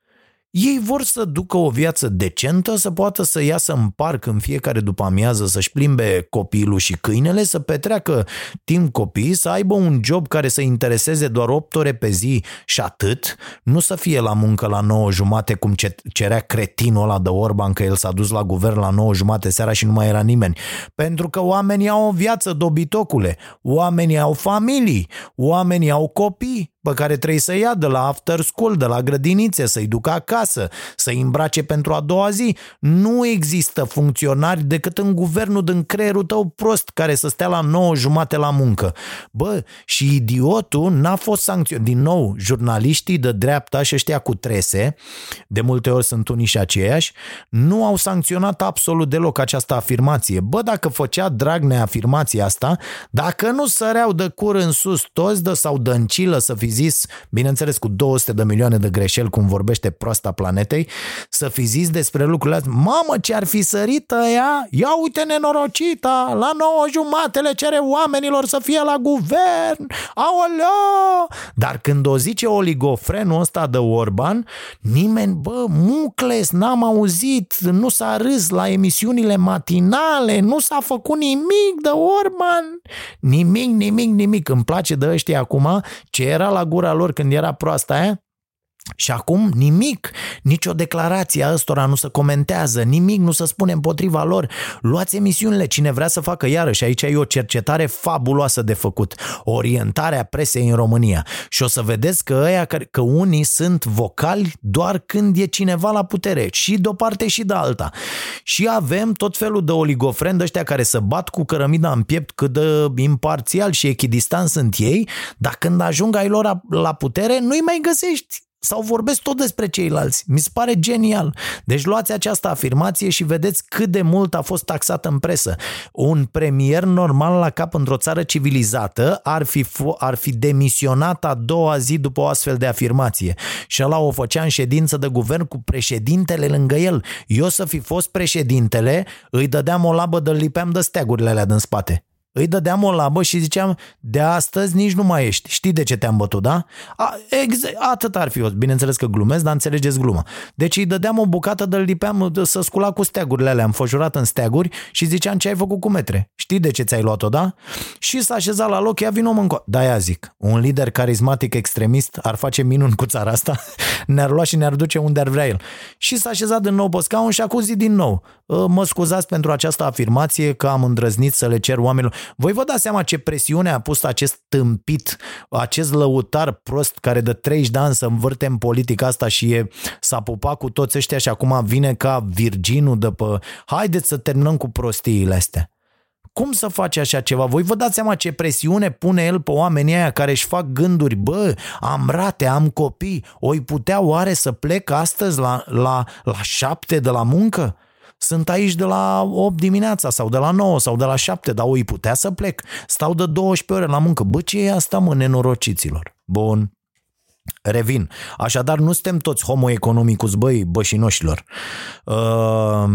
[SPEAKER 3] Ei vor să ducă o viață decentă, să poată să iasă în parc în fiecare după amiază, să-și plimbe copilul și câinele, să petreacă timp copii, să aibă un job care să intereseze doar 8 ore pe zi și atât, nu să fie la muncă la 9 jumate cum cerea cretinul ăla de Orban că el s-a dus la guvern la 9 jumate seara și nu mai era nimeni. Pentru că oamenii au o viață, dobitocule, oamenii au familii, oamenii au copii, pe care trebuie să ia de la after school, de la grădinițe, să-i ducă acasă, să-i îmbrace pentru a doua zi. Nu există funcționari decât în guvernul din creierul tău prost care să stea la 9 jumate la muncă. Bă, și idiotul n-a fost sancționat. Din nou, jurnaliștii de dreapta și ăștia cu trese, de multe ori sunt unii și aceiași, nu au sancționat absolut deloc această afirmație. Bă, dacă făcea Dragnea afirmația asta, dacă nu săreau de cur în sus toți de sau dăncilă să fi zis, bineînțeles cu 200 de milioane de greșeli, cum vorbește proasta planetei, să fi zis despre lucrurile astea, mamă ce ar fi sărit ea, ia uite nenorocita, la 9 jumate le cere oamenilor să fie la guvern, aoleo! Dar când o zice oligofrenul ăsta de Orban, nimeni, bă, mucles, n-am auzit, nu s-a râs la emisiunile matinale, nu s-a făcut nimic de Orban, nimic, nimic, nimic. Îmi place de ăștia acum ce era la la gura lor când era proasta aia, Și acum nimic, nicio declarație a ăstora nu se comentează, nimic nu se spune împotriva lor. Luați emisiunile, cine vrea să facă iarăși, aici e o cercetare fabuloasă de făcut, orientarea presei în România. Și o să vedeți că, ăia, că unii sunt vocali doar când e cineva la putere, și de o parte și de alta. Și avem tot felul de oligofreni de ăștia care se bat cu cărămida în piept cât de imparțial și echidistan sunt ei, dar când ajung ai lor la putere, nu-i mai găsești sau vorbesc tot despre ceilalți. Mi se pare genial. Deci luați această afirmație și vedeți cât de mult a fost taxat în presă. Un premier normal la cap într-o țară civilizată ar fi, ar fi demisionat a doua zi după o astfel de afirmație. Și ăla o făcea în ședință de guvern cu președintele lângă el. Eu să fi fost președintele, îi dădeam o labă de lipeam de steagurile alea din spate. Îi dădeam o labă și ziceam, de astăzi nici nu mai ești. Știi de ce te-am bătut, da? A, ex- atât ar fi. Bineînțeles că glumesc, dar înțelegeți gluma. Deci îi dădeam o bucată de lipeam să scula cu steagurile alea. Am făjurat în steaguri și ziceam ce ai făcut cu metre. Știi de ce ți-ai luat-o, da? Și s-a așezat la loc, ia vin om înco. Da, ia zic, un lider carismatic extremist ar face minuni cu țara asta, ne-ar lua și ne-ar duce unde ar vrea el. Și s-a așezat din nou pe scaun și acum zi din nou. Ă, mă scuzați pentru această afirmație că am îndrăznit să le cer oamenilor. Voi vă dați seama ce presiune a pus acest tâmpit, acest lăutar prost care de 30 de ani să învârte în politica asta și e, s-a pupat cu toți ăștia și acum vine ca virginul de pe... Haideți să terminăm cu prostiile astea. Cum să faci așa ceva? Voi vă dați seama ce presiune pune el pe oamenii aia care își fac gânduri, bă, am rate, am copii, oi putea oare să plec astăzi la, la, la șapte de la muncă? Sunt aici de la 8 dimineața sau de la 9 sau de la 7, dar oi putea să plec. Stau de 12 ore la muncă. Bă, ce e asta, mă, nenorociților? Bun. Revin. Așadar, nu suntem toți homo economicus, băi, bășinoșilor. Uh,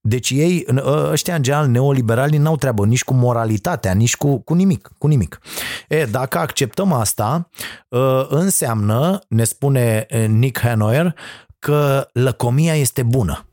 [SPEAKER 3] deci ei, ăștia în general neoliberali n-au treabă nici cu moralitatea, nici cu, cu nimic, cu nimic. E, dacă acceptăm asta, ă, înseamnă, ne spune Nick Hanoyer, că lăcomia este bună.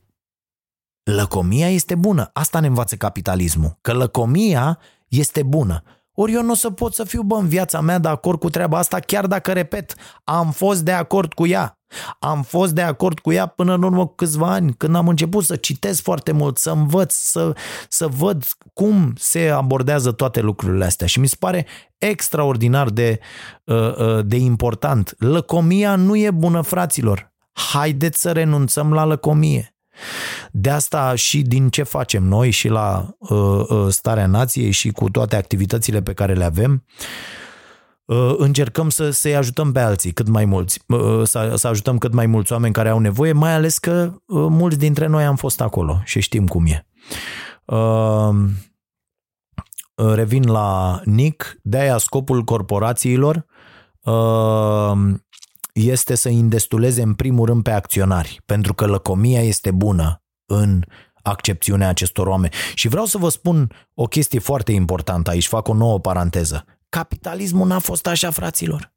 [SPEAKER 3] Lăcomia este bună. Asta ne învață capitalismul. Că lăcomia este bună. Ori eu nu o să pot să fiu, bă, în viața mea de acord cu treaba asta, chiar dacă, repet, am fost de acord cu ea. Am fost de acord cu ea până în urmă cu câțiva ani, când am început să citesc foarte mult, să învăț, să, să văd cum se abordează toate lucrurile astea. Și mi se pare extraordinar de, uh, uh, de important. Lăcomia nu e bună, fraților. Haideți să renunțăm la lăcomie. De asta și din ce facem noi și la uh, uh, starea nației și cu toate activitățile pe care le avem, uh, încercăm să, să-i ajutăm pe alții cât mai mulți, uh, să, să ajutăm cât mai mulți oameni care au nevoie, mai ales că uh, mulți dintre noi am fost acolo și știm cum e. Uh, revin la Nick, de-aia scopul corporațiilor uh, este să îndestuleze în primul rând pe acționari, pentru că lăcomia este bună în accepțiunea acestor oameni. Și vreau să vă spun o chestie foarte importantă aici, fac o nouă paranteză. Capitalismul n-a fost așa, fraților.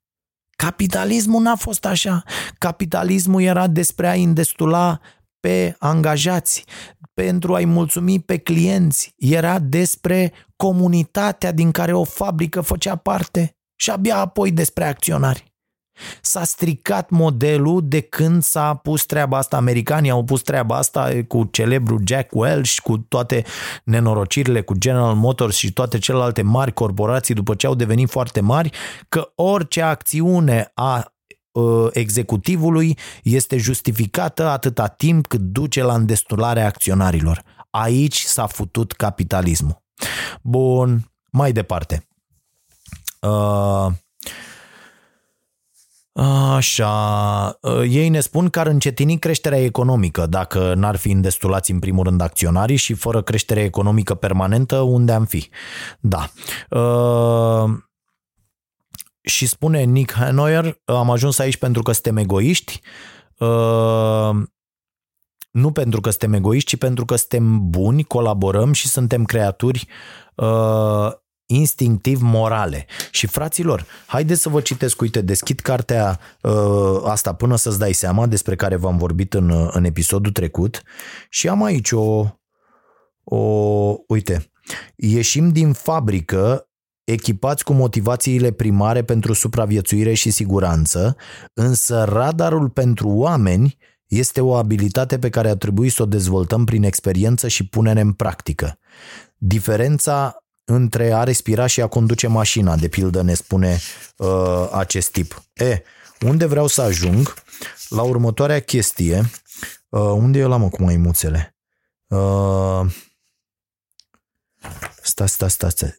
[SPEAKER 3] Capitalismul n-a fost așa. Capitalismul era despre a îndestula pe angajați, pentru a-i mulțumi pe clienți. Era despre comunitatea din care o fabrică făcea parte și abia apoi despre acționari. S-a stricat modelul de când s-a pus treaba asta, americanii au pus treaba asta cu celebru Jack Welch, cu toate nenorocirile cu General Motors și toate celelalte mari corporații după ce au devenit foarte mari, că orice acțiune a ă, executivului este justificată atâta timp cât duce la îndestularea acționarilor. Aici s-a futut capitalismul. Bun, mai departe. Uh, Așa, ă, ei ne spun că ar încetini creșterea economică dacă n-ar fi îndestulați în primul rând acționarii și fără creștere economică permanentă unde am fi. Da. Uh, și spune Nick Hanoyer, am ajuns aici pentru că suntem egoiști, uh, nu pentru că suntem egoiști, ci pentru că suntem buni, colaborăm și suntem creaturi uh, instinctiv morale. Și fraților, haideți să vă citesc, uite, deschid cartea uh, asta până să-ți dai seama despre care v-am vorbit în, uh, în episodul trecut și am aici o, o, uite, ieșim din fabrică echipați cu motivațiile primare pentru supraviețuire și siguranță, însă radarul pentru oameni este o abilitate pe care a trebuit să o dezvoltăm prin experiență și punere în practică. Diferența între a respira și a conduce mașina, de pildă ne spune uh, acest tip. E, unde vreau să ajung? La următoarea chestie, uh, unde eu l-am cu maimuțele? Uh, sta, sta, sta, sta.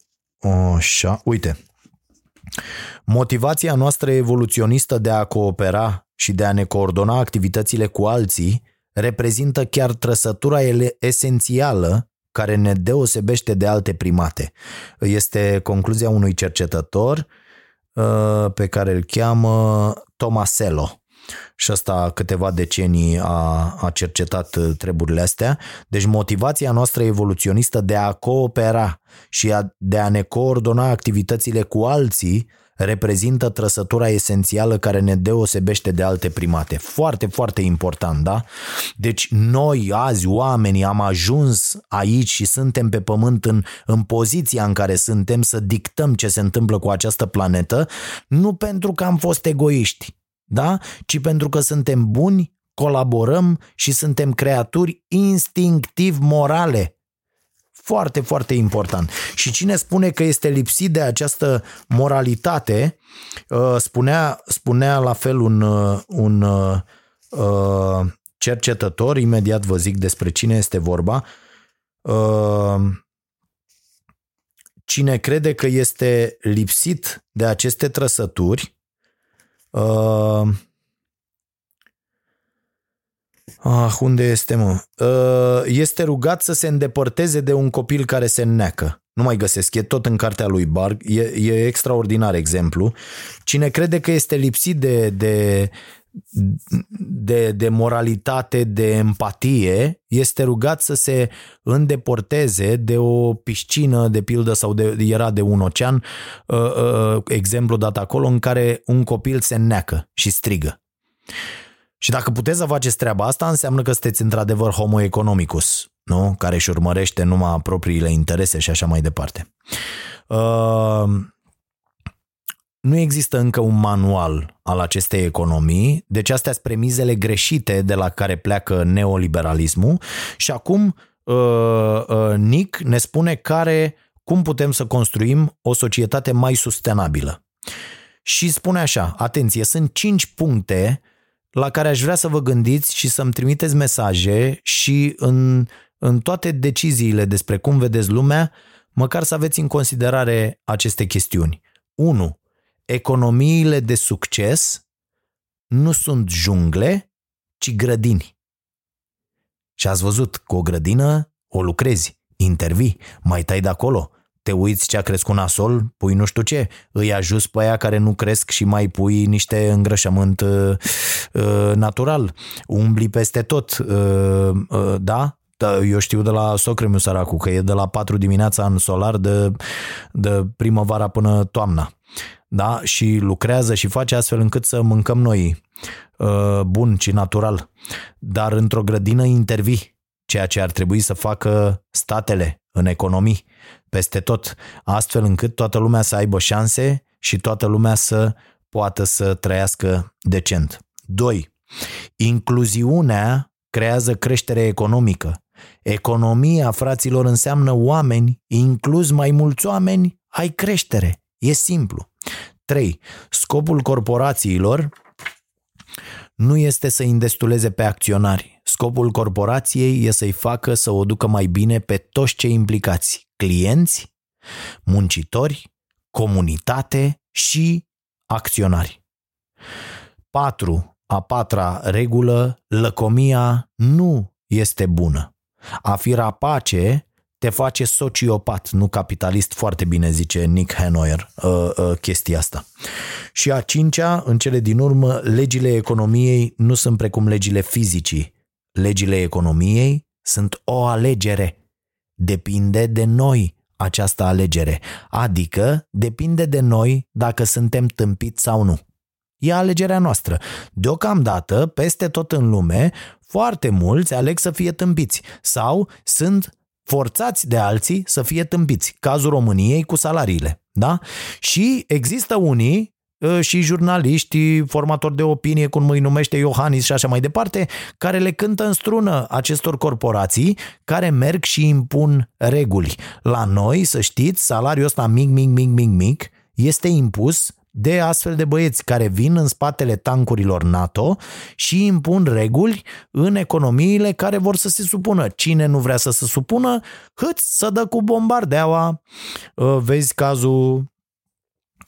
[SPEAKER 3] Așa, uite. Motivația noastră evoluționistă de a coopera și de a ne coordona activitățile cu alții reprezintă chiar trăsătura esențială care ne deosebește de alte primate. Este concluzia unui cercetător uh, pe care îl cheamă Tomasello și ăsta câteva decenii a, a cercetat uh, treburile astea. Deci motivația noastră evoluționistă de a coopera și a, de a ne coordona activitățile cu alții reprezintă trăsătura esențială care ne deosebește de alte primate. Foarte, foarte important, da? Deci noi, azi, oamenii, am ajuns aici și suntem pe pământ în, în poziția în care suntem să dictăm ce se întâmplă cu această planetă, nu pentru că am fost egoiști, da? ci pentru că suntem buni, colaborăm și suntem creaturi instinctiv morale. Foarte, foarte important. Și cine spune că este lipsit de această moralitate, uh, spunea, spunea la fel un, uh, un uh, cercetător, imediat vă zic despre cine este vorba, cine crede că este lipsit de aceste trăsături, Uh, ah, unde este, mă? Uh, este rugat să se îndepărteze de un copil care se neacă. Nu mai găsesc, e tot în cartea lui Barg, e, e extraordinar exemplu. Cine crede că este lipsit de, de, de, de moralitate, de empatie, este rugat să se îndeporteze de o piscină, de pildă, sau de, era de un ocean, uh, uh, exemplu dat acolo, în care un copil se neacă și strigă. Și dacă puteți să faceți treaba asta, înseamnă că sunteți într-adevăr homo economicus, nu? care își urmărește numai propriile interese și așa mai departe. Uh, nu există încă un manual al acestei economii, deci astea sunt premizele greșite de la care pleacă neoliberalismul și acum uh, uh, Nick ne spune care, cum putem să construim o societate mai sustenabilă. Și spune așa, atenție, sunt cinci puncte la care aș vrea să vă gândiți și să-mi trimiteți mesaje și în, în toate deciziile despre cum vedeți lumea, măcar să aveți în considerare aceste chestiuni. 1 economiile de succes nu sunt jungle, ci grădini. Și ați văzut, cu o grădină o lucrezi, intervii, mai tai de acolo, te uiți ce a crescut nasol, pui nu știu ce, îi ajuți pe aia care nu cresc și mai pui niște îngrășământ uh, uh, natural, umbli peste tot, uh, uh, da? da? Eu știu de la socremiu săracu că e de la 4 dimineața în solar de, de primăvara până toamna da? și lucrează și face astfel încât să mâncăm noi uh, bun și natural. Dar într-o grădină intervii, ceea ce ar trebui să facă statele în economii, peste tot, astfel încât toată lumea să aibă șanse și toată lumea să poată să trăiască decent. 2. Incluziunea creează creștere economică. Economia, fraților, înseamnă oameni, inclus mai mulți oameni, ai creștere. E simplu. 3. Scopul corporațiilor nu este să indestuleze pe acționari. Scopul corporației e să-i facă să o ducă mai bine pe toți cei implicați, clienți, muncitori, comunitate și acționari. 4. A patra regulă, lăcomia nu este bună. A fi rapace te face sociopat, nu capitalist, foarte bine zice Nick Hanoyer uh, uh, chestia asta. Și a cincea, în cele din urmă, legile economiei nu sunt precum legile fizicii. Legile economiei sunt o alegere. Depinde de noi această alegere, adică depinde de noi dacă suntem tâmpiți sau nu. E alegerea noastră. Deocamdată, peste tot în lume, foarte mulți aleg să fie tâmpiți sau sunt forțați de alții să fie tâmpiți. Cazul României cu salariile. Da? Și există unii uh, și jurnaliști, formatori de opinie, cum îi numește Iohannis și așa mai departe, care le cântă în strună acestor corporații care merg și impun reguli. La noi, să știți, salariul ăsta mic, mic, mic, mic, mic, este impus de astfel de băieți care vin în spatele tancurilor NATO și impun reguli în economiile care vor să se supună. Cine nu vrea să se supună, hâț să dă cu bombardeaua. Uh, vezi cazul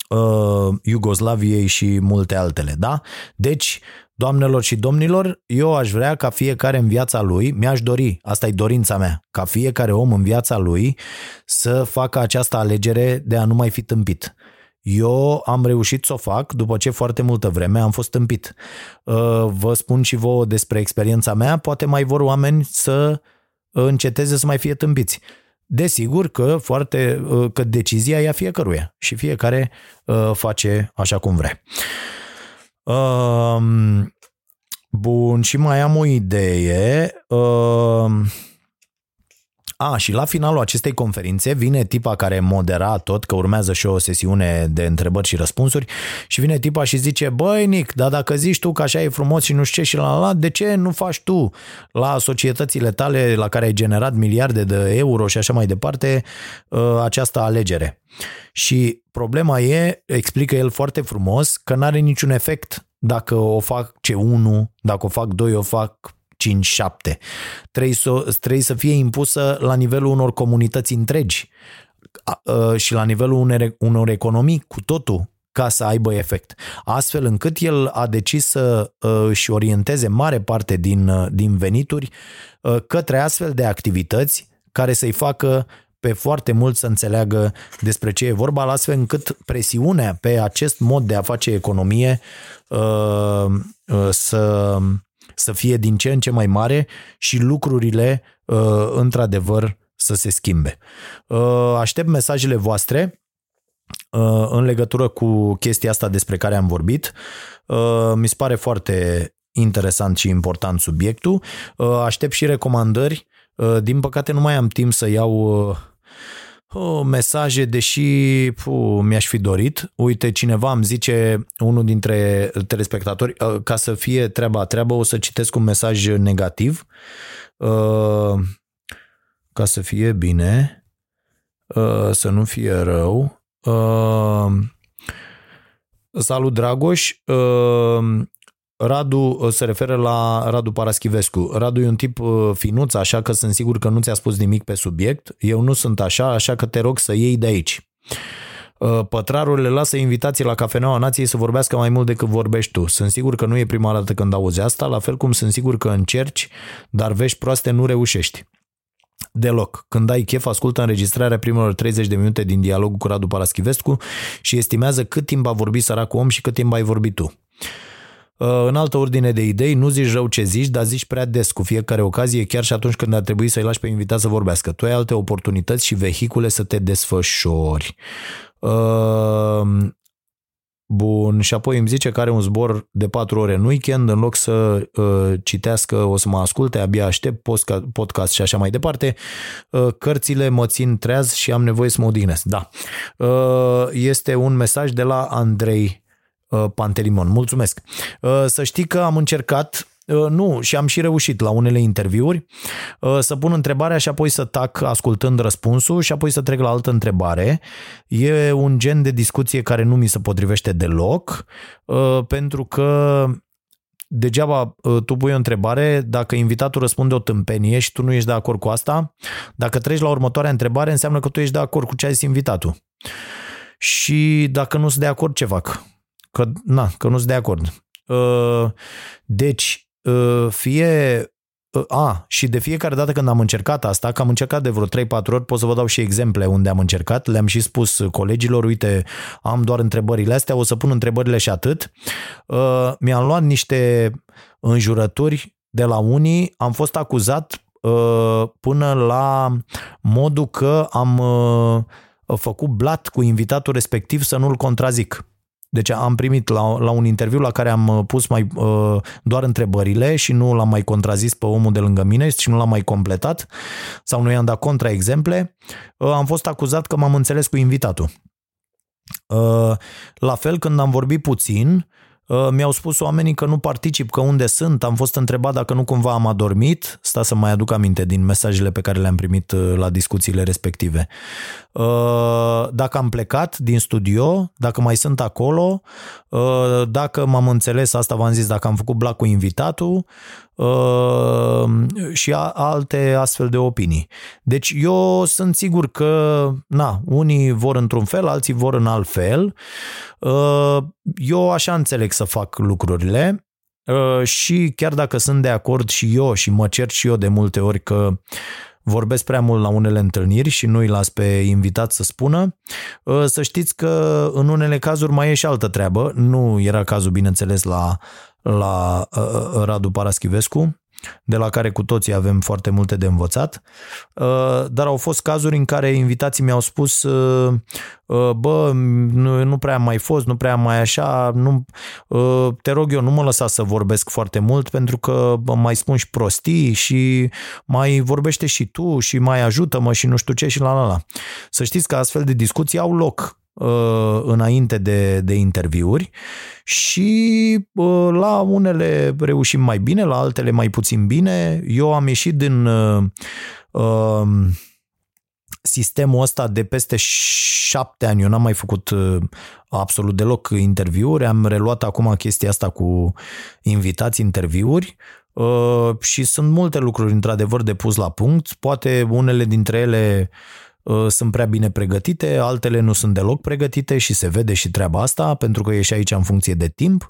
[SPEAKER 3] uh, Iugoslaviei și multe altele, da? Deci, doamnelor și domnilor, eu aș vrea ca fiecare în viața lui, mi-aș dori, asta e dorința mea, ca fiecare om în viața lui să facă această alegere de a nu mai fi tâmpit. Eu am reușit să o fac după ce foarte multă vreme am fost tâmpit. Uh, vă spun și vouă despre experiența mea, poate mai vor oameni să înceteze să mai fie tâmpiți. Desigur că foarte uh, că decizia e a fiecăruia și fiecare uh, face așa cum vrea. Um, bun, și mai am o idee. Um, a, și la finalul acestei conferințe vine tipa care modera tot, că urmează și o sesiune de întrebări și răspunsuri și vine tipa și zice, băi Nic, dar dacă zici tu că așa e frumos și nu știu ce și la la, de ce nu faci tu la societățile tale la care ai generat miliarde de euro și așa mai departe ă, această alegere? Și problema e, explică el foarte frumos, că nu are niciun efect dacă o fac ce unul, dacă o fac doi, o fac 5-7. Trebuie să, trebuie să fie impusă la nivelul unor comunități întregi și la nivelul unor, unor economii cu totul ca să aibă efect. Astfel încât el a decis să își orienteze mare parte din, din venituri către astfel de activități care să-i facă pe foarte mult să înțeleagă despre ce e vorba, astfel încât presiunea pe acest mod de a face economie să, să fie din ce în ce mai mare și lucrurile, uh, într-adevăr, să se schimbe. Uh, aștept mesajele voastre uh, în legătură cu chestia asta despre care am vorbit. Mi se pare foarte interesant și important subiectul. Aștept și recomandări. Din păcate nu mai am timp să iau Oh, mesaje, deși puh, mi-aș fi dorit. Uite, cineva îmi zice, unul dintre telespectatori, uh, ca să fie treaba treabă, o să citesc un mesaj negativ. Uh, ca să fie bine, uh, să nu fie rău. Salut, Dragoș! Radu uh, se referă la Radu Paraschivescu. Radu e un tip uh, finuț, așa că sunt sigur că nu ți-a spus nimic pe subiect. Eu nu sunt așa, așa că te rog să iei de aici. Uh, pătrarul le lasă invitații la Cafeneaua Nației să vorbească mai mult decât vorbești tu. Sunt sigur că nu e prima dată când auzi asta, la fel cum sunt sigur că încerci, dar vești proaste nu reușești. Deloc. Când ai chef, ascultă înregistrarea primelor 30 de minute din dialogul cu Radu Paraschivescu și estimează cât timp a vorbit săracul om și cât timp ai vorbit tu. Uh, în altă ordine de idei, nu zici rău ce zici, dar zici prea des cu fiecare ocazie, chiar și atunci când ar trebui să-i lași pe invitat să vorbească. Tu ai alte oportunități și vehicule să te desfășori. Uh, bun, și apoi îmi zice că are un zbor de 4 ore în weekend, în loc să uh, citească, o să mă asculte, abia aștept podcast, podcast și așa mai departe. Uh, cărțile mă țin treaz și am nevoie să mă odihnesc. Da. Uh, este un mesaj de la Andrei Uh, Pantelimon. Mulțumesc! Uh, să știi că am încercat uh, nu, și am și reușit la unele interviuri să pun întrebarea și apoi să tac ascultând răspunsul și apoi să trec la altă întrebare. E un gen de discuție care nu mi se potrivește deloc, pentru că degeaba tu pui o întrebare, dacă invitatul răspunde o tâmpenie și tu nu ești de acord cu asta, dacă treci la următoarea întrebare, înseamnă că tu ești de acord cu ce a zis invitatul. Și dacă nu sunt de acord, ce fac? Că, na, că nu sunt de acord. Uh, deci, uh, fie uh, a, și de fiecare dată când am încercat asta, că am încercat de vreo 3-4 ori, pot să vă dau și exemple unde am încercat, le-am și spus colegilor, uite, am doar întrebările astea, o să pun întrebările și atât. Mi-am luat niște înjurături de la unii, am fost acuzat până la modul că am făcut blat cu invitatul respectiv să nu-l contrazic. Deci am primit la, la un interviu la care am uh, pus mai uh, doar întrebările și nu l-am mai contrazis pe omul de lângă mine și nu l-am mai completat sau nu i-am dat contraexemple, uh, am fost acuzat că m-am înțeles cu invitatul. La fel, când am vorbit puțin, Uh, mi-au spus oamenii că nu particip, că unde sunt, am fost întrebat dacă nu cumva am adormit, sta să mai aduc aminte din mesajele pe care le-am primit uh, la discuțiile respective. Uh, dacă am plecat din studio, dacă mai sunt acolo, dacă m-am înțeles, asta v-am zis, dacă am făcut black cu invitatul și alte astfel de opinii. Deci eu sunt sigur că, na, unii vor într-un fel, alții vor în alt fel. Eu așa înțeleg să fac lucrurile uh, și chiar dacă sunt de acord și eu și mă cer și eu de multe ori că vorbesc prea mult la unele întâlniri și nu îi las pe invitat să spună, uh, să știți că în unele cazuri mai e și altă treabă. Nu era cazul, bineînțeles, la, la uh, Radu Paraschivescu, de la care cu toții avem foarte multe de învățat, uh, dar au fost cazuri în care invitații mi-au spus uh, uh, bă, nu, nu prea am mai fost, nu prea am mai așa, nu, te rog eu, nu mă lăsa să vorbesc foarte mult pentru că mai spun și prostii și mai vorbește și tu și mai ajută-mă și nu știu ce și la la la. Să știți că astfel de discuții au loc Uh, înainte de, de interviuri și uh, la unele reușim mai bine, la altele mai puțin bine. Eu am ieșit din uh, um, sistemul ăsta de peste șapte ani. Eu n-am mai făcut absolut deloc interviuri. Am reluat acum chestia asta cu invitați interviuri și sunt multe lucruri într-adevăr de pus la punct. Poate unele dintre ele Uh, sunt prea bine pregătite, altele nu sunt deloc pregătite și se vede și treaba asta, pentru că e și aici în funcție de timp.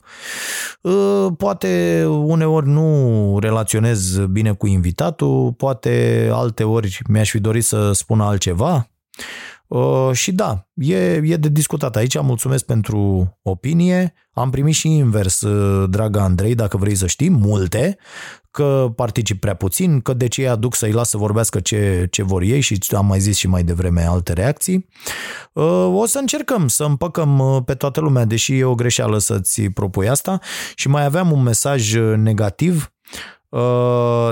[SPEAKER 3] Uh, poate uneori nu relaționez bine cu invitatul, poate alte ori mi-aș fi dorit să spun altceva. Uh, și da, e, e de discutat aici, mulțumesc pentru opinie. Am primit și invers, dragă Andrei, dacă vrei să știi, multe, că particip prea puțin, că de ce aduc să-i las să vorbească ce, ce vor ei și am mai zis și mai devreme alte reacții. Uh, o să încercăm să împăcăm uh, pe toată lumea, deși e o greșeală să-ți propui asta și mai aveam un mesaj uh, negativ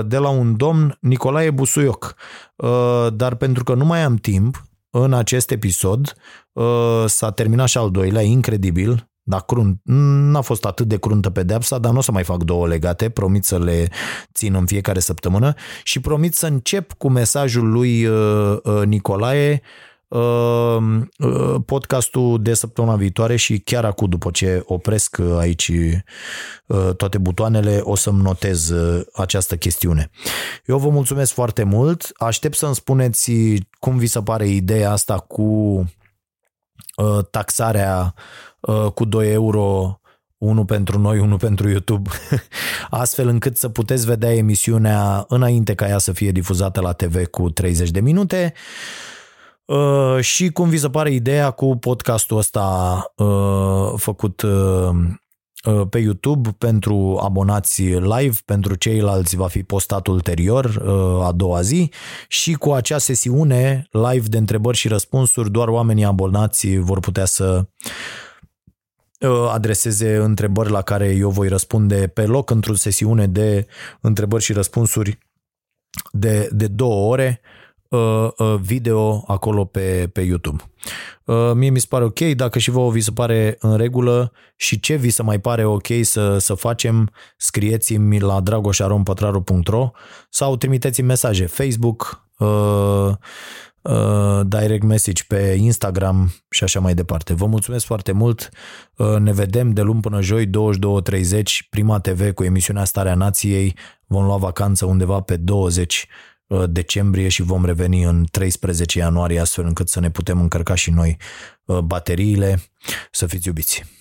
[SPEAKER 3] de la un domn Nicolae Busuioc. Dar pentru că nu mai am timp, în acest episod s-a terminat și al doilea, incredibil, dar crunt, n-a fost atât de cruntă pedeapsa, dar nu o să mai fac două legate, promit să le țin în fiecare săptămână și promit să încep cu mesajul lui uh, uh, Nicolae uh, uh, podcastul de săptămâna viitoare și chiar acum după ce opresc aici uh, toate butoanele o să-mi notez uh, această chestiune. Eu vă mulțumesc foarte mult, aștept să-mi spuneți cum vi se pare ideea asta cu uh, taxarea Uh, cu 2 euro unul pentru noi, unul pentru YouTube, astfel încât să puteți vedea emisiunea înainte ca ea să fie difuzată la TV cu 30 de minute. Uh, și cum vi se pare ideea cu podcastul ăsta uh, făcut pe YouTube pentru abonați live, pentru ceilalți va fi postat ulterior a doua zi. Și cu acea sesiune live de întrebări și răspunsuri doar oamenii abonați vor putea să Uh, adreseze întrebări la care eu voi răspunde pe loc într-o sesiune de întrebări și răspunsuri de, de două ore. uh, uh, video acolo pe, pe YouTube. Mie mi se pare ok, dacă și vouă vi se pare în regulă și ce vi se mai pare ok să, să facem, scrieți-mi la dragoșarompătraru.ro sau trimiteți-mi mesaje Facebook, Uh, direct message pe Instagram și așa mai departe. Vă mulțumesc foarte mult. Uh, ne vedem de luni până joi 22.30 Prima TV cu emisiunea Starea Nației. Vom lua vacanță undeva pe 20 uh, decembrie și vom reveni în 13 ianuarie astfel încât să ne putem încărca și noi bateriile. Să fiți iubiți!